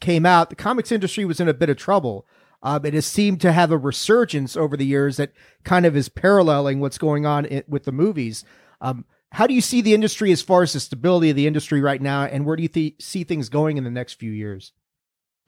came out, the comics industry was in a bit of trouble. Um, it has seemed to have a resurgence over the years that kind of is paralleling what's going on in, with the movies. Um, how do you see the industry as far as the stability of the industry right now, and where do you th- see things going in the next few years?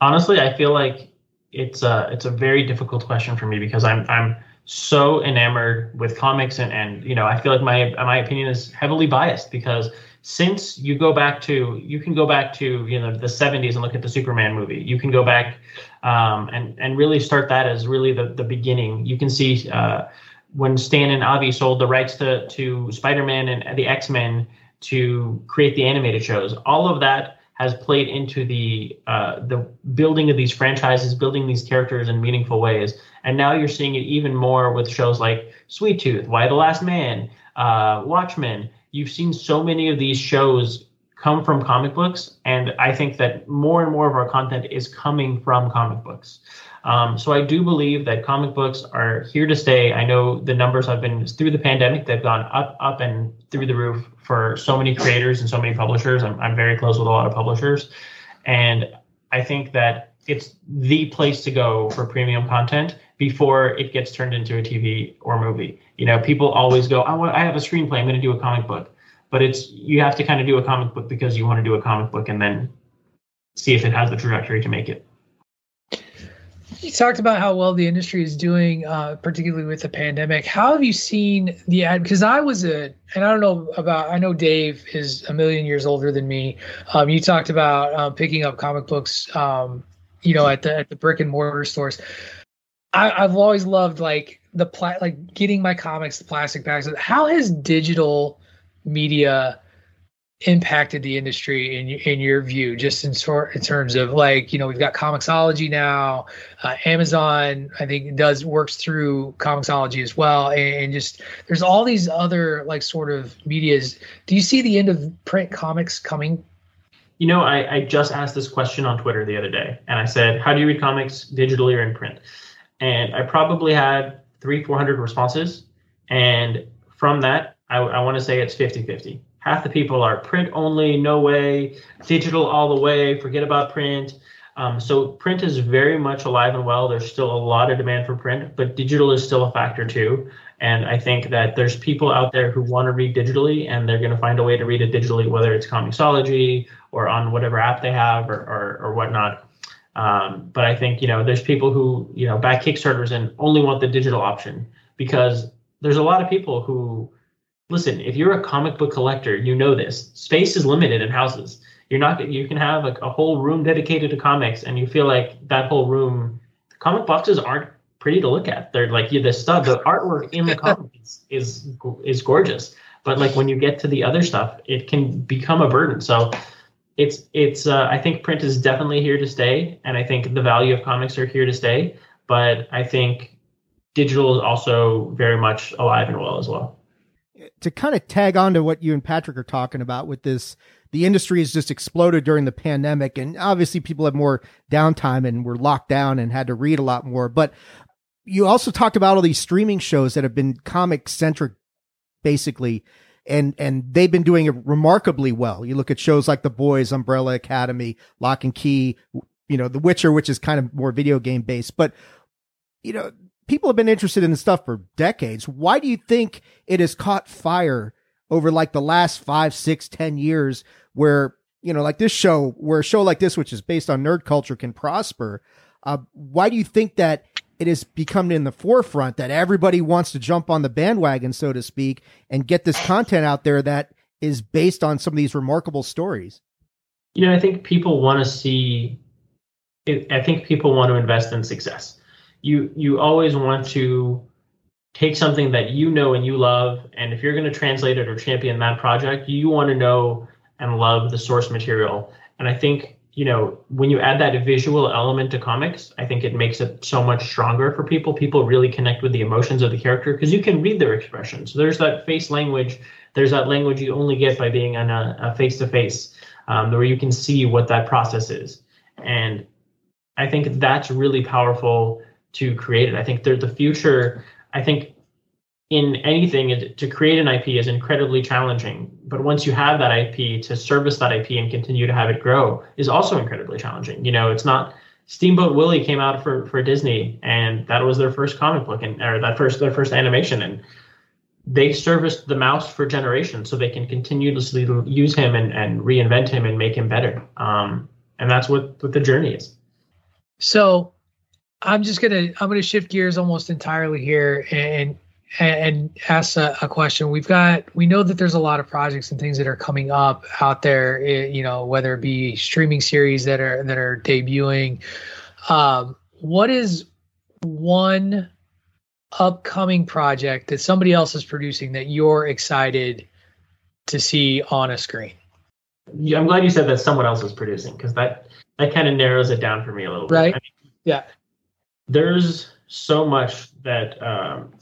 Honestly, I feel like it's a it's a very difficult question for me because I'm I'm so enamored with comics and and you know I feel like my my opinion is heavily biased because since you go back to you can go back to you know the 70s and look at the superman movie. You can go back um, and and really start that as really the, the beginning. You can see uh, when stan and avi sold the rights to to spider-man and the x-men to create the animated shows all of that has played into the uh, the building of these franchises building these characters in meaningful ways. And now you're seeing it even more with shows like sweet tooth Y the last man uh, watchmen you've seen so many of these shows come from comic books, and I think that more and more of our content is coming from comic books. Um, so I do believe that comic books are here to stay. I know the numbers have been through the pandemic; they've gone up, up, and through the roof for so many creators and so many publishers. I'm, I'm very close with a lot of publishers, and I think that it's the place to go for premium content before it gets turned into a TV or movie. You know, people always go, "I want, I have a screenplay. I'm going to do a comic book," but it's you have to kind of do a comic book because you want to do a comic book and then see if it has the trajectory to make it. You talked about how well the industry is doing, uh, particularly with the pandemic. How have you seen the ad? Because I was a, and I don't know about, I know Dave is a million years older than me. Um, you talked about um, picking up comic books, um, you know, at the at the brick and mortar stores. I, have always loved like the pla- like getting my comics, the plastic bags. How has digital media impacted the industry in in your view just in sort in terms of like you know we've got Comixology now uh, amazon i think does works through Comixology as well and, and, just there's all these other like sort of medias. Do you see the end of print comics coming? You know I, I just asked this question on twitter the other day and i said how do you read comics digitally or in print and i probably had three four hundred responses and from that i, I want to say it's 50 50 half the people are print only, no way, digital all the way, forget about print. Um, so print is very much alive and well. There's still a lot of demand for print, but digital is still a factor too. And I think that there's people out there who want to read digitally, and they're going to find a way to read it digitally, whether it's Comixology or on whatever app they have or or, or whatnot. Um, but I think you know there's people who you know back Kickstarters and only want the digital option because there's a lot of people who listen, if you're a comic book collector, you know this. Space is limited in houses. You're not you can have a, a whole room dedicated to comics, and you feel like that whole room. Comic boxes aren't pretty to look at. They're like you the stuff, the artwork in the comics is is gorgeous. But like when you get to the other stuff, it can become a burden. So it's it's uh, I think print is definitely here to stay, and I think the value of comics are here to stay. But I think digital is also very much alive and well as well to kind of tag on to what you and Patrick are talking about with this, the industry has just exploded during the pandemic, and obviously people have more downtime and were locked down and had to read a lot more. But you also talked about all these streaming shows that have been comic centric, basically, and and they've been doing it remarkably well. You look at shows like The Boys, Umbrella Academy, Lock and Key, you know, The Witcher, which is kind of more video game based, but you know people have been interested in this stuff for decades. Why do you think it has caught fire over like the last five, six, ten years where, you know, like this show, where a show like this, which is based on nerd culture can prosper? Uh, why do you think that it has become in the forefront that everybody wants to jump on the bandwagon, so to speak, and get this content out there that is based on some of these remarkable stories? You know, I think people want to see, I think people want to invest in success you you always want to take something that you know and you love and if you're going to translate it or champion that project you want to know and love the source material and i think you know when you add that visual element to comics i think it makes it so much stronger for people people really connect with the emotions of the character because you can read their expressions there's that face language there's that language you only get by being on a face to face where you can see what that process is and i think that's really powerful to create it. I think the future. I think in anything to create an IP is incredibly challenging. But once you have that IP to service that IP and continue to have it grow is also incredibly challenging. You know, it's not Steamboat Willie came out for for Disney and that was their first comic book and or that first their first animation and they serviced the mouse for generations so they can continuously use him and, and reinvent him and make him better. Um, and that's what, what the journey is. So I'm just gonna I'm gonna shift gears almost entirely here and and ask a, a, question. We've got we know that there's a lot of projects and things that are coming up out there. Eh, you know, whether it be streaming series that are that are debuting. Um, what is one upcoming project that somebody else is producing that you're excited to see on a screen? Yeah, I'm glad you said that someone else is producing because that that kind of narrows it down for me a little right? bit. Right. yeah there's so much that um,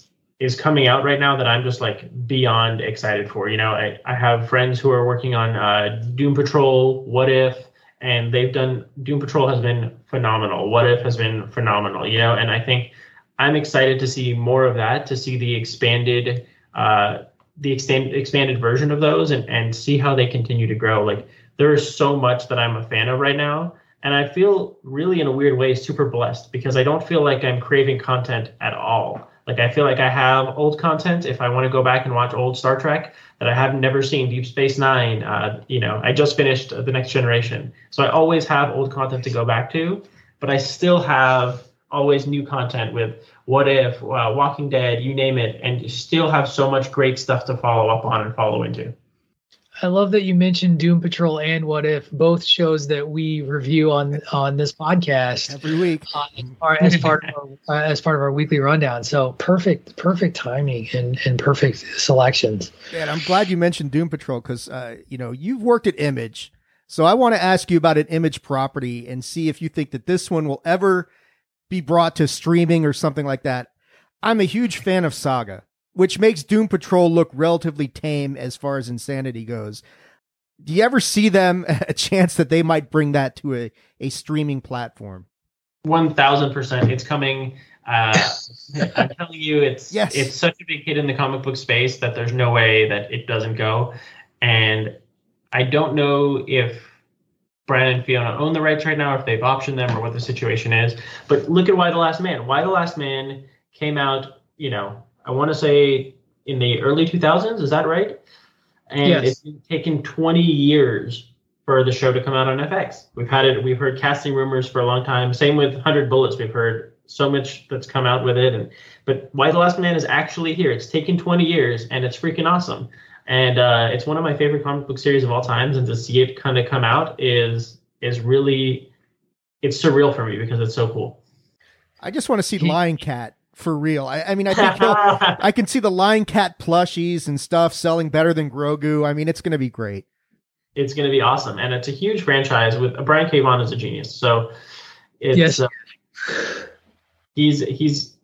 is coming out right now that I'm just like beyond excited for. You know, I, I have friends who are working on uh, Doom Patrol, What If, and they've done Doom Patrol has been phenomenal. What If has been phenomenal. You know, and I think I'm excited to see more of that, to see the expanded uh, the extend, expanded version of those, and and see how they continue to grow. Like there is so much that I'm a fan of right now. And I feel really, in a weird way, super blessed because I don't feel like I'm craving content at all. Like I feel like I have old content if I want to go back and watch old Star Trek that I have never seen, Deep Space Nine. Uh, you know, I just finished The Next Generation, so I always have old content to go back to, but I still have always new content with What If, uh, Walking Dead, you name it, and you still have so much great stuff to follow up on and follow into. I love that you mentioned Doom Patrol and What If, both shows that we review on on this podcast every week uh, as, part of our, uh, as part of our weekly rundown. So perfect, perfect timing and and perfect selections. Yeah, I'm glad you mentioned Doom Patrol because uh, you know you've worked at Image, so I want to ask you about an Image property and see if you think that this one will ever be brought to streaming or something like that. I'm a huge fan of Saga which makes Doom Patrol look relatively tame as far as insanity goes. Do you ever see them a chance that they might bring that to a, a streaming platform? One thousand percent, it's coming. Uh, I'm telling you, it's yes. it's such a big hit in the comic book space that there's no way that it doesn't go. And I don't know if Brian and Fiona own the rights right now, or if they've optioned them, or what the situation is. But look at Y the Last Man. Y the Last Man came out, you know, I want to say in the early 2000s. Is that right? And yes. it's taken 20 years for the show to come out on FX. We've had it. We've heard casting rumors for a long time. Same with 100 Bullets. We've heard so much that's come out with it. And but Y the Last Man is actually here. It's taken 20 years, and it's freaking awesome. And uh, it's one of my favorite comic book series of all times. And to see it kind of come out is is really it's surreal for me because it's so cool. I just want to see Lying Cat for real. I, I mean, I think I can see the Lying Cat plushies and stuff selling better than Grogu. I mean, it's going to be great. It's going to be awesome, and it's a huge franchise. With uh, Brian K. Vaughan is a genius, so it's yes. Uh, he's he's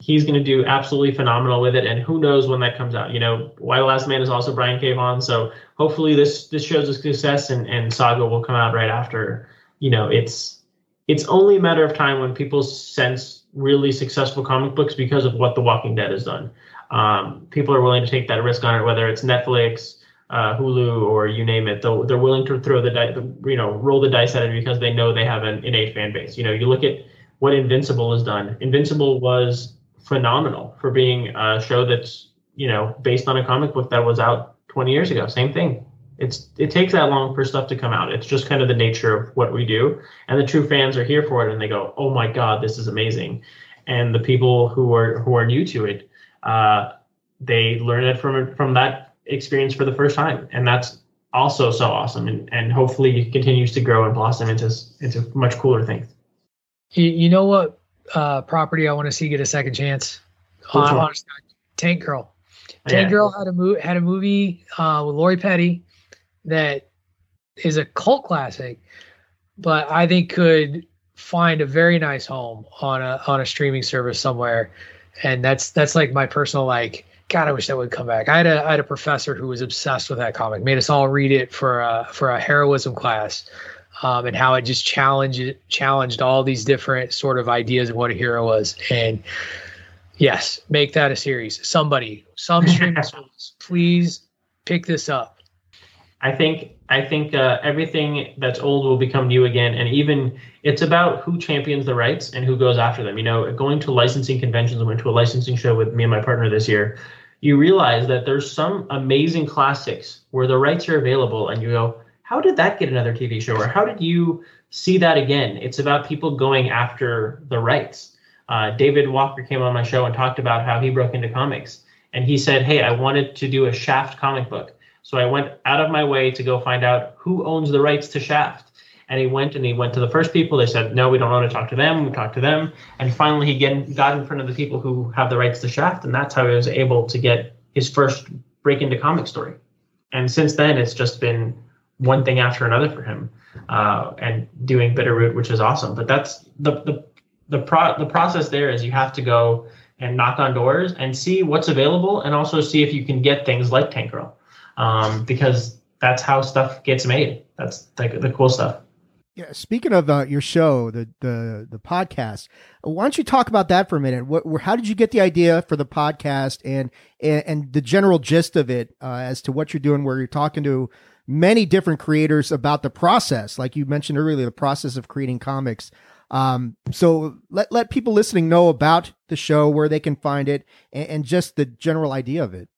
he's going to do absolutely phenomenal with it. And who knows when that comes out? You know, Y the Last Man is also Brian K. Vaughan, so hopefully this this shows a success, and and Saga will come out right after. You know, it's it's only a matter of time when people sense really successful comic books because of what The Walking Dead has done. Um, people are willing to take that risk on it, whether it's Netflix, uh, Hulu, or you name it. They're, they're willing to throw the dice, you know, roll the dice at it because they know they have an innate fan base. You know, you look at what Invincible has done. Invincible was phenomenal for being a show that's you know based on a comic book that was out 20 years ago. Same thing it's it takes that long for stuff to come out. It's just kind of the nature of what we do, and the true fans are here for it, and they go, "Oh my god, this is amazing!" And the people who are who are new to it, uh, they learn it from from that experience for the first time, and that's also so awesome, and and hopefully continues to grow and blossom into into much cooler things. You, you know what uh, property I want to see get a second chance? Uh, Tank Girl. Tank yeah. Girl had a mo- had a movie uh, with Lori Petty that is a cult classic, but I think could find a very nice home on a on a streaming service somewhere. And that's that's like my personal like God, I wish that would come back. I had a I had a professor who was obsessed with that comic, made us all read it for a for a heroism class, um, and how it just challenged challenged all these different sort of ideas of what a hero was. And yes, make that a series. Somebody, some streaming service, please pick this up. I think I think uh, everything that's old will become new again, and even it's about who champions the rights and who goes after them. You know, going to licensing conventions, I went to a licensing show with me and my partner this year. You realize that there's some amazing classics where the rights are available, and you go, "How did that get another TV show?" Or "How did you see that again?" It's about people going after the rights. Uh, David Walker came on my show and talked about how he broke into comics, and he said, "Hey, I wanted to do a Shaft comic book." So I went out of my way to go find out who owns the rights to Shaft. And he went and he went to the first people. They said, no, we don't want to talk to them. We talked to them. And finally, he get, got in front of the people who have the rights to Shaft. And that's how he was able to get his first break into comic story. And since then, it's just been one thing after another for him uh, and doing Bitter Root, which is awesome. But that's the, the, the, pro- the process there is you have to go and knock on doors and see what's available and also see if you can get things like Tank Girl. Um, because that's how stuff gets made. That's like the cool stuff. Yeah. Speaking of uh, your show, the the the podcast, why don't you talk about that for a minute? What, how did you get the idea for the podcast and and, and the general gist of it uh, as to what you're doing? Where you're talking to many different creators about the process, like you mentioned earlier, the process of creating comics. Um, so let let people listening know about the show, where they can find it, and, and just the general idea of it.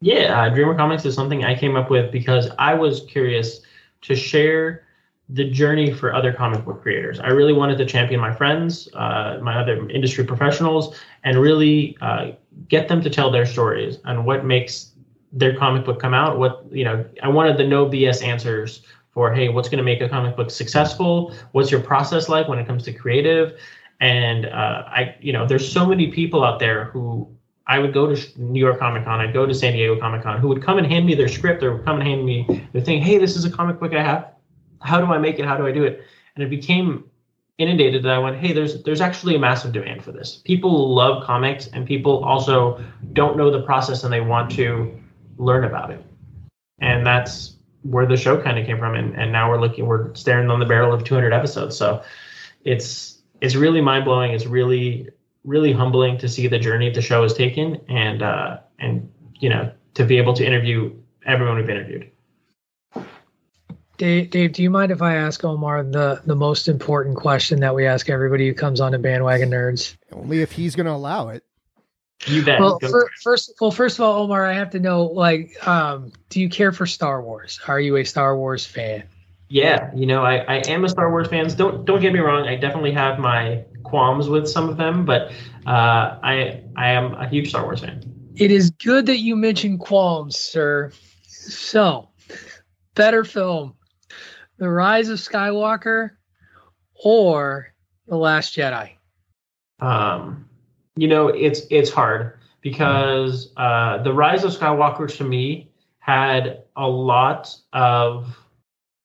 Yeah, uh, Dreamer Comics is something I came up with because I was curious to share the journey for other comic book creators. I really wanted to champion my friends, uh, my other industry professionals, and really uh, get them to tell their stories and what makes their comic book come out. What you know, I wanted the no BS answers for hey, what's going to make a comic book successful? What's your process like when it comes to creative? And uh, I, you know, there's so many people out there who I would go to New York Comic Con, I'd go to San Diego Comic Con, who would come and hand me their script or would come and hand me their thing. Hey, this is a comic book I have how do I make it? How do I do it? And it became inundated that I went, hey, there's there's actually a massive demand for this. People love comics and people also don't know the process and they want to learn about it. And that's where the show kind of came from. And, and now we're looking, we're staring on the barrel of 200 episodes. So it's it's really mind blowing. It's really really humbling to see the journey the show has taken and uh, and you know to be able to interview everyone we've interviewed. Dave, Dave, do you mind if I ask Omar the, the most important question that we ask everybody who comes on to Bandwagon Nerds? Only if he's going to allow it. You bet. Well, for, first, well, first of all, Omar, I have to know, like, um, do you care for Star Wars? Are you a Star Wars fan? Yeah, you know, I, I am a Star Wars fan. Don't don't get me wrong. I definitely have my qualms with some of them, but uh, I I am a huge Star Wars fan. It is good that you mentioned qualms, sir. So, better film, the Rise of Skywalker or The Last Jedi? Um, you know, it's it's hard because uh, The Rise of Skywalker to me had a lot of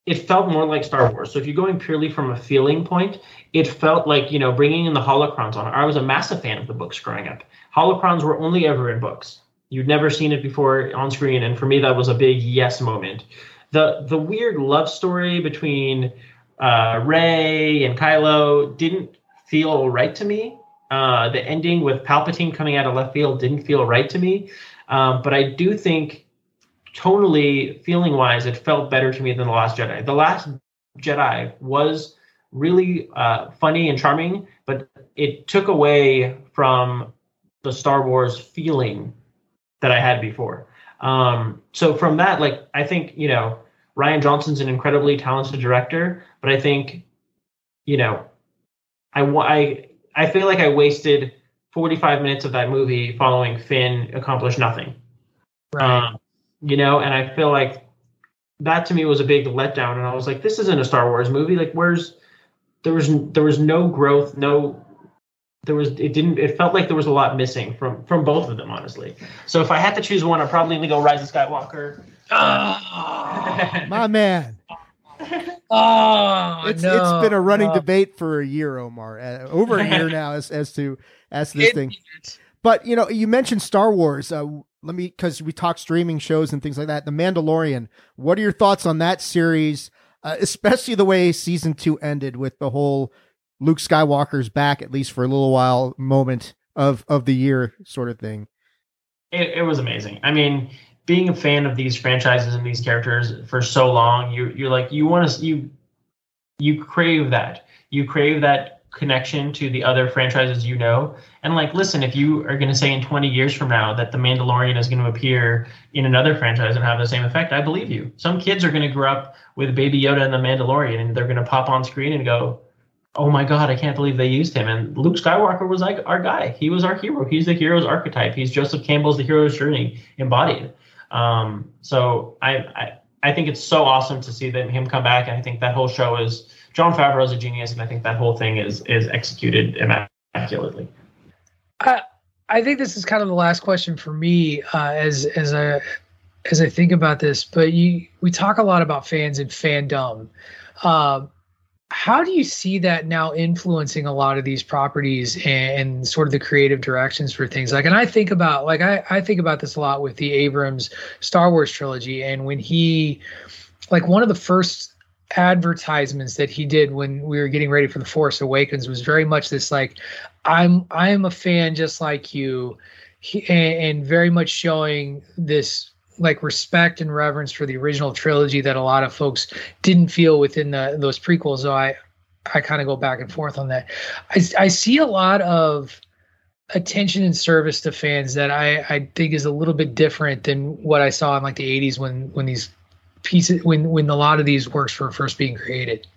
it felt more like Star Wars. So if you're going purely from a feeling point, it felt like, you know, bringing in the holocrons on. I was a massive fan of the books growing up. Holocrons were only ever in books. You'd never seen it before on screen. And for me, that was a big yes moment the the weird love story between uh, Rey and Kylo didn't feel right to me. Uh, the ending with Palpatine coming out of left field didn't feel right to me. Um, but I do think tonally, feeling wise, it felt better to me than The Last Jedi. The Last Jedi was really uh, funny and charming, but it took away from the Star Wars feeling that I had before. Um, so from that, like I think you know Rian Johnson's an incredibly talented director, but I think you know I I I feel like I wasted 45 minutes of that movie following Finn accomplish nothing. Right. Um, you know, and I feel like that to me was a big letdown, and I was like, this isn't a Star Wars movie. Like, where's there was there was no growth, no there was it didn't it felt like there was a lot missing from from both of them honestly. So if i had to choose one i'd probably go rise of skywalker. Oh, my man. Oh it's, no, it's been a running no. debate for a year omar uh, over a year now as, as to as to this thing. but you know you mentioned star wars. Uh, let me because we talk streaming shows and things like that the mandalorian what are your thoughts on that series uh, especially the way season two ended with the whole Luke Skywalker's back at least for a little while moment of of the year sort of thing. It, it was amazing. I mean, being a fan of these franchises and these characters for so long, you you're like you want to you you crave that. You crave that connection to the other franchises you know. And like, listen, if you are going to say in 20 years from now that the Mandalorian is going to appear in another franchise and have the same effect, I believe you. Some kids are going to grow up with Baby Yoda and the Mandalorian, and they're going to pop on screen and go, oh my god, I can't believe they used him. And Luke Skywalker was like our guy. He was our hero. He's the hero's archetype. He's Joseph Campbell's The Hero's Journey embodied. Um, so I, I I think it's so awesome to see them him come back. And I think that whole show is Jon Favreau is a genius, and I think that whole thing is is executed immaculately. I I think this is kind of the last question for me uh, as as a as I think about this. But you we talk a lot about fans and fandom. Uh, how do you see that now influencing a lot of these properties and, and, sort of the creative directions for things like and i think about like I, I think about this a lot with the abrams star wars trilogy and when he like one of the first advertisements that he did when we were getting ready for the force awakens was very much this like i'm i'm a fan just like you he, and, and very much showing this like respect and reverence for the original trilogy that a lot of folks didn't feel within the, those prequels. So I, I kind of go back and forth on that. I, I see a lot of attention and service to fans that I, I think is a little bit different than what I saw in like the 80s when when these pieces when when a lot of these works were first being created.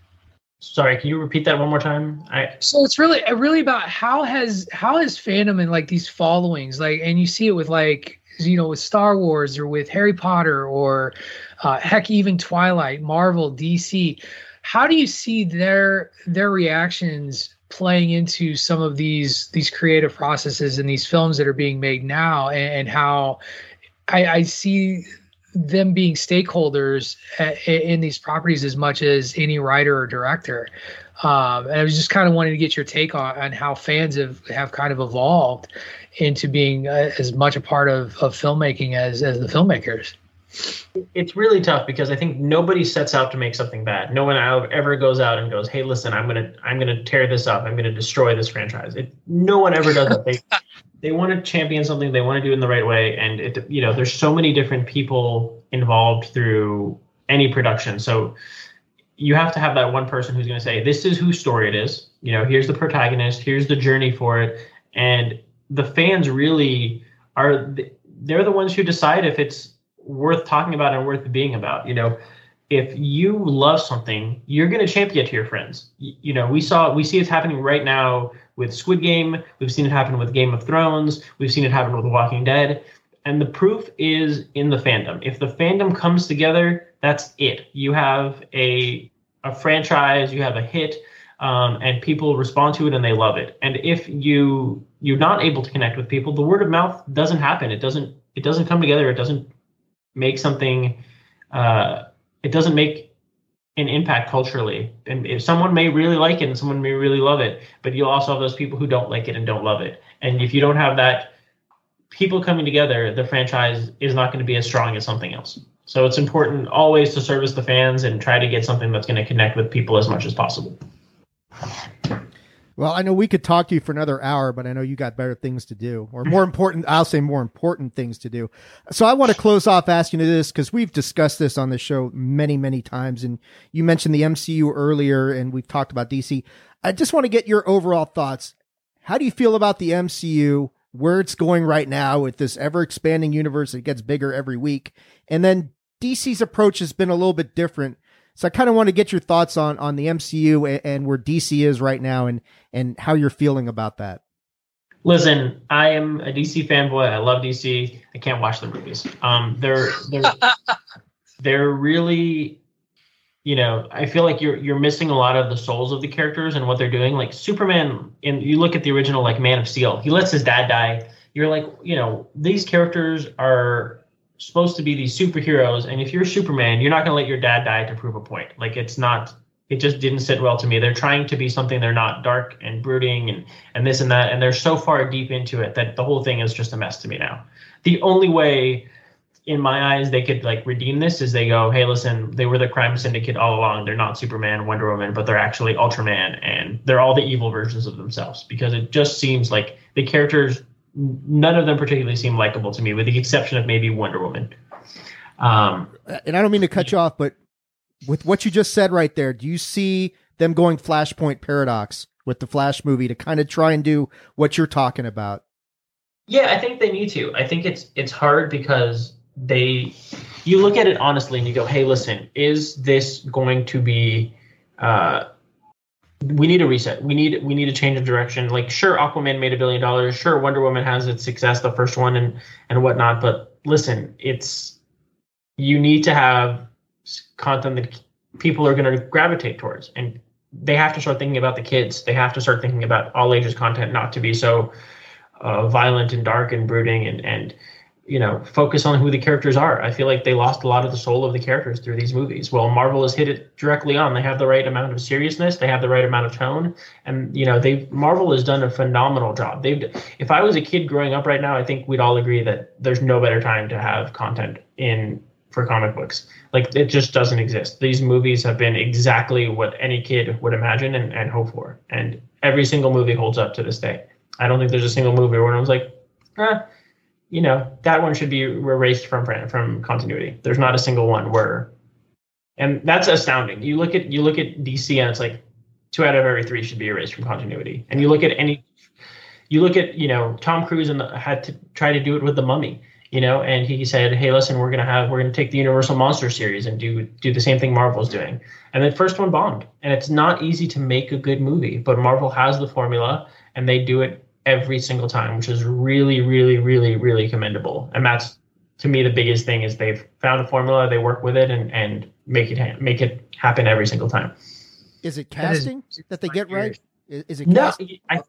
Sorry, can you repeat that one more time? I so it's really really about how has how has fandom and like these followings like and you see it with like you know with Star Wars or with Harry Potter or uh, heck even Twilight, Marvel, DC. How do you see their their reactions playing into some of these these creative processes and these films that are being made now, and, and how I, I see them being stakeholders at, in these properties as much as any writer or director. Um, and I was just kind of wanting to get your take on, on how fans have, have kind of evolved into being uh, as much a part of, of filmmaking as, as the filmmakers. It's really tough because I think nobody sets out to make something bad. No one ever goes out and goes, "Hey, listen, I'm gonna I'm gonna tear this up. I'm gonna destroy this franchise." It, no one ever does that. They they want to champion something. They want to do it in the right way, and it you know there's so many different people involved through any production. So you have to have that one person who's going to say, "This is whose story it is." You know, here's the protagonist. Here's the journey for it, and the fans really are they're the ones who decide if it's worth talking about and worth being about you know if you love something you're going to champion it to your friends you, you know we saw we see it happening right now with squid game we've seen it happen with game of thrones we've seen it happen with the walking dead and the proof is in the fandom if the fandom comes together that's it you have a a franchise you have a hit um, and people respond to it and they love it. And if you you're not able to connect with people, the word of mouth doesn't happen. It doesn't it doesn't come together. It doesn't make something. Uh, it doesn't make an impact culturally. And if someone may really like it and someone may really love it, but you'll also have those people who don't like it and don't love it. And if you don't have that people coming together, the franchise is not going to be as strong as something else. So it's important always to service the fans and try to get something that's going to connect with people as much as possible. Well, I know we could talk to you for another hour, but I know you got better things to do, or more important, I'll say more important things to do. So I want to close off asking you this because we've discussed this on the show many, many times. And you mentioned the MCU earlier, and we've talked about DC. I just want to get your overall thoughts. How do you feel about the MCU, where it's going right now with this ever expanding universe that gets bigger every week? And then DC's approach has been a little bit different so I kind of want to get your thoughts on on the MCU and, and, where DC is right now, and and how you're feeling about that. Listen, I am a DC fanboy. I love DC. I can't watch the movies. Um, they're they're they're really, you know, I feel like you're you're missing a lot of the souls of the characters and what they're doing. Like Superman, and you look at the original like Man of Steel, he lets his dad die. You're like, you know, these characters are supposed to be these superheroes, and if you're Superman, you're not going to let your dad die to prove a point. Like it's not. It just didn't sit well to me. They're trying to be something they're not, dark and brooding and and this and that, and they're so far deep into it that the whole thing is just a mess to me now. The only way in my eyes they could like redeem this is they go hey listen they were the crime syndicate all along they're not superman wonder woman but they're actually ultraman and they're all the evil versions of themselves because it just seems like the characters none of them particularly seem likable to me, with the exception of maybe Wonder Woman. Um, and I don't mean to cut you off, but with what you just said right there, do you see them going Flashpoint paradox with the Flash movie to kind of try and do what you're talking about? Yeah, I think they need to. I think it's it's hard because they you look at it honestly and you go, "Hey, listen, is this going to be uh, we need a reset. We need we need a change of direction. Like sure, Aquaman made a billion dollars. Sure, Wonder Woman has its success, the first one and and whatnot. But listen, it's you need to have content that people are going to gravitate towards, and they have to start thinking about the kids. They have to start thinking about all ages content, not to be so uh, violent and dark and brooding and and you know focus on who the characters are. I feel like they lost a lot of the soul of the characters through these movies. Well, Marvel has hit it directly on. They have the right amount of seriousness, they have the right amount of tone, and you know they Marvel has done a phenomenal job. They've if I was a kid growing up right now, I think we'd all agree that there's no better time to have content in for comic books. Like it just doesn't exist. These movies have been exactly what any kid would imagine and, and hope for. And every single movie holds up to this day. I don't think there's a single movie where I was like, eh, you know, that one should be erased from from continuity. There's not a single one where, and that's astounding. You look at you look at DC and it's like two out of every three should be erased from continuity. And you look at any, you look at you know Tom Cruise and the, had to try to do it with the Mummy you know, and he said, "Hey, listen, we're gonna have we're gonna take the Universal Monster series and do do the same thing Marvel's doing." And the first one bombed, and it's not easy to make a good movie, but Marvel has the formula, and they do it every single time, which is really, really, really, really commendable. And that's to me the biggest thing is they've found a formula, they work with it, and and make it ha- make it happen every single time. Is it casting that, is, that they get right? Is, is it no? I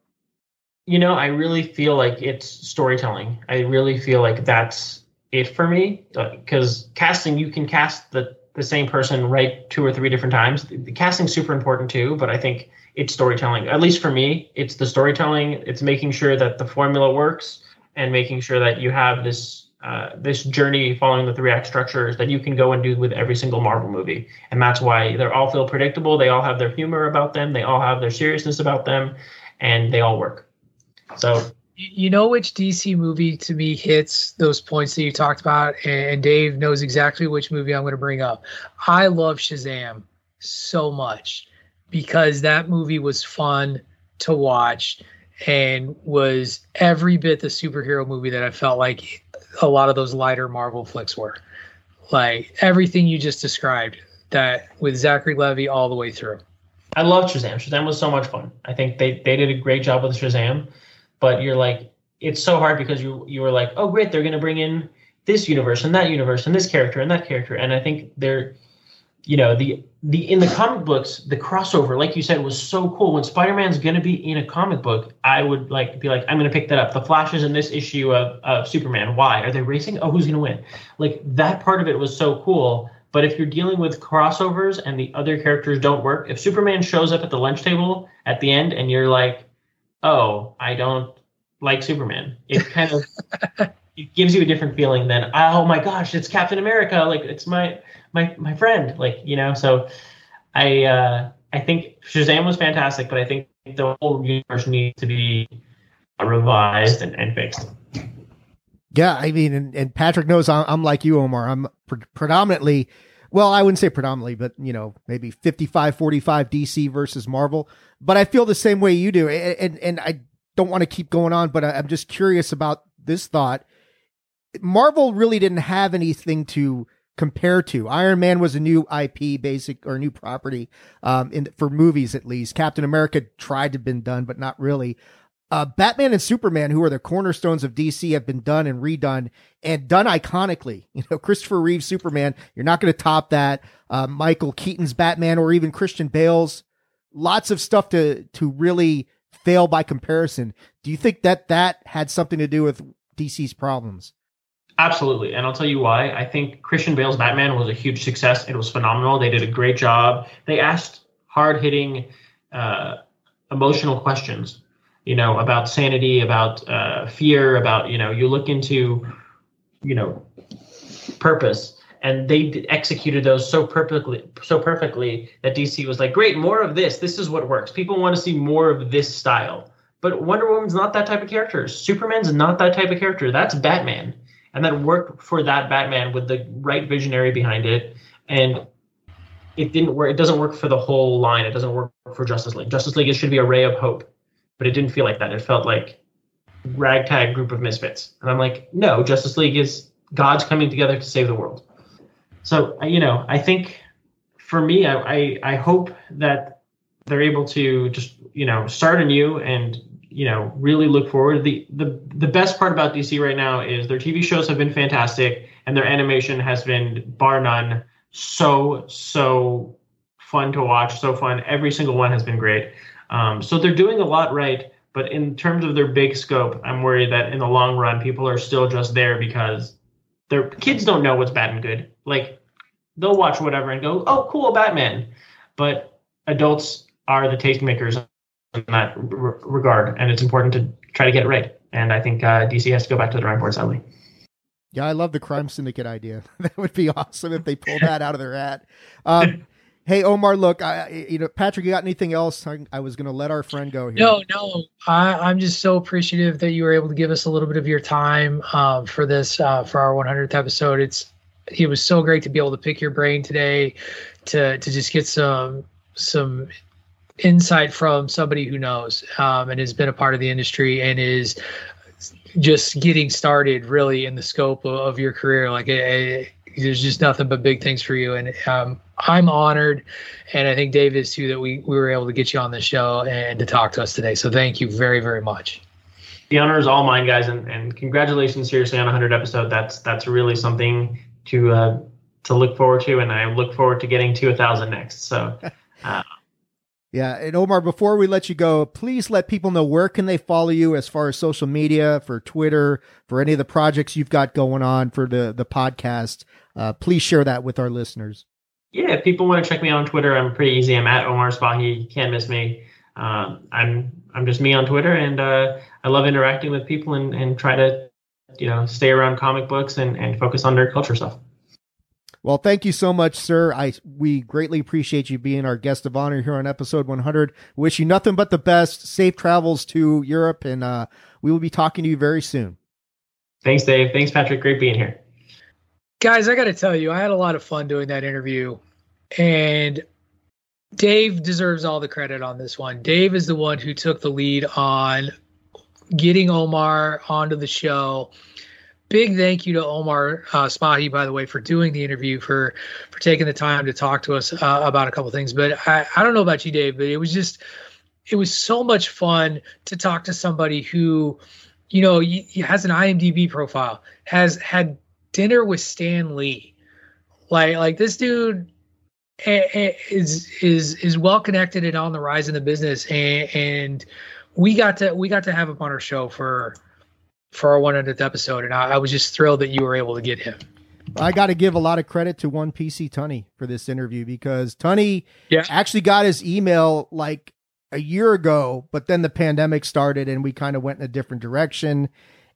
you know, I really feel like it's storytelling. I really feel like that's it for me because uh, casting, you can cast the the same person right two or three different times. The, the casting's super important too, but I think it's storytelling. At least for me, it's the storytelling. It's making sure that the formula works and making sure that you have this uh, this journey following the three act structures that you can go and do with every single Marvel movie. And that's why they all feel predictable. They all have their humor about them. They all have their seriousness about them, and they all work. So you know which DC movie to me hits those points that you talked about, and Dave knows exactly which movie I'm going to bring up. I love Shazam so much because that movie was fun to watch and was every bit the superhero movie that I felt like a lot of those lighter Marvel flicks were. Like everything you just described, that with Zachary Levi all the way through. I love Shazam. Shazam was so much fun. I think they, they did a great job with Shazam but you're like it's so hard because you you were like oh great they're to bring in this universe and that universe and this character and that character and i think they're you know the the in the comic books the crossover like you said was so cool. When spider-man's going to be in a comic book i would like be like i'm going to pick that up. The flash is in this issue of, of superman. Why? Are they racing? Oh who's going to win? Like that part of it was so cool. But if you're dealing with crossovers and the other characters don't work if superman shows up at the lunch table at the end and you're like oh, I don't like Superman. It kind of it gives you a different feeling than oh my gosh, it's Captain America. Like it's my my my friend. Like you know. So I uh, I think Shazam was fantastic, but I think the whole universe needs to be revised and, and fixed. Yeah, I mean, and, and Patrick knows I'm, I'm, like you, Omar. I'm pre- predominantly, well, I wouldn't say predominantly, but you know, maybe 55 45 DC versus Marvel but I feel the same way you do. And, and, and I don't want to keep going on, but I'm just curious about this thought. Marvel really didn't have anything to compare to. Iron Man was a new IP, basic or new property, um, in for movies at least. Captain America tried to been done, but not really. Uh, Batman and Superman, who are the cornerstones of DC, have been done and redone and done iconically. You know, Christopher Reeve's Superman, you're not going to top that. Uh, Michael Keaton's Batman or even Christian Bale's lots of stuff to to really fail by comparison. Do you think that that had something to do with DC's problems? Absolutely, and I'll tell you why. I think Christian Bale's Batman was a huge success. It was phenomenal. They did a great job. They asked hard hitting, uh, emotional questions. You know about sanity, about uh, fear, about you know you look into, you know, purpose and they executed those so perfectly so perfectly that DC was like, "Great, more of this. This is what works. People want to see more of this style." But Wonder Woman's not that type of character. Superman's not that type of character. That's Batman. And that worked for that Batman with the right visionary behind it. And it didn't work. It doesn't work for the whole line. It doesn't work for Justice League. Justice League it should be a ray of hope, but it didn't feel like that. It felt like ragtag group of misfits. And I'm like, no, Justice League is God's coming together to save the world. So uh, you know, I think for me, I, I, I hope that they're able to just you know start anew and you know really look forward. The the the best part about DC right now is their TV shows have been fantastic and their animation has been bar none so so fun to watch, so fun. Every single one has been great. Um, so they're doing a lot right, But in terms of their big scope, I'm worried that in the long run, people are still just there because their kids don't know what's bad and good. Like they'll watch whatever and go, "Oh, cool, Batman," but adults are the tastemakers in that r- regard, and it's important to try to get it right. And I think uh, DC has to go back to the drawing board, sadly. Yeah, I love the crime syndicate idea. that would be awesome if they pulled that out of their hat. Um, Hey Omar, look, I, you know, Patrick, you got anything else? I, I was going to let our friend go here. No, no, I, am just so appreciative that you were able to give us a little bit of your time um, for this uh, for our 100th episode. It's it was so great to be able to pick your brain today, to to just get some some insight from somebody who knows um, and has been a part of the industry and is just getting started really in the scope of, of your career. Like it, it, there's just nothing but big things for you. And um, I'm honored, and I think Dave is too, that we, we were able to get you on the show and to talk to us today. So thank you very, very much. The honor is all mine, guys, and, and congratulations seriously on hundred episode. That's that's really something to uh, to look forward to, and I look forward to getting to a thousand next. So. Uh, yeah, and Omar, before we let you go, please let people know where can they follow you as far as social media, for Twitter, for any of the projects you've got going on for the the podcast. Uh, please share that with our listeners. Yeah, if people want to check me out on Twitter, I'm pretty easy. I'm at Omar Spahi. You can't miss me. Uh, I'm I'm just me on Twitter, and uh, I love interacting with people and, and try to you know stay around comic books and, and focus on nerd culture stuff. Well, thank you so much, sir. I we greatly appreciate you being our guest of honor here on episode 100. Wish you nothing but the best. Safe travels to Europe, and uh, we will be talking to you very soon. Thanks, Dave. Thanks, Patrick. Great being here. Guys, I got to tell you, I had a lot of fun doing that interview, and Dave deserves all the credit on this one. Dave is the one who took the lead on getting Omar onto the show big thank you to Omar uh, Spahi, by the way, for doing the interview, for for taking the time to talk to us uh, about a couple things. But I, I don't know about you, Dave, but it was just it was so much fun to talk to somebody who, you know, has an IMDb profile, has had dinner with Stan Lee, like like this dude is is is well connected and on the rise in the business, and, and we got to we got to have him on our show for for our 100th episode, and I, I was just thrilled that you were able to get him. I got to give a lot of credit to one PC Tunney for this interview because Tunney yeah. actually got his email like a year ago, but then the pandemic started and we kind of went in a different direction.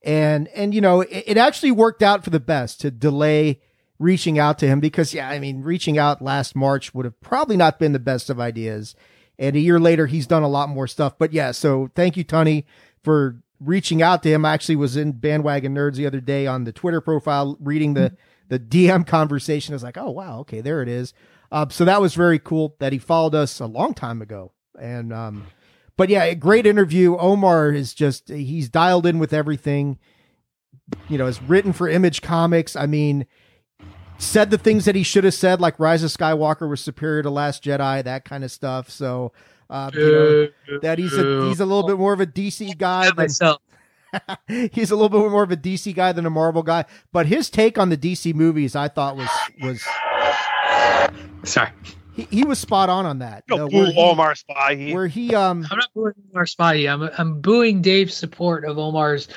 And, and, you know, it, it, actually worked out for the best to delay reaching out to him because, yeah, I mean, reaching out last March would have probably not been the best of ideas. And a year later, he's done a lot more stuff. But yeah, so thank you, Tunney, for reaching out to him. I actually was in Bandwagon Nerds the other day on the Twitter profile, reading the the DM conversation. I was like, oh wow, okay, there it is. Uh, so that was very cool that he followed us a long time ago. And um, but yeah, great interview. Omar is just he's dialed in with everything. You know, it's written for Image Comics. I mean, said the things that he should have said, like Rise of Skywalker was superior to Last Jedi, that kind of stuff. So uh, you know, that he's a he's a little bit more of a DC guy than he's a little bit more of a DC guy than a Marvel guy. But his take on the DC movies, I thought was was sorry. He, he was spot on on that. No, boo Omar Spahi. Where he um, I'm not booing Omar Spahi. I'm I'm booing Dave's support of Omar's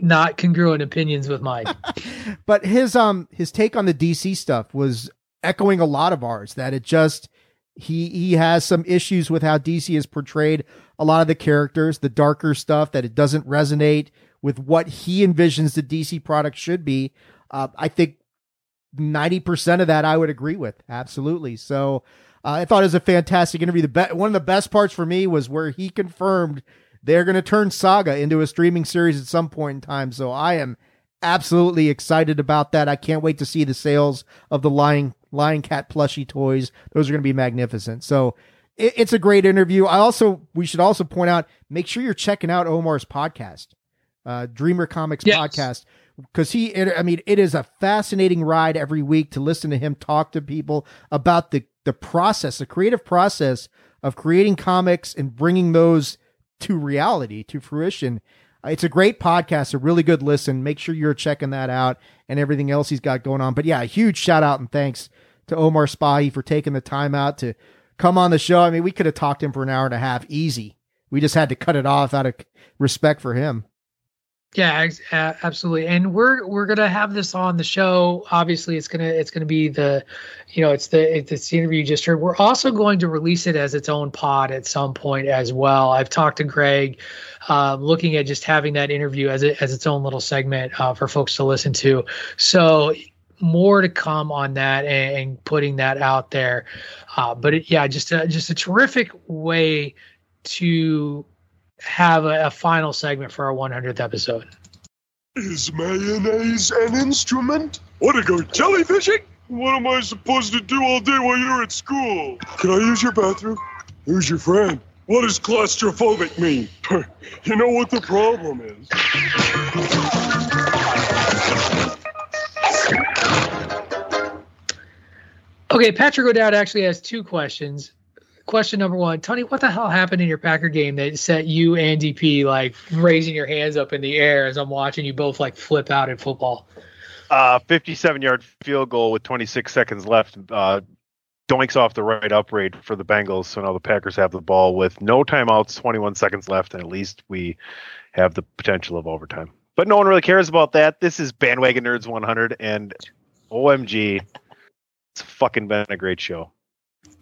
not congruent opinions with mine. but his um his take on the DC stuff was echoing a lot of ours. That it just he he has some issues with how DC has portrayed a lot of the characters, the darker stuff that it doesn't resonate with what he envisions the DC product should be. Uh, I think ninety percent of that I would agree with absolutely. So uh, I thought it was a fantastic interview. The be- one of the best parts for me was where he confirmed they're going to turn Saga into a streaming series at some point in time. So I am absolutely excited about that. I can't wait to see the sales of the Lying Lying Cat plushie toys. Those are going to be magnificent. So it, it's a great interview. I also we should also point out make sure you're checking out Omar's podcast, uh, Dreamer Comics yes. podcast, because he. It, I mean, it is a fascinating ride every week to listen to him talk to people about the the process, the creative process of creating comics and bringing those to reality, to fruition. Uh, it's a great podcast, a really good listen. Make sure you're checking that out and everything else he's got going on. But yeah, a huge shout out and thanks to Omar Spahi for taking the time out to come on the show. I mean, we could have talked to him for an hour and a half easy. we just had to cut it off out of respect for him. Yeah, absolutely. And we're we're gonna have this on the show. Obviously, it's gonna it's gonna be the, you know, it's the it's the interview you just heard. We're also going to release it as its own pod at some point as well. I've talked to Greg, uh, looking at just having that interview as it as its own little segment uh, for folks to listen to. So more to come on that and, and putting that out there. Uh, but it, yeah, just a, just a terrific way to have a, a final segment for our 100th episode. Is mayonnaise an instrument? Want to go jellyfishing? What am I supposed to do all day while you're at school? Can I use your bathroom? Who's your friend? What does claustrophobic mean? you know what the problem is. Okay, Patrick O'Dowd actually has two questions question number one, Tony, what the hell happened in your Packer game that set you and DP like raising your hands up in the air as I'm watching you both like flip out in football? Uh, 57 yard field goal with 26 seconds left. Uh, doinks off the right upright for the Bengals. So now the Packers have the ball with no timeouts, 21 seconds left, and at least we have the potential of overtime. But no one really cares about that. This is Bandwagon Nerds 100, and OMG, it's fucking been a great show.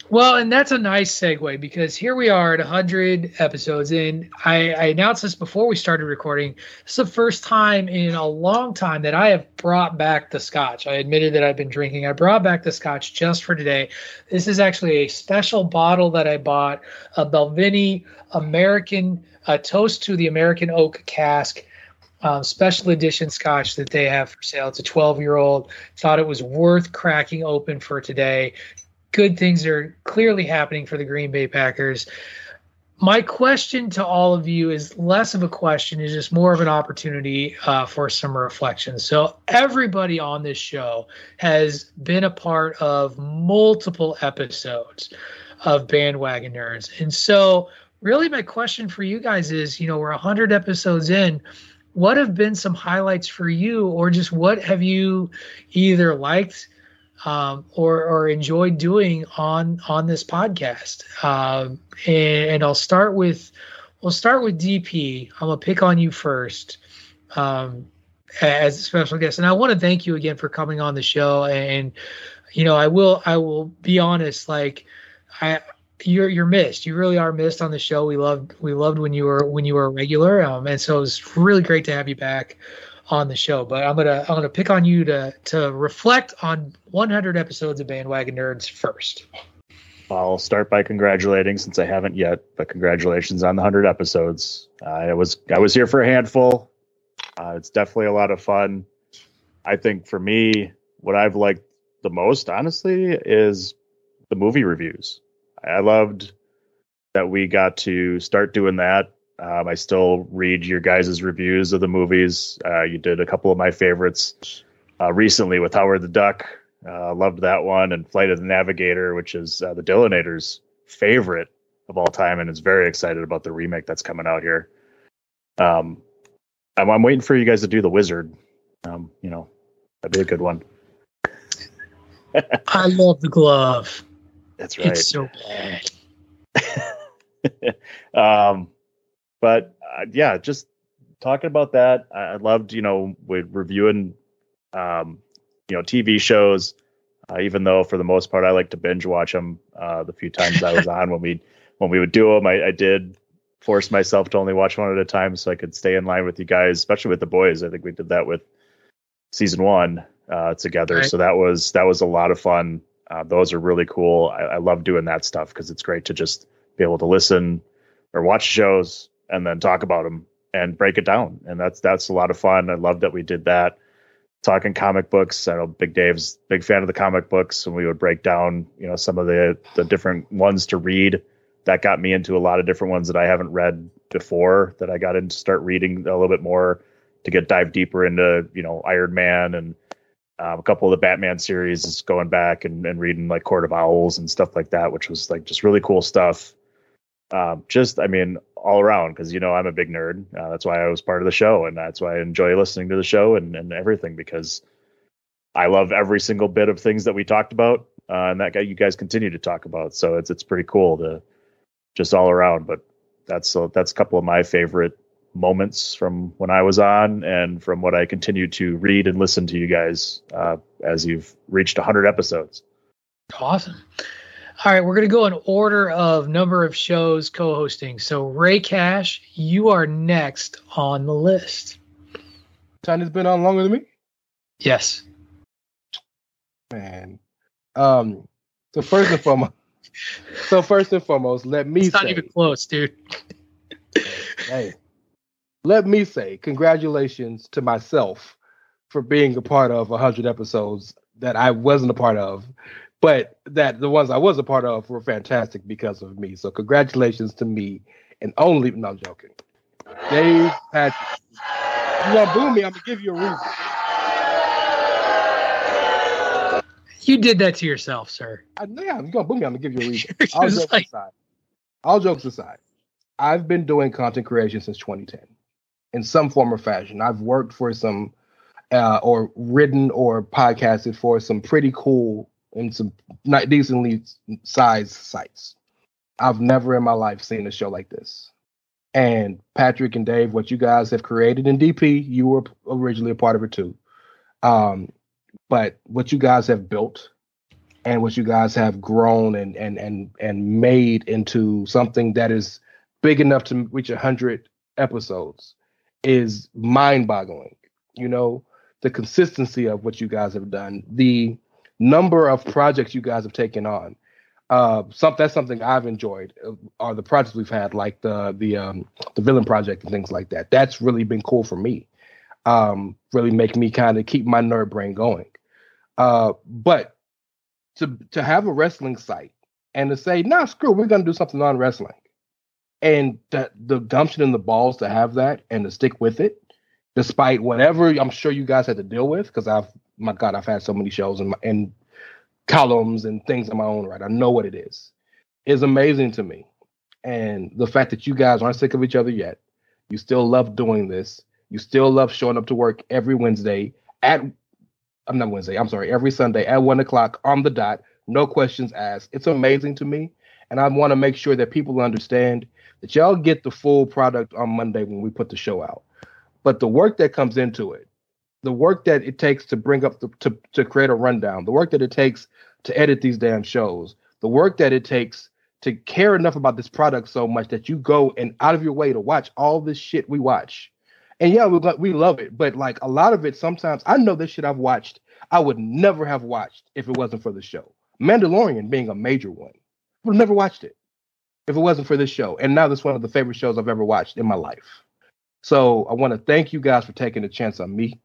Well, and that's a nice segue because here we are at 100 episodes in. I, I, announced this before we started recording. It's the first time in a long time that I have brought back the scotch. I admitted that I've been drinking. I brought back the scotch just for today. This is actually a special bottle that I bought, a Balvenie American, a toast to the American oak cask. Um, special edition scotch that they have for sale. It's a 12 year old. Thought it was worth cracking open for today good things are clearly happening for the Green Bay Packers. My question to all of you is less of a question, is just more of an opportunity uh, for some reflection. So, everybody on this show has been a part of multiple episodes of Bandwagon Nerds. And so, really, my question for you guys is you know, we're 100 episodes in what have been some highlights for you or just what have you either liked um, or or enjoyed doing on on this podcast. Um, and, and, I'll start with we'll start with DP. I'm gonna pick on you first um, as a special guest, and I want to thank you again for coming on the show. And you know, I will I will be honest, like I you're you're missed. You really are missed on the show. We loved we loved when you were when you were a regular, um, and so it was really great to have you back on the show. But I'm gonna I'm gonna pick on you to to reflect on 100 episodes of Bandwagon Nerds first. I'll start by congratulating, since I haven't yet, but congratulations on the 100 episodes. Uh, I was I was here for a handful. Uh, it's definitely a lot of fun. I think for me, what I've liked the most, honestly, is the movie reviews. I loved that we got to start doing that um, I still read your guys' reviews of the movies. Uh, you did a couple of my favorites uh, recently with Howard the Duck. Uh, loved that one, and Flight of the Navigator, which is uh, the Dillinator's favorite of all time, and is very excited about the remake that's coming out here. Um, I'm, I'm waiting for you guys to do the Wizard. Um, you know, that'd be a good one. I love the glove. That's right. It's so bad. um, but uh, yeah, just talking about that. I, I loved, you know, with reviewing, um, you know, TV shows. Uh, even though for the most part I like to binge watch them. Uh, the few times I was on when we when we would do them, I, I, did force myself to only watch one at a time so I could stay in line with you guys, especially with the boys. I think we did that with season one uh, together, right. so that was that was a lot of fun. Uh, those are really cool. I, I love doing that stuff because it's great to just be able to listen or watch shows and then talk about them and break it down. And that's that's a lot of fun. I love that we did that. Talking comic books. I know Big Dave's big fan of the comic books, and we would break down, you know, some of the the different ones to read. That got me into a lot of different ones that I haven't read before. That I got into start reading a little bit more to get dive deeper into, you know, Iron Man and um, a couple of the Batman series, is going back and, and reading like Court of Owls and stuff like that, which was like just really cool stuff. Um, just, I mean, all around because you know I'm a big nerd. Uh, that's why I was part of the show, and that's why I enjoy listening to the show and, and everything because I love every single bit of things that we talked about, uh, and that guy you guys continue to talk about. So it's it's pretty cool to just all around. But that's a, that's a couple of my favorite moments from when I was on and from what I continue to read and listen to you guys uh, as you've reached 100 episodes. Awesome. All right, we're going to go in order of number of shows co-hosting. So Ray Cash, you are next on the list. Tiny's been on longer than me. Yes. Man. Um. So first and foremost, so first and foremost, let me it's not say, even close, dude. hey, let me say congratulations to myself for being a part of 100 episodes that I wasn't a part of, but that the ones I was a part of were fantastic because of me. So congratulations to me and only, no, I'm joking. Dave Patrick. You gonna boo me, I'm gonna give you a reason. You did that to yourself, sir. I, yeah, you're gonna boo me, I'm gonna give you a reason. All jokes like- aside. All jokes aside. I've been doing content creation since 2010 in some form or fashion. I've worked for some uh, or written or podcasted for some pretty cool and some not decently sized sites. I've never in my life seen a show like this. And Patrick and Dave, what you guys have created in DP, you were originally a part of it too. Um, but what you guys have built and what you guys have grown and and and and made into something that is big enough to reach 100 episodes is mind-boggling you know the consistency of what you guys have done the number of projects you guys have taken on. Uh some that's something i've enjoyed uh, are the projects we've had like the the um the villain project and things like that. That's really been cool for me. Um really make me kind of keep my nerd brain going. Uh but to to have a wrestling site and to say, nah, screw, we're gonna do something on wrestling. And that the gumption and the balls to have that and to stick with it, despite whatever I'm sure you guys had to deal with, because I've my God, I've had so many shows and and columns and things in my own right. I know what it is. It's amazing to me. And the fact that you guys aren't sick of each other yet, you still love doing this, you still love showing up to work every Wednesday at I'm not Wednesday. I'm sorry. Every Sunday at one o'clock on the dot. No questions asked. It's amazing to me, and I want to make sure that people understand that y'all get the full product on Monday when we put the show out. But the work that comes into it, the work that it takes to bring up the to to create a rundown, the work that it takes to edit these damn shows, the work that it takes to care enough about this product so much that you go and out of your way to watch all this shit we watch and yeah, we we love it, but like a lot of it, sometimes I know this shit I've watched, I would never have watched if it wasn't for the show. Mandalorian being a major one, would have never watched it if it wasn't for this show. And now this one of the favorite shows I've ever watched in my life. So I want to thank you guys for taking a chance on me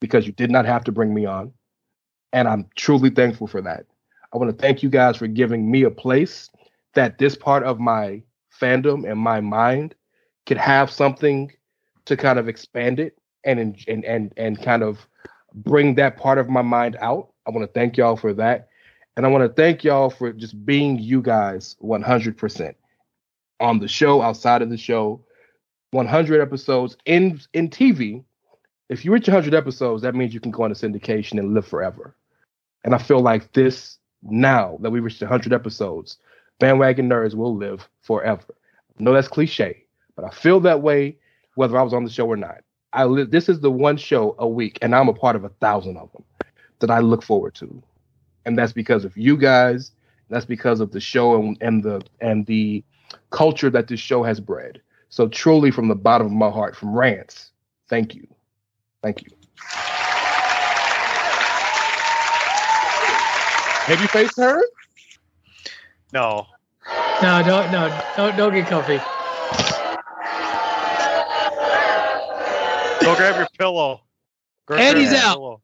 because you did not have to bring me on, and I'm truly thankful for that. I want to thank you guys for giving me a place that this part of my fandom and my mind could have something to kind of expand it and and and and kind of bring that part of my mind out. I want to thank y'all for that. And I want to thank y'all for just being you guys 100% on the show, outside of the show, 100 episodes in in TV. If you reach 100 episodes, that means you can go into syndication and live forever. And I feel like this now that we reached 100 episodes, bandwagon nerds will live forever. I know that's cliche, but I feel that way whether I was on the show or not. I li- this is the one show a week, and I'm a part of a thousand of them that I look forward to, and that's because of you guys. That's because of the show and, and the and the culture that this show has bred. So truly, from the bottom of my heart, from Rants, thank you, thank you. Have you faced her? No. No, don't, no, don't, don't get comfy. Go grab your pillow. Go And grab he's your out. pillow.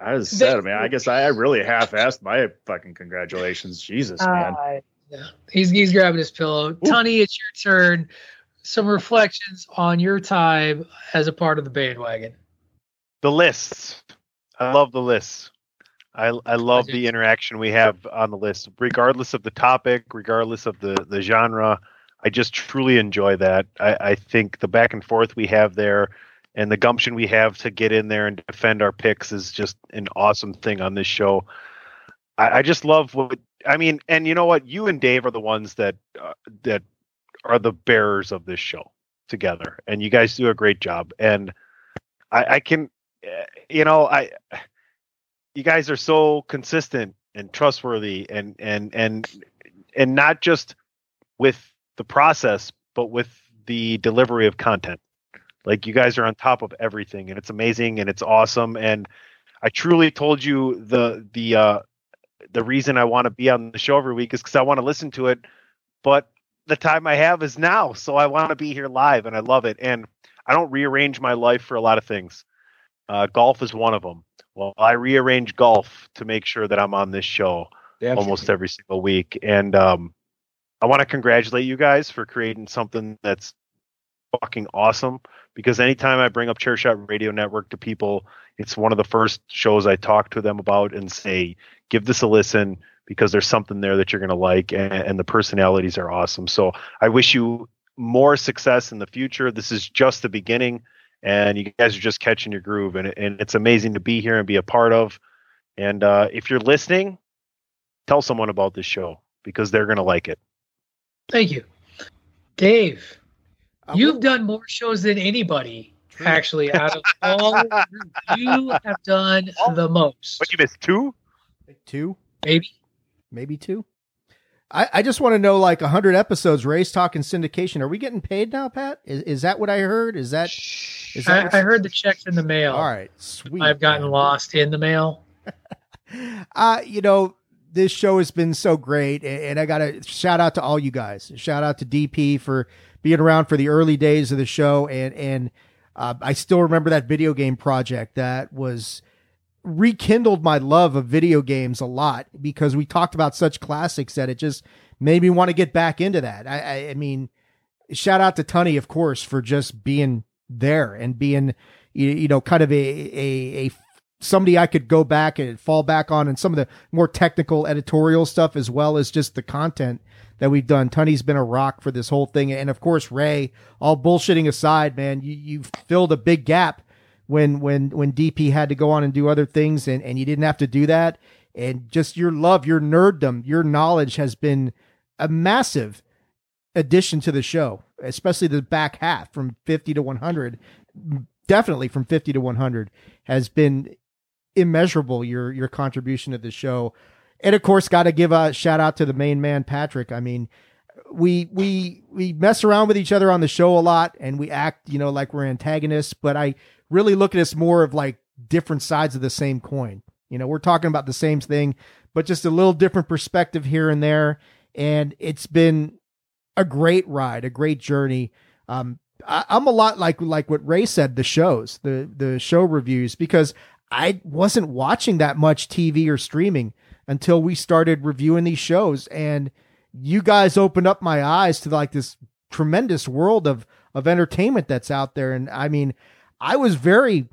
I was sad, man. I guess I, I really half-assed my fucking congratulations. Jesus, man. Uh, yeah. He's he's grabbing his pillow. Tony, it's your turn. Some reflections on your time as a part of the bandwagon. The lists. I love the lists. I I love the interaction we have on the list, regardless of the topic, regardless of the the genre. I just truly enjoy that. I, I think the back and forth we have there and the gumption we have to get in there and defend our picks is just an awesome thing on this show. I, I just love what I mean, and you know what? You and Dave are the ones that uh, that are the bearers of this show together, and you guys do a great job. And I, I can, you know, I, you guys are so consistent and trustworthy, and and and and not just with the process, but with the delivery of content. Like you guys are on top of everything, and it's amazing and it's awesome. And I truly told you the the uh, the reason I want to be on the show every week is because I want to listen to it. But the time I have is now, so I want to be here live, and I love it. And I don't rearrange my life for a lot of things. Uh, golf is one of them. Well, I rearrange golf to make sure that I'm on this show almost every single week. And um, I want to congratulate you guys for creating something that's fucking awesome. Because anytime I bring up Chairshot Radio Network to people, it's one of the first shows I talk to them about and say, give this a listen because there's something there that you're going to like and, and the personalities are awesome. So I wish you more success in the future. This is just the beginning and you guys are just catching your groove and, and it's amazing to be here and be a part of. And uh, if you're listening, tell someone about this show because they're going to like it. Thank you. Dave, uh, you've done more shows than anybody actually out of all you have done the most. What you missed two? Two? Maybe. Maybe two. I, I just want to know like hundred episodes, race Talk and syndication. Are we getting paid now, Pat? Is, is that what I heard? Is that is that I, I heard the checks in the mail. All right, sweet. I've gotten man. lost in the mail. uh, you know, this show has been so great, and I got to shout out to all you guys. Shout out to DP for being around for the early days of the show, and and uh, I still remember that video game project that was rekindled my love of video games a lot because we talked about such classics that it just made me want to get back into that. I, I, I mean, shout out to Tunney, of course, for just being there and being, you, you know, kind of a, a, a somebody I could go back and fall back on and some of the more technical editorial stuff as well as just the content that we've done. Tunney's been a rock for this whole thing. And of course, Ray, all bullshitting aside, man, you, you've filled a big gap when, when, when DP had to go on and do other things and, and you didn't have to do that. And just your love, your nerddom, your knowledge has been a massive addition to the show, especially the back half from 50 to 100. Definitely from 50 to 100 has been immeasurable. Your, your contribution to the show. And of course, got to give a shout out to the main man, Patrick. I mean, we we we mess around with each other on the show a lot, and we act, you know, like we're antagonists. But I really look at us more of like different sides of the same coin. You know, we're talking about the same thing, but just a little different perspective here and there. And it's been a great ride, a great journey. Um, I, I'm a lot like like what Ray said, the shows, the the show reviews, because I wasn't watching that much TV or streaming until we started reviewing these shows. And you guys opened up my eyes to like this tremendous world of, of entertainment that's out there. And I mean, I was very,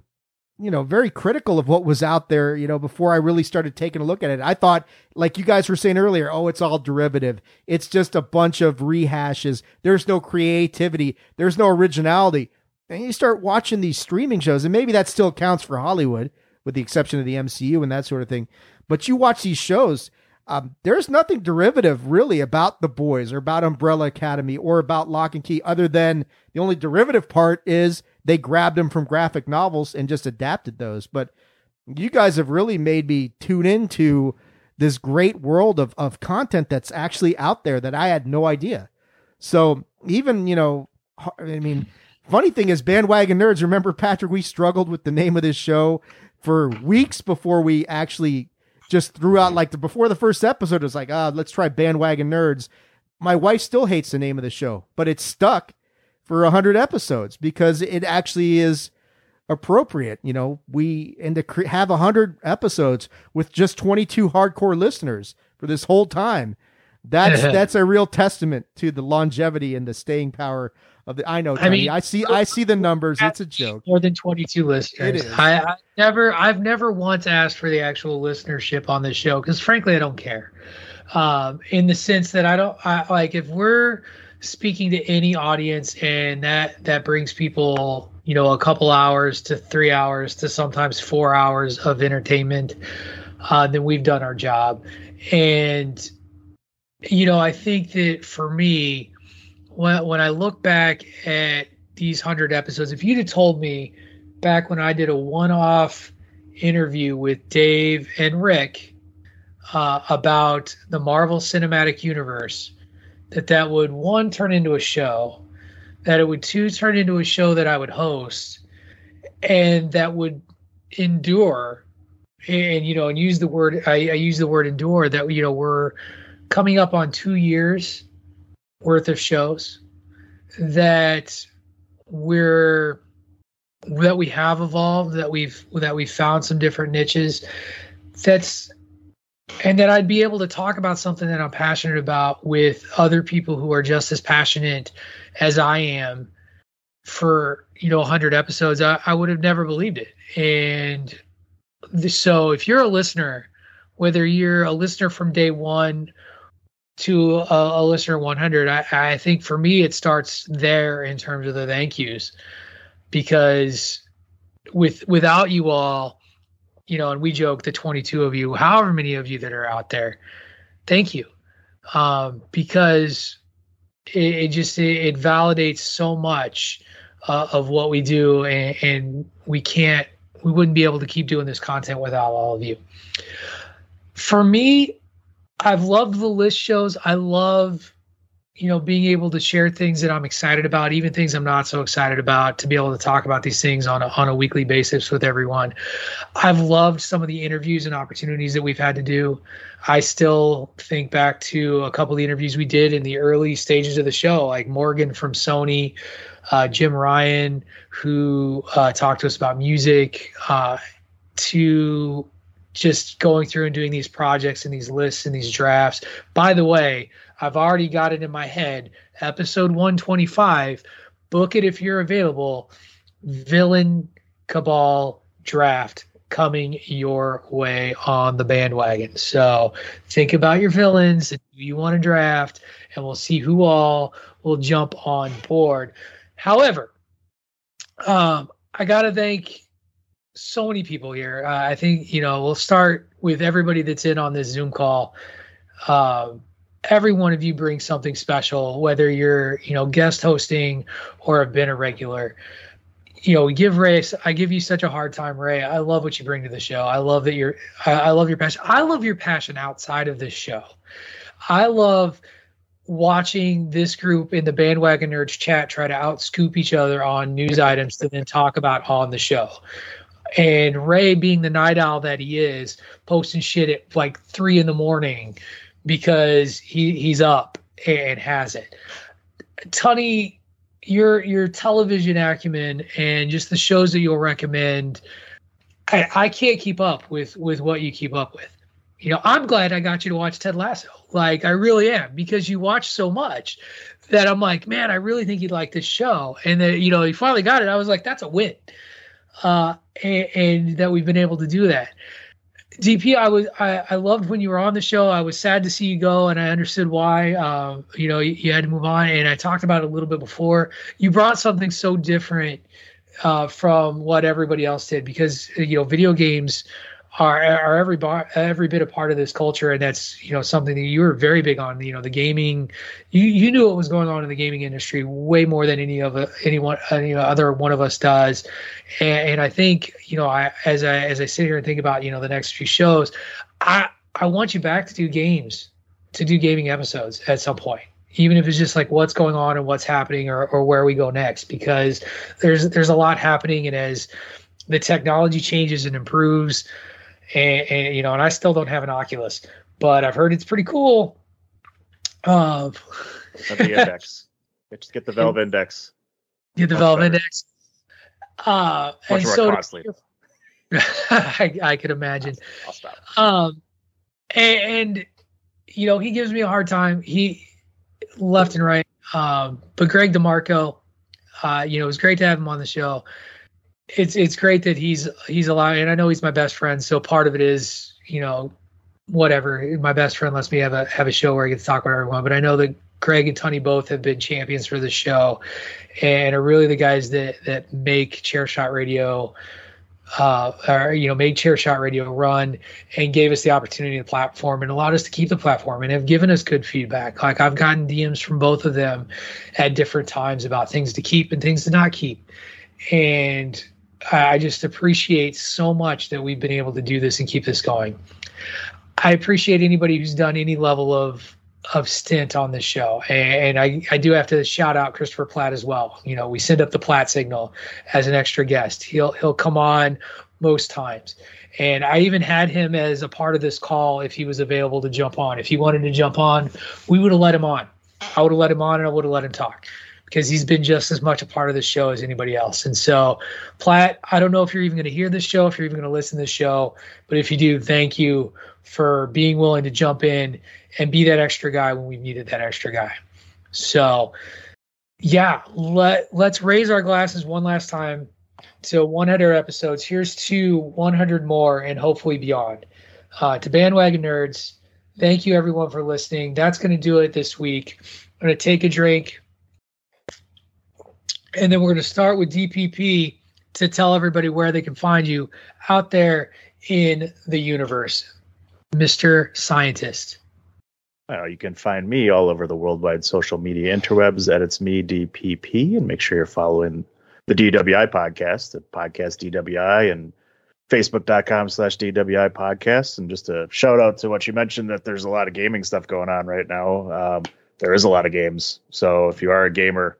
you know, very critical of what was out there, you know, before I really started taking a look at it. I thought, like you guys were saying earlier, oh, it's all derivative. It's just a bunch of rehashes. There's no creativity. There's no originality. And you start watching these streaming shows, and maybe that still counts for Hollywood, with the exception of the MCU and that sort of thing. But you watch these shows, um, there's nothing derivative really about the boys or about Umbrella Academy or about Locke and Key, other than the only derivative part is they grabbed them from graphic novels and just adapted those. But you guys have really made me tune into this great world of, of content that's actually out there that I had no idea. So even, you know, I mean, funny thing is bandwagon nerds, remember Patrick, we struggled with the name of this show for weeks before we actually just threw out like the before the first episode it was like, ah, let's try bandwagon nerds. My wife still hates the name of the show, but it's stuck for a hundred episodes because it actually is appropriate. You know, we and to cre- have a hundred episodes with just 22 hardcore listeners for this whole time. That's that's a real testament to the longevity and the staying power of the. I know. Tony, I mean, I see. I see the numbers. It's a joke. More than 22 listeners. It is. I, I never. I've never once asked for the actual listenership on this show because, frankly, I don't care. Um, in the sense that I don't I, like if we're speaking to any audience and that that brings people you know a couple hours to three hours to sometimes four hours of entertainment uh, then we've done our job and you know i think that for me when when I look back at these hundred episodes, if you'd have told me back when I did a one-off interview with Dave and Rick uh, about the Marvel Cinematic Universe, that that would one turn into a show, that it would two turn into a show that I would host, and that would endure, and you know, and use the word I, I use the word endure. That you know we're coming up on two years worth of shows that we're that we have evolved that we've that we've found some different niches that's and that I'd be able to talk about something that I'm passionate about with other people who are just as passionate as I am for you know 100 episodes. I, I would have never believed it. And so if you're a listener whether you're a listener from day one to a, a listener 100 I, I think for me it starts there in terms of the thank yous. Because with without you all you know and we joke the 22 of you however many of you that are out there thank you. Um, because it, it just it, it, validates so much uh, of what we do and, and we can't we wouldn't be able to keep doing this content without all of you. For me I've loved the list shows. I love, you know, being able to share things that I'm excited about, even things I'm not so excited about, to be able to talk about these things on a, on a weekly basis with everyone. I've loved some of the interviews and opportunities that we've had to do. I still think back to a couple of the interviews we did in the early stages of the show, like Morgan from Sony, uh, Jim Ryan, who uh, talked to us about music, uh, to just going through and doing these projects and these lists and these drafts. By the way, I've already got it in my head. Episode 125, book it if you're available. Villain Cabal draft coming your way on the bandwagon. So think about your villains that you want to draft, and we'll see who all will jump on board. However, um, I got to thank so many people here. Uh, I think you know we'll start with everybody that's in on this Zoom call. Uh, every one of you brings something special, whether you're you know guest hosting or have been a regular. You know, give Ray. I give you such a hard time, Ray. I love what you bring to the show. I love that you're. I, I love your passion. I love your passion outside of this show. I love watching this group in the bandwagon nerds chat try to outscoop each other on news items to then talk about on the show and Ray, being the night owl that he is, posting shit at like three in the morning because he he's up and has it. Tunney, your your television acumen and just the shows that you'll recommend, I, I can't keep up with with what you keep up with. You know, I'm glad I got you to watch Ted Lasso. Like I really am because you watch so much that I'm like, man, I really think you'd like this show. And then you know, you finally got it. I was like, that's a win uh, and, and, that we've been able to do that. DP, I was I, I loved when you were on the show. I was sad to see you go, and I understood why. Uh, you know, you, you, had to move on, and I talked about it a little bit before. You brought something so different uh, from what everybody else did because you know video games are are every bar, every bit a part of this culture, and that's you know something that you were very big on. You know, the gaming, you you knew what was going on in the gaming industry way more than any of anyone any other one of us does, and, and I think you know I as I as I sit here and think about you know the next few shows, I I want you back to do games, to do gaming episodes at some point even if it's just like what's going on and what's happening or, or where we go next because there's there's a lot happening. And as the technology changes and improves and, and, you know, and I still don't have an Oculus, but I've heard it's pretty cool. Uh, the index. Just get the Valve index. Get the Valve index. Uh, Much and so costly. I, I could imagine. I'll stop. Um, and, and, you know, he gives me a hard time. He left and right. Um, but Greg DeMarco, uh, you know, it was great to have him on the show it's it's great that he's he's allowing and I know he's my best friend, so part of it is, you know, whatever. My best friend lets me have a have a show where I get to talk about everyone. But I know that Greg and Tony both have been champions for the show and are really the guys that that make chair shot radio uh, or you know made chair shot radio run and gave us the opportunity the platform and allowed us to keep the platform and have given us good feedback like i've gotten dms from both of them at different times about things to keep and things to not keep and i just appreciate so much that we've been able to do this and keep this going i appreciate anybody who's done any level of of stint on this show. And, I, I do have to shout out Christopher Platt as well. You know, we send up the Platt signal as an extra guest. He'll he'll come on most times. And I even had him as a part of this call if he was available to jump on. If he wanted to jump on, we would have let him on. I would have let him on and I would have let him talk because he's been just as much a part of the show as anybody else. And so, Platt, I don't know if you're even going to hear this show, if you're even going to listen to this show, but if you do, thank you for being willing to jump in and be that extra guy when we needed that extra guy. So, yeah, let let's raise our glasses one last time to 100 episodes. Here's to 100 more and hopefully beyond. Uh, to bandwagon nerds, thank you everyone for listening. That's going to do it this week. I'm going to take a drink, and then we're going to start with DPP to tell everybody where they can find you out there in the universe, Mr. Scientist. Well, you can find me all over the worldwide social media interwebs at it's me DPP, and make sure you're following the DWI podcast, the podcast DWI, and facebook.com slash DWI podcast. And just a shout out to what you mentioned that there's a lot of gaming stuff going on right now. Um, there is a lot of games. So if you are a gamer,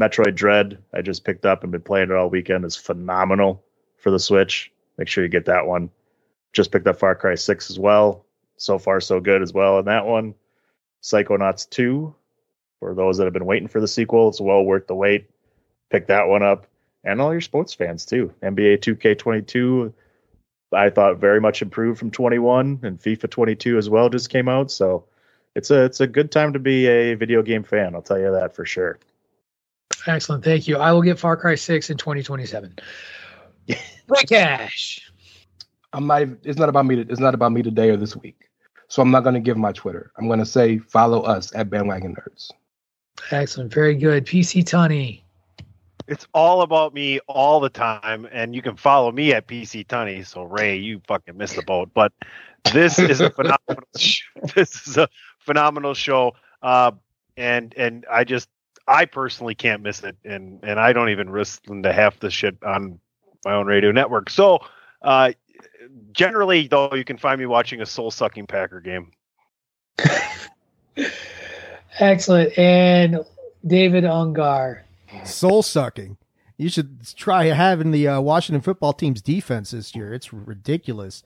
Metroid Dread, I just picked up and been playing it all weekend, is phenomenal for the Switch. Make sure you get that one. Just picked up Far Cry 6 as well so far so good as well in that one. Psychonauts 2, for those that have been waiting for the sequel, it's well worth the wait. Pick that one up. And all your sports fans too. NBA 2K22, I thought very much improved from 21, and FIFA 22 as well just came out. So it's a it's a good time to be a video game fan. I'll tell you that for sure. Excellent, thank you. I will get Far Cry 6 in 2027. Rick Cash. I'm not. It's not about me. To, it's not about me today or this week. So I'm not going to give my Twitter. I'm going to say follow us at Bandwagon Nerds. Excellent. Very good. PC Tunney. It's all about me all the time, and you can follow me at PC Tunney. So Ray, you fucking missed the boat. But this is a phenomenal. this is a phenomenal show, uh, and and I just I personally can't miss it, and and I don't even listen to half the shit on my own radio network. So uh, generally, though, you can find me watching a soul sucking Packer game. Excellent. And David Ungar. Soul sucking. You should try having the uh, Washington football team's defense this year. It's ridiculous.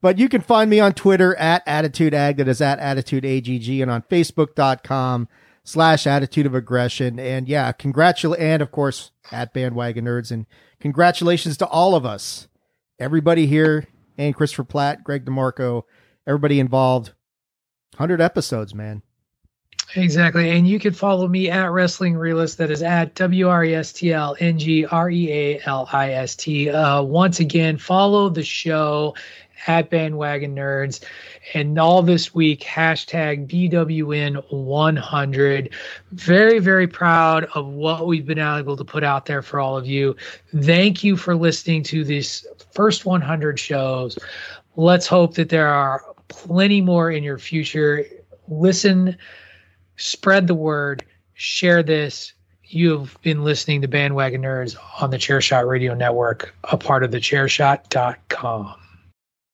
But you can find me on Twitter at Attitude Ag, that is at Attitude AGG, and on Facebook.com slash Attitude of Aggression. And yeah, congratulate, and of course, at Bandwagon Nerds. And congratulations to all of us, everybody here and Christopher Platt, Greg DeMarco, everybody involved. 100 episodes, man. Exactly. And you can follow me at Wrestling Realist. That is at W R E S T L N G R E A L I S T. Uh, once again, follow the show at Bandwagon Nerds. And all this week, hashtag BWN100. Very, very proud of what we've been able to put out there for all of you. Thank you for listening to these first 100 shows. Let's hope that there are plenty more in your future. Listen, spread the word, share this. You've been listening to Bandwagon Nerds on the Chairshot Radio Network, a part of the chairshot.com.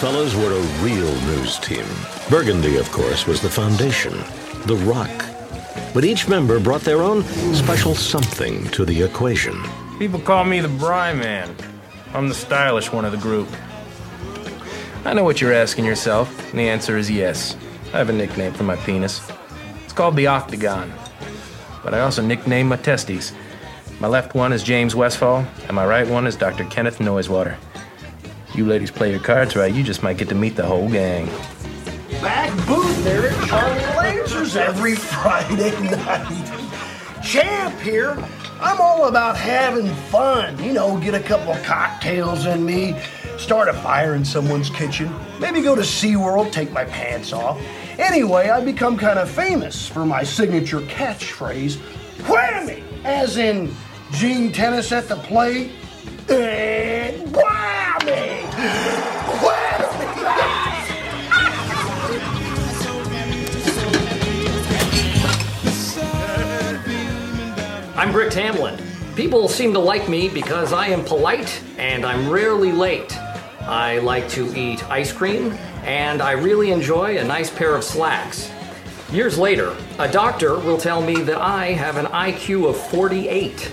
Fellows were a real news team. Burgundy, of course, was the foundation, the rock. But each member brought their own special something to the equation. People call me the Bry Man. I'm the stylish one of the group. I know what you're asking yourself, and the answer is yes. I have a nickname for my penis. It's called the Octagon. But I also nickname my testes. My left one is James Westfall, and my right one is Dr. Kenneth Noisewater. You ladies play your cards right, you just might get to meet the whole gang. Back booth there at Charlie Lasers every Friday night. Champ here. I'm all about having fun. You know, get a couple of cocktails in me, start a fire in someone's kitchen, maybe go to SeaWorld, take my pants off. Anyway, I become kind of famous for my signature catchphrase, whammy, as in Gene Tenace at the plate, and whammy! I'm Brick Tamland. People seem to like me because I am polite and I'm rarely late. I like to eat ice cream and I really enjoy a nice pair of slacks. Years later, a doctor will tell me that I have an IQ of 48.